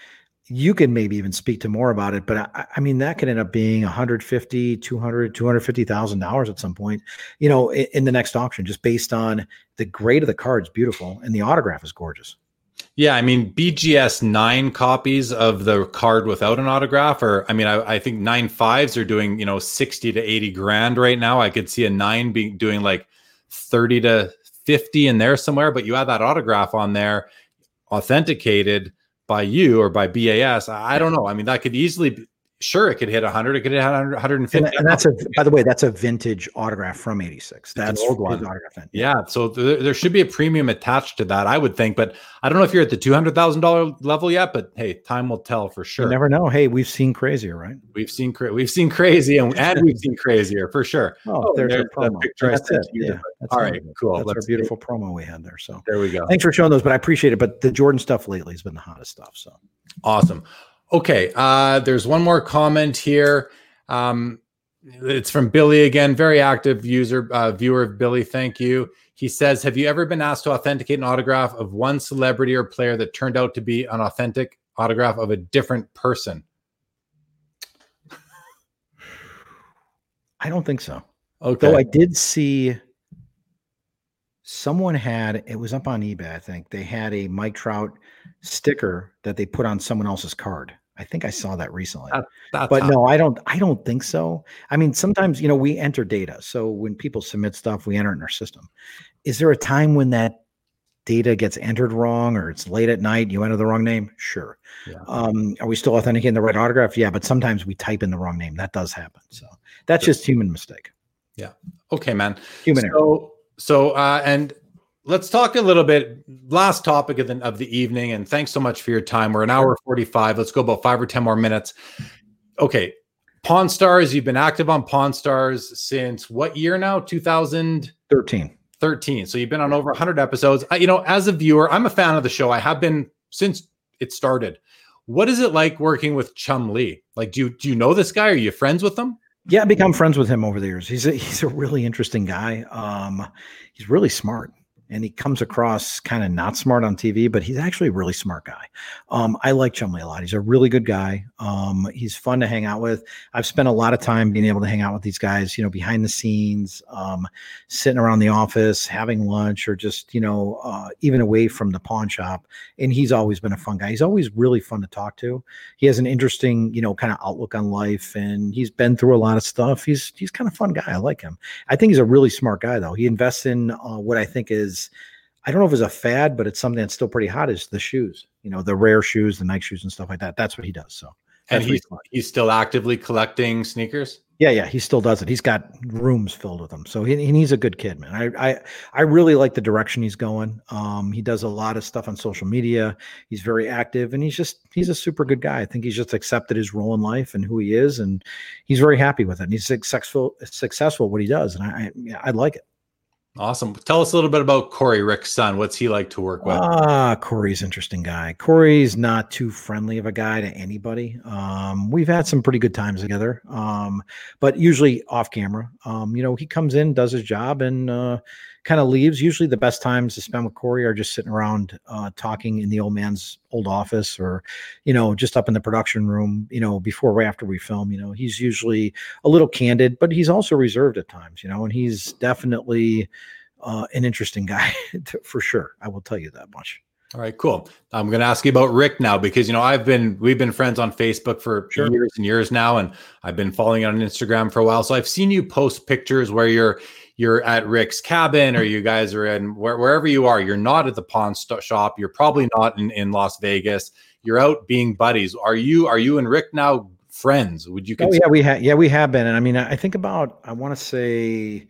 you can maybe even speak to more about it but i, I mean that could end up being 150 200 250000 dollars at some point you know in, in, the next auction just based on the grade of the card's beautiful and the autograph is gorgeous. Yeah i mean bgs nine copies of the card without an autograph or i mean i, I think nine fives are doing you know 60 to 80 grand right now. I could see a nine being doing like 30 to 50 in there somewhere but you add that autograph on there authenticated by you or by BAS. I don't know. I mean, that could easily sure it could hit 100 it could hit 100 150 and, and that's a by the way that's a vintage autograph from 86 that's old one. autograph yeah so th- there should be a premium attached to that i would think but i don't know if you're at the $200000 level yet but hey time will tell for sure. you never know. Hey we've seen crazier right? We've seen cra- we've seen crazy and, and we've seen crazier for sure. Oh, oh there's, there's a promo. that's it. yeah, that's all right cool. That's Let's our beautiful see. promo we had there so. There we go. Thanks for showing those but i appreciate it but the jordan stuff lately has been the hottest stuff so. Awesome Okay, uh, there's one more comment here. Um, it's from Billy again, very active user uh, viewer of Billy. Thank you. He says, "Have you ever been asked to authenticate an autograph of one celebrity or player that turned out to be an authentic autograph of a different person?" I don't think so. Okay. Though I did see someone had it was up on eBay. I think they had a Mike Trout sticker that they put on someone else's card. I think I saw that recently. That, but no, I don't. I don't think so. I mean, sometimes you know we enter data, so when people submit stuff, we enter it in our system. Is there a time when that data gets entered wrong, or it's late at night, you enter the wrong name? Sure. Yeah. Um, are we still authenticating the right autograph? Yeah, but sometimes we type in the wrong name. That does happen. So that's just human mistake. Yeah. Okay, man. Human error. So, so uh, and let's talk a little bit. Last topic of the of the evening, and thanks so much for your time. We're an hour forty five. Let's go about five or ten more minutes. Okay, Pawn Stars. You've been active on Pawn Stars since what year now? 2013. 13. 13. So you've been on over 100 episodes. I, you know, as a viewer, I'm a fan of the show. I have been since it started. What is it like working with Chumlee? Like, do you do you know this guy? Are you friends with him? Yeah, I become friends with him over the years. He's a, he's a really interesting guy. Um, he's really smart and he comes across kind of not smart on TV, but he's actually a really smart guy. Um, I like Chumlee a lot. He's a really good guy. Um, he's fun to hang out with. I've spent a lot of time being able to hang out with these guys, you know, behind the scenes, um, sitting around the office, having lunch, or just, you know, uh, even away from the pawn shop. And he's always been a fun guy. He's always really fun to talk to. He has an interesting, you know, kind of outlook on life, and he's been through a lot of stuff. He's he's kind of fun guy. I like him. I think he's a really smart guy, though. He invests in uh, what I think is I don't know if it's a fad, but it's something that's still pretty hot. Is the shoes, you know, the rare shoes, the Nike shoes, and stuff like that. That's what he does. So, and he's he's still actively collecting sneakers. Yeah, yeah, he still does it. He's got rooms filled with them. So he, and he's a good kid, man. I, I I really like the direction he's going. Um, he does a lot of stuff on social media. He's very active, and he's just he's a super good guy. I think he's just accepted his role in life and who he is, and he's very happy with it. And he's successful successful what he does, and I I, I like it. Awesome. Tell us a little bit about Corey, Rick's son. What's he like to work with? Ah, Corey's interesting guy. Corey's not too friendly of a guy to anybody. Um, we've had some pretty good times together, um, but usually off camera. Um, you know, he comes in, does his job, and uh, kind of leaves. Usually, the best times to spend with Corey are just sitting around uh, talking in the old man's old office, or you know, just up in the production room. You know, before or after we film. You know, he's usually a little candid, but he's also reserved at times. You know, and he's definitely uh, an interesting [laughs] guy for sure. I will tell you that much. All right, cool. I'm going to ask you about Rick now because you know I've been we've been friends on Facebook for sure. years and years now, and I've been following on Instagram for a while. So I've seen you post pictures where you're you're at Rick's cabin or you guys are in where, wherever you are. You're not at the pawn st- shop. You're probably not in, in Las Vegas. You're out being buddies. Are you? Are you and Rick now friends? Would you? Consider- oh yeah, we have. Yeah, we have been. And I mean, I think about. I want to say.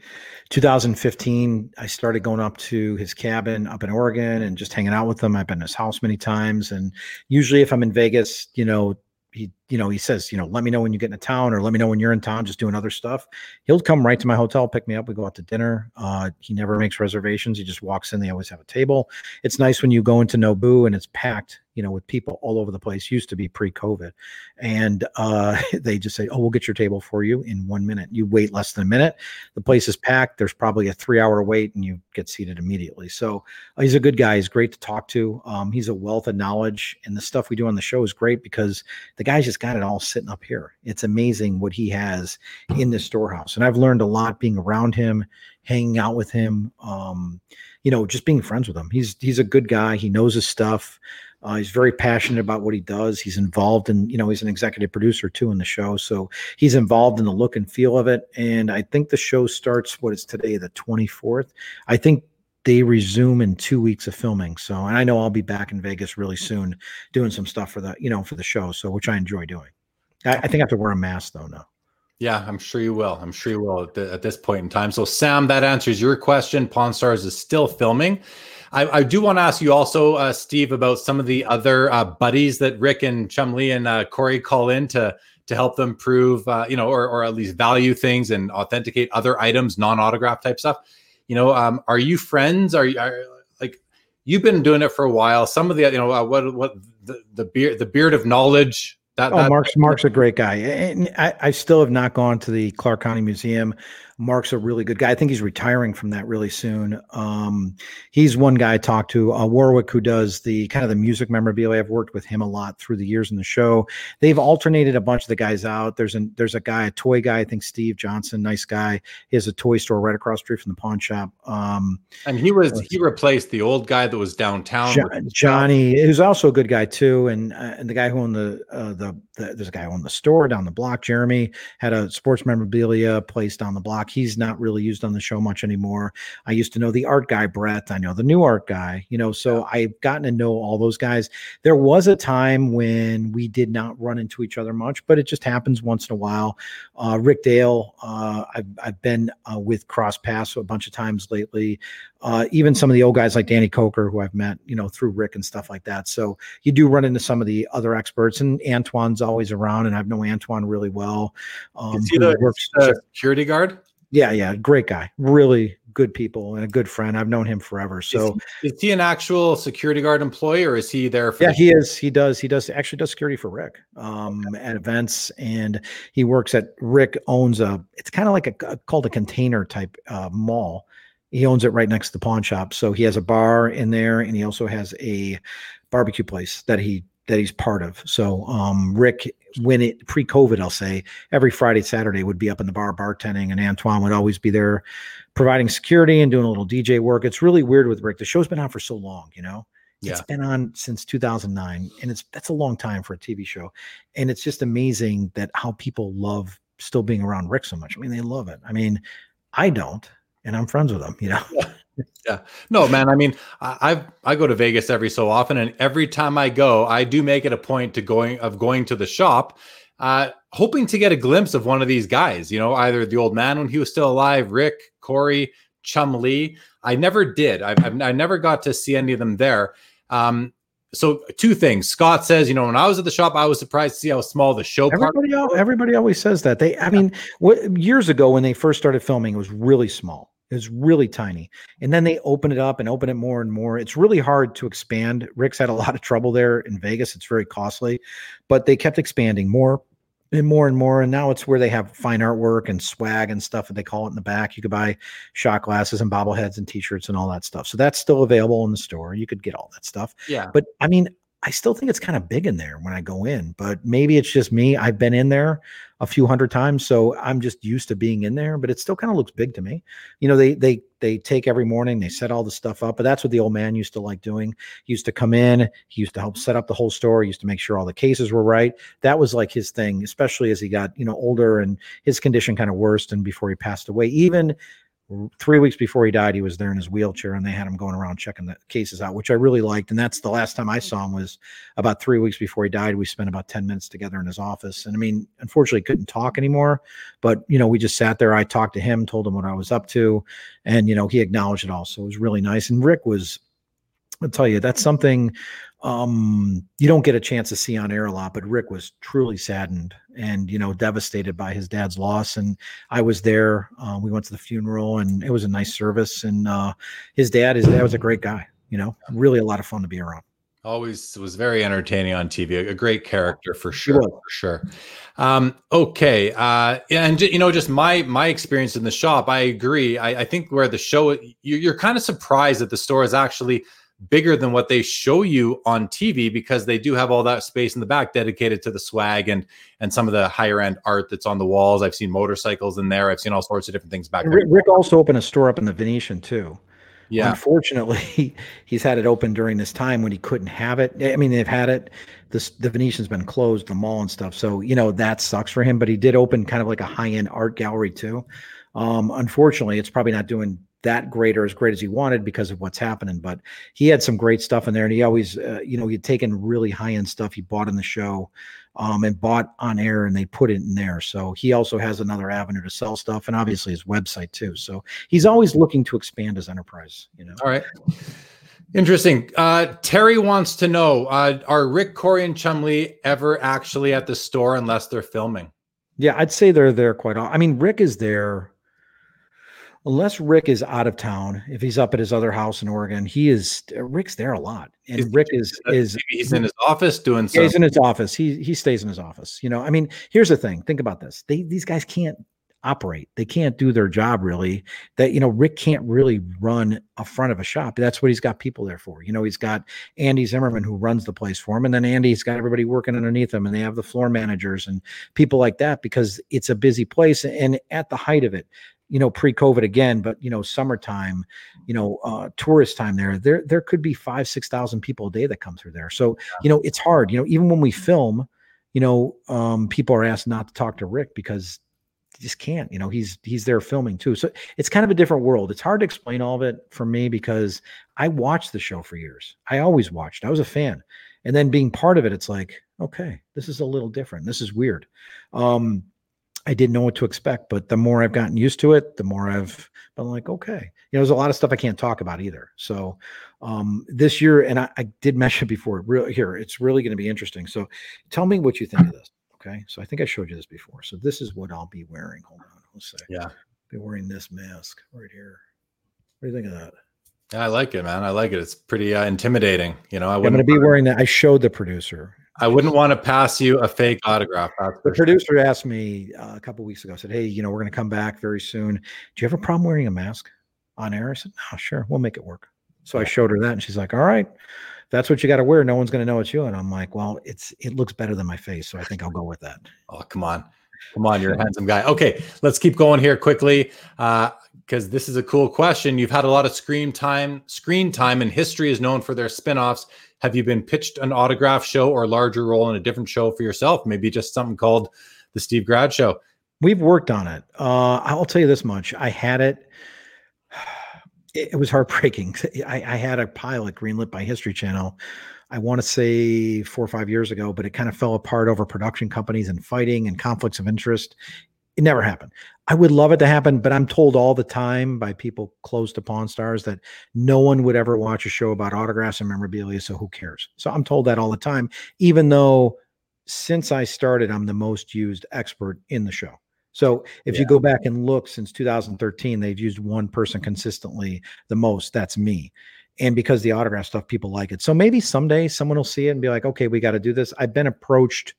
2015, I started going up to his cabin up in Oregon and just hanging out with him. I've been to his house many times. And usually, if I'm in Vegas, you know, he you know he says you know let me know when you get into town or let me know when you're in town just doing other stuff. He'll come right to my hotel pick me up we go out to dinner uh, he never makes reservations he just walks in they always have a table. It's nice when you go into nobu and it's packed you know with people all over the place used to be pre-covid and uh, [laughs] they just say oh we'll get your table for you in one minute you wait less than a minute the place is packed there's probably a three hour wait and you get seated immediately so uh, he's a good guy he's great to talk to um, he's a wealth of knowledge and the stuff we do on the show is great because the guy's just got it all sitting up here. It's amazing what he has in the storehouse. And I've learned a lot being around him, hanging out with him, um, you know, just being friends with him. He's he's a good guy. He knows his stuff. Uh, he's very passionate about what he does. He's involved in, you know, he's an executive producer too in the show. So he's involved in the look and feel of it. And I think the show starts what is today, the 24th. I think they resume in two weeks of filming. So, and I know I'll be back in Vegas really soon doing some stuff for the, you know, for the show. So, which I enjoy doing. I, I think I have to wear a mask though now. Yeah, I'm sure you will. I'm sure you will at, the, at this point in time. So, Sam, that answers your question. Pawn Stars is still filming. I, I do want to ask you also, uh, Steve, about some of the other uh, buddies that Rick and Chumlee and uh, Corey call in to to help them prove, uh, you know, or, or at least value things and authenticate other items, non autograph type stuff you know um, are you friends are you are, like you've been doing it for a while some of the you know uh, what what the, the beard the beard of knowledge That, oh, Mark's Mark's a great guy, and I, I still have not gone to the Clark County Museum. Mark's a really good guy. I think he's retiring from that really soon. Um, he's one guy I talked to, uh, Warwick, who does the kind of the music memorabilia. I've worked with him a lot through the years in the show. They've alternated a bunch of the guys out. There's a there's a guy, a toy guy, I think Steve Johnson, nice guy. He has a toy store right across the street from the pawn shop. Um, and he was he replaced the old guy that was downtown. John, Johnny, who's also a good guy too, and uh, and the guy who owned the uh, the, the there's a guy who owned the store down the block. Jeremy had a sports memorabilia place down the block he's not really used on the show much anymore. I used to know the art guy, Brett. I know the new art guy, you know, so I've gotten to know all those guys. There was a time when we did not run into each other much, but it just happens once in a while. Uh, Rick Dale, uh, I've, I've been uh, with Cross Pass a bunch of times lately. Uh, even some of the old guys like Danny Koker, who I've met, you know, through Rick and stuff like that. So you do run into some of the other experts, and Antoine's always around, and I've known Antoine really well. Um, is he the, works, the security guard? Yeah, yeah, great guy. Really good people and a good friend. I've known him forever. So is he, is he an actual security guard employee or is he there for Yeah, the- he is. He does. He does actually does security for Rick um okay. at events and he works at Rick owns a it's kind of like a, a, called a container type uh, mall. He owns it right next to the pawn shop. So he has a bar in there and he also has a barbecue place that he that he's part of. So um, Rick, when it pre-COVID, I'll say every Friday, Saturday would be up in the bar bartending, and Antoine would always be there providing security and doing a little DJ work. It's really weird with Rick. The show's been on for so long, you know. Yeah. It's been on since 2009, and it's that's a long time for a TV show. And it's just amazing that how people love still being around Rick so much. I mean, they love it. I mean, I don't, and I'm friends with him, you know. Yeah yeah no man i mean i i go to vegas every so often and every time i go i do make it a point to going of going to the shop uh hoping to get a glimpse of one of these guys you know either the old man when he was still alive rick corey chumlee i never did i i never got to see any of them there um so two things. Scott says, you know, when I was at the shop, I was surprised to see how small the show. Everybody, everybody always says that. They, I mean, what, years ago when they first started filming, it was really small. It's really tiny. And then they open it up and open it more and more. It's really hard to expand. Rick's had a [laughs] lot of trouble there in Vegas. It's very costly, but they kept expanding more and more and more. And now it's where they have fine artwork and swag and stuff that they call it in the back. You could buy shot glasses and bobbleheads and t-shirts and all that stuff. So that's still available in the store. You could get all that stuff. Yeah. But I mean, I still think it's kind of big in there when I go in, but maybe it's just me. I've been in there a few hundred times, so I'm just used to being in there. But it still kind of looks big to me. You know, they they they take every morning, they set all the stuff up. But that's what the old man used to like doing. He used to come in, he used to help set up the whole store. He used to make sure all the cases were right. That was like his thing, especially as he got you know older and his condition kind of worsened before he passed away. Even three weeks before he died, he was there in his wheelchair, and they had him going around checking the cases out, which I really liked. And that's the last time I mm. saw him was about three weeks before he died. We spent about ten minutes together in his office, and I mean, unfortunately, couldn't talk anymore. But you know, we just sat there. I talked to him, told him what I was up to, and you know, he acknowledged it all. So it was really nice. And Rick was, I'll tell you, that's something um, you don't get a chance to see on air a lot, but Rick was truly saddened and you know devastated by his dad's loss. And I was there. Uh, we went to the funeral, and it was a nice service. And uh, his dad, his dad was a great guy. You know, really a lot of fun to be around. Always was very entertaining on TV. A great character for sure. For sure. Um, okay, uh, and you know, just my my experience in the shop. I agree. I, I think where the show, you, you're kind of surprised that the store is actually bigger than what they show you on TV because they do have all that space in the back dedicated to the swag and and some of the higher end art that's on the walls. I've seen motorcycles in there. I've seen all sorts of different things back there. Rick also opened a store up in the Venetian too. Yeah. Unfortunately, [laughs] he's had it open during this time when he couldn't have it. I mean, they've had it. This the Venetian's been closed, the mall and stuff. So you know that sucks for him. But he did open kind of like a high end art gallery too. Um, unfortunately, it's probably not doing that great or as great as he wanted because of what's happening. But he had some great stuff in there, and he always, uh, you know, he'd taken really high end stuff he bought in the show, um, and bought on air, and they put it in there. So he also has another avenue to sell stuff, and obviously his website too. So he's always looking to expand his enterprise. You know. All right. Interesting. Uh, Terry wants to know: uh, Are Rick, Corey, and Chumlee ever actually at the store unless they're filming? Yeah, I'd say they're there quite. Often. I mean, Rick is there unless Rick is out of town, if he's up at his other house in Oregon, he is uh, Rick's there a lot. And he's, Rick is is he's in his office doing something. He's in his office. He he stays in his office. You know, I mean, here's the thing. Think about this. They these guys can't operate. They can't do their job really. That you know, Rick can't really run a front of a shop. That's what he's got people there for. You know, he's got Andy Zimmerman who runs the place for him, and then Andy's got everybody working underneath him, and they have the floor managers and people like that because it's a busy place. And at the height of it, you know, pre-COVID again, but you know, summertime, you know, uh, tourist time there, there there could be five, six thousand people a day that come through there. So you know, it's hard. You know, even when we film, you know, um, people are asked not to talk to Rick because just can't. You know, he's he's there filming too. So it's kind of a different world. It's hard to explain all of it for me because I watched the show for years. I always watched. I was a fan. And then being part of it, it's like, okay, this is a little different. This is weird. Um, I didn't know what to expect, but the more I've gotten used to it, the more I've been like, okay, you know, there's a lot of stuff I can't talk about either. So um, this year, and I, I did [laughs] mention before, real here, it's really going to be interesting. So tell me what you think of this. Okay. So I think I showed you this before. So this is what I'll be wearing. Hold on. Let's say. Yeah. Be wearing this mask right here. What do you think of that? Yeah, I like it, man. I like it. It's pretty uh, intimidating. You know, I am going to be wearing that. I showed the producer. I wouldn't want to pass you a fake autograph. The producer asked me uh, a couple weeks ago. Said, "Hey, you know, we're going to come back very soon. Do you have a problem wearing a mask on air?" I said, "No, sure, we'll make it work." So I showed her that, and she's like, "All right." that's what you got to wear. No one's going to know it's you. And I'm like, well, it's it looks better than my face, so I think I'll go with that. Oh, come on, come on, you're a handsome guy. Okay, let's keep going here quickly because uh, this is a cool question. You've had a lot of screen time. Screen time, and history is known for their spinoffs. Have you been pitched an autograph show or a larger role in a different show for yourself? Maybe just something called the Steve Grad Show. We've worked on it. Uh, I'll tell you this much: I had it [sighs] it, was heartbreaking. [laughs] I, I, had a pilot greenlit by History Channel. I want to say four or five years ago, but it kind of fell apart over production companies and fighting and conflicts of interest. It never happened. I would love it to happen, but I'm told all the time by people close to Pawn Stars that no one would ever watch a show about autographs and memorabilia. So who cares? So I'm told that all the time, even though since I started, I'm the most used expert in the show. So if yeah. you go back and look since 2013, they've used one person consistently the most. That's me. And because the autograph stuff, people like it. So maybe someday someone will see it and be like, okay, we got to do this. I've been approached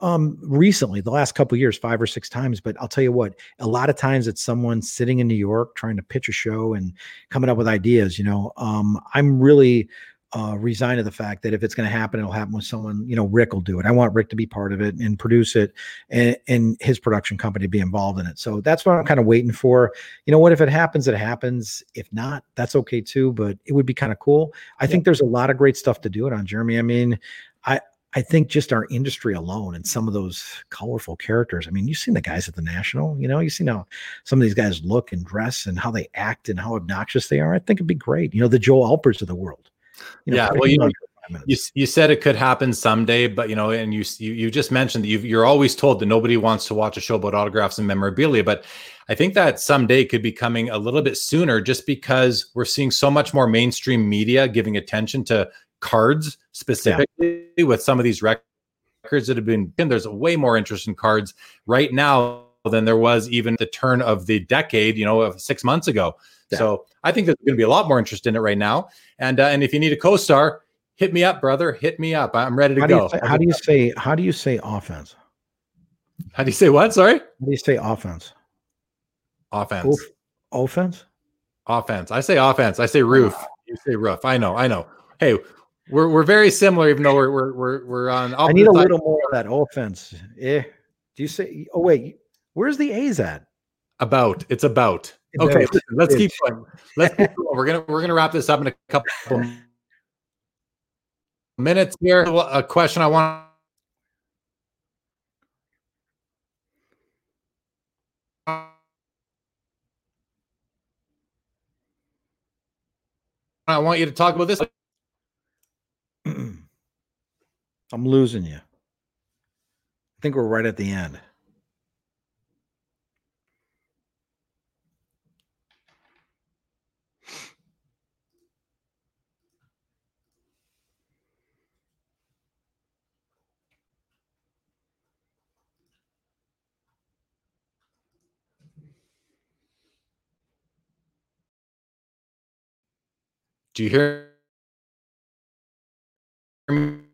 um recently the last couple years five or six times but i'll tell you what a lot of times it's someone sitting in new york trying to pitch a show and coming up with ideas you know um i'm really uh, resign to the fact that if it's going to happen, it'll happen with someone. You know, Rick will do it. I want Rick to be part of it and produce it, and, and his production company to be involved in it. So that's what I'm kind of waiting for. You know what? If it happens, it happens. If not, that's okay too. But it would be kind of cool. I yeah. think there's a lot of great stuff to do it on, Jeremy. I mean, I think just our industry alone and some of those colorful characters. I mean, you've seen the guys at the National, you know, you've seen how some of these guys look and dress and how they act and how obnoxious they are. I think it'd be great. You know, the Joe Alpers of the world. You know, yeah, well, you, you you said it could happen someday, but you know, and you you, you just mentioned that you are always told that nobody wants to watch a show about autographs and memorabilia, but I think that someday could be coming a little bit sooner, just because we're seeing so much more mainstream media giving attention to cards specifically yeah. with some of these records that have been. And there's way more interest in cards right now than there was even the turn of the decade, you know, of six months ago. Yeah. So I think there's going to be a lot more interest in it right now. And uh, and if you need a co-star, hit me up, brother. Hit me up. I'm ready to how go. Do say, how do you say? How do you say offense? How do you say what? Sorry. How do you say offense? Offense. Oof. Offense. Offense. I say offense. I say roof. You say roof. I know. I know. Hey, we're we're very similar, even though we're we're we're, we're on. I need a little more of that offense. Yeah. Do you say? Oh wait, where's the A's at? About. It's about. Okay, let's keep going. Let's keep going. We're gonna we're gonna wrap this up in a couple minutes here. A question I want. I want you to talk about this. I'm losing you. I think we're right at the end. Do you hear me?